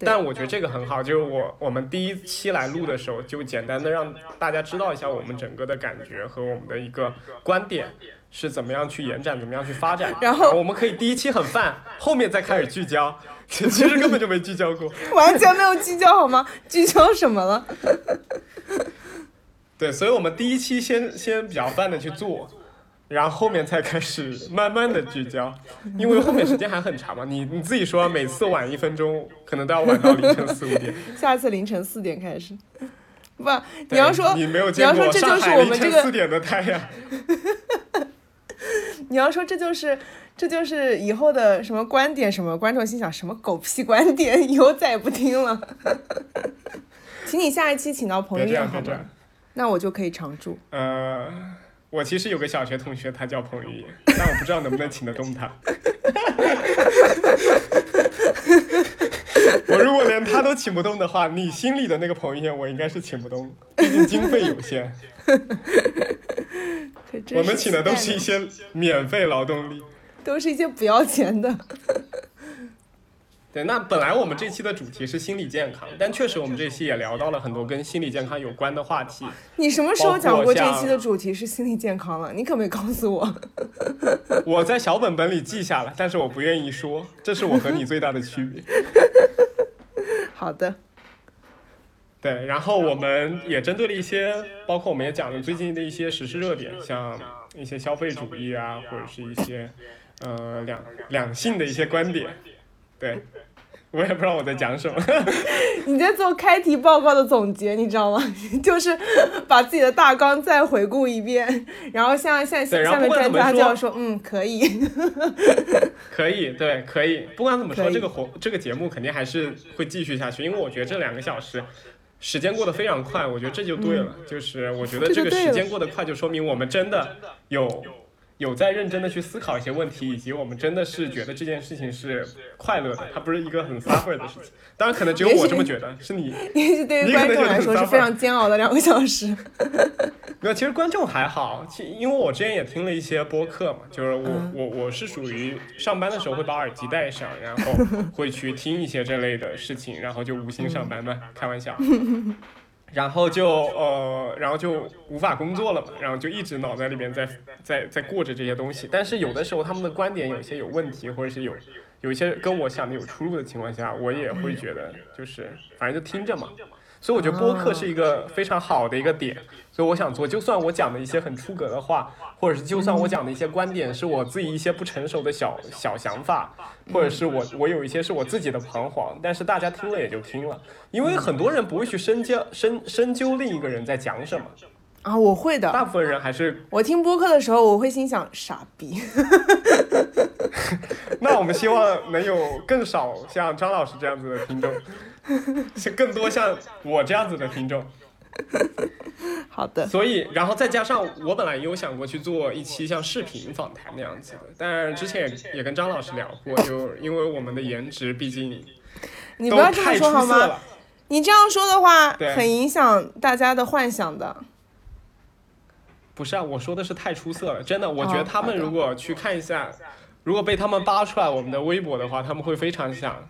A: 但我觉得这个很好，就是我我们第一期来录的时候，就简单的让大家知道一下我们整个的感觉和我们的一个观点是怎么样去延展，怎么样去发展。
B: 然后
A: 我们可以第一期很泛，后面再开始聚焦，其实根本就没聚焦过。
B: 完全没有聚焦好吗？聚焦什么了？
A: 对，所以我们第一期先先比较泛的去做，然后后面才开始慢慢的聚焦，因为后面时间还很长嘛。你你自己说，每次晚一分钟，可能都要晚到凌晨四五点。
B: 下次凌晨四点开始。不，你要说
A: 你没有
B: 你要
A: 见过
B: 说这就是
A: 上海凌
B: 我们这个
A: 晨四点的太阳，
B: 你要说这就是这就是以后的什么观点什么，观众心想什么狗屁观点，以后再也不听了。请你下一期请到彭
A: 别
B: 于晏好吗。那我就可以常驻。
A: 呃，我其实有个小学同学，他叫彭于晏，但我不知道能不能请得动他。我如果连他都请不动的话，你心里的那个彭于晏，我应该是请不动，毕竟经费有限。我们请的都是一些免费劳动力。
B: 都是一些不要钱的。
A: 对，那本来我们这期的主题是心理健康，但确实我们这期也聊到了很多跟心理健康有关的话题。
B: 你什么时候讲过这期的主题是心理健康了？你可没告诉我。
A: 我在小本本里记下了，但是我不愿意说，这是我和你最大的区别。
B: 好的，
A: 对，然后我们也针对了一些，包括我们也讲了最近的一些时事热点，像一些消费主义啊，或者是一些呃两两性的一些观点。对，我也不知道我在讲什么。
B: 你在做开题报告的总结，你知道吗？就是把自己的大纲再回顾一遍，然后像像下面专家就要说，嗯，可以。
A: 可以，对，可以。不管怎么说，这个活这个节目肯定还是会继续下去，因为我觉得这两个小时时间过得非常快，我觉得这就对了。就是我觉得这个时间过得快，就说明我们真的有有在认真的去思考一些问题，以及我们真的是觉得这件事情是快乐的，它不是一个很 suffer 的事情。当然，可能只有我这么觉得，是你。
B: 也许对于观众来说是非常煎熬的两个小时。
A: 没有，其实观众还好，其因为我之前也听了一些播客嘛，就是我、
B: 嗯
A: 我我是属于上班的时候会把耳机戴上，然后会去听一些这类的事情，然后就无心上班嘛，开玩笑。然后就呃，然后就无法工作了嘛，然后就一直脑袋里面在在在过着这些东西。但是有的时候他们的观点有些有问题，或者是有有一些跟我想的有出入的情况下，我也会觉得就是反正就听着嘛。所以我觉得播客是一个非常好的一个点，所以我想做，就算我讲的一些很出格的话，或者是就算我讲的一些观点是我自己一些不成熟的小小想法，或者是我我有一些是我自己的彷徨，但是大家听了也就听了，因为很多人不会去深究深深究另一个人在讲什么，
B: 啊，我会的。
A: 大部分人还是
B: 我听播客的时候，我会心想傻逼。
A: 那我们希望能有更少像张老师这样子的听众，是更多像我这样子的听众。
B: 好的，
A: 所以，然后再加上我本来也有想过去做一期像视频访谈那样子的，但是之前也也跟张老师聊过，就因为我们的颜值毕竟都
B: 你不要这么说好吗？你这样说的话，很影响大家的幻想的。
A: 不是啊，我说的是太出色了，真的，我觉得
B: 哦
A: 他们如果去看一下，如果被他们扒出来我们的微博的话，他们会非常想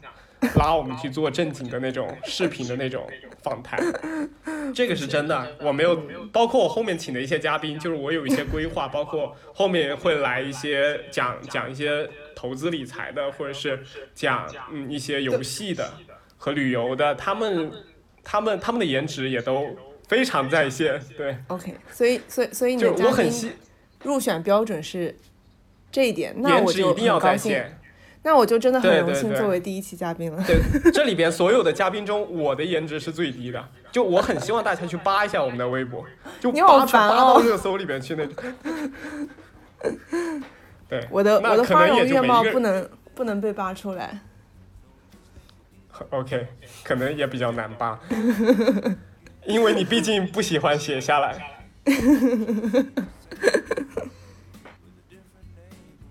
A: 拉我们去做正经的那种视频的那种访谈，这个是真的。我没有，包括我后面请的一些嘉宾，就是我有一些规划，包括后面会来一些讲讲一些投资理财的，或者是讲嗯一些游戏的和旅游的，他们他们他们的颜值也都非常在线，对
B: ，OK，所以所以所以你
A: 就
B: 的嘉宾
A: 我很希。
B: 入选标准是这一点，那
A: 颜
B: 我就
A: 值一定要
B: 很高兴。那我就真的很荣幸作为第一期嘉宾了。
A: 对，这里边所有的嘉宾中，我的颜值是最低的。就我很希望大家去扒一下我们的微博，就
B: 你好
A: 扒到热搜里边去那种。对，
B: 我的我的花容月貌不能不能被扒出来。
A: OK，可能也比较难扒，因为你毕竟不喜欢写下来。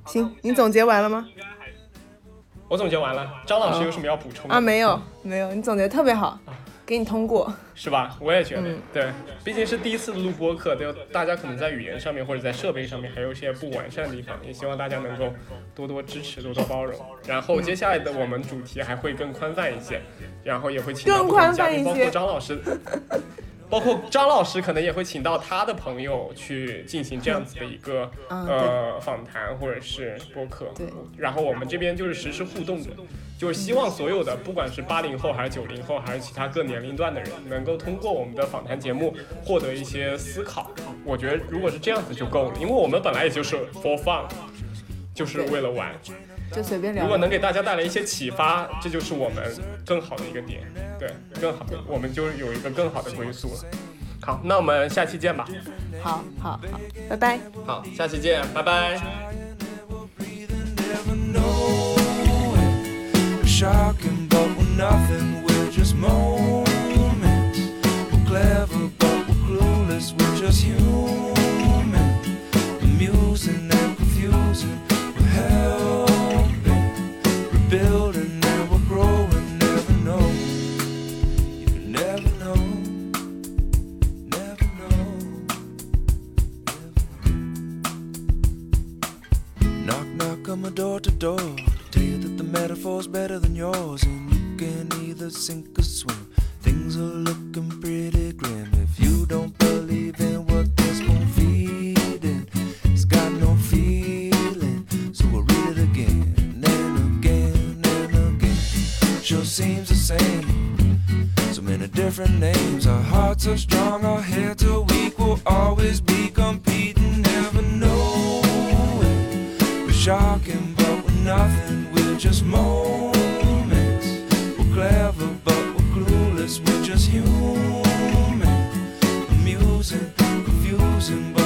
B: 行，你总结完了吗？
A: 我总结完了，张老师有什么要补充的？
B: 啊，没有没有，你总结得特别好，给你通过。
A: 是吧？我也觉得，
B: 嗯
A: 对，毕竟是第一次录播课，对，大家可能在语言上面或者在设备上面还有一些不完善的地方，也希望大家能够多多支持，多多包容。然后接下来的我们主题还会更宽泛一些，然后也会请到
B: 更
A: 不同的嘉宾，包
B: 宽泛一些
A: 括张老师。包括张老师可能也会请到他的朋友去进行这样子的一个、
B: 嗯
A: 呃访谈或者是播客，
B: 对
A: 然后我们这边就是实时互动的，就是希望所有的不管是八零后还是九零后还是其他各年龄段的人，能够通过我们的访谈节目获得一些思考。我觉得如果是这样子就够了，因为我们本来也就是 for fun，就是为了玩。
B: 就随便聊。
A: 如果能给大家带来一些启发，这就是我们更好的一个点，对，更好，我们就有一个更好的归宿了。好，那我们下期见吧。
B: 好好好，拜拜。
A: 好，下期见，拜拜。
C: Shocking, but we're nothing, we're just moments. We're clever, but we're clueless, we're just human. Amusing door to door. Tell you that the metaphor's better than yours, and you can either sink or swim. Things are looking pretty grim if you don't believe in what this spoon feeding. It's got no feeling, so we'll read it again and again and again. Sure seems the same. So many different names. Our hearts are strong, our heads are weak. We'll always be competing, shocking, but we're nothing. We're just moments. We're clever, but we're clueless. We're just human. Amusing, confusing, but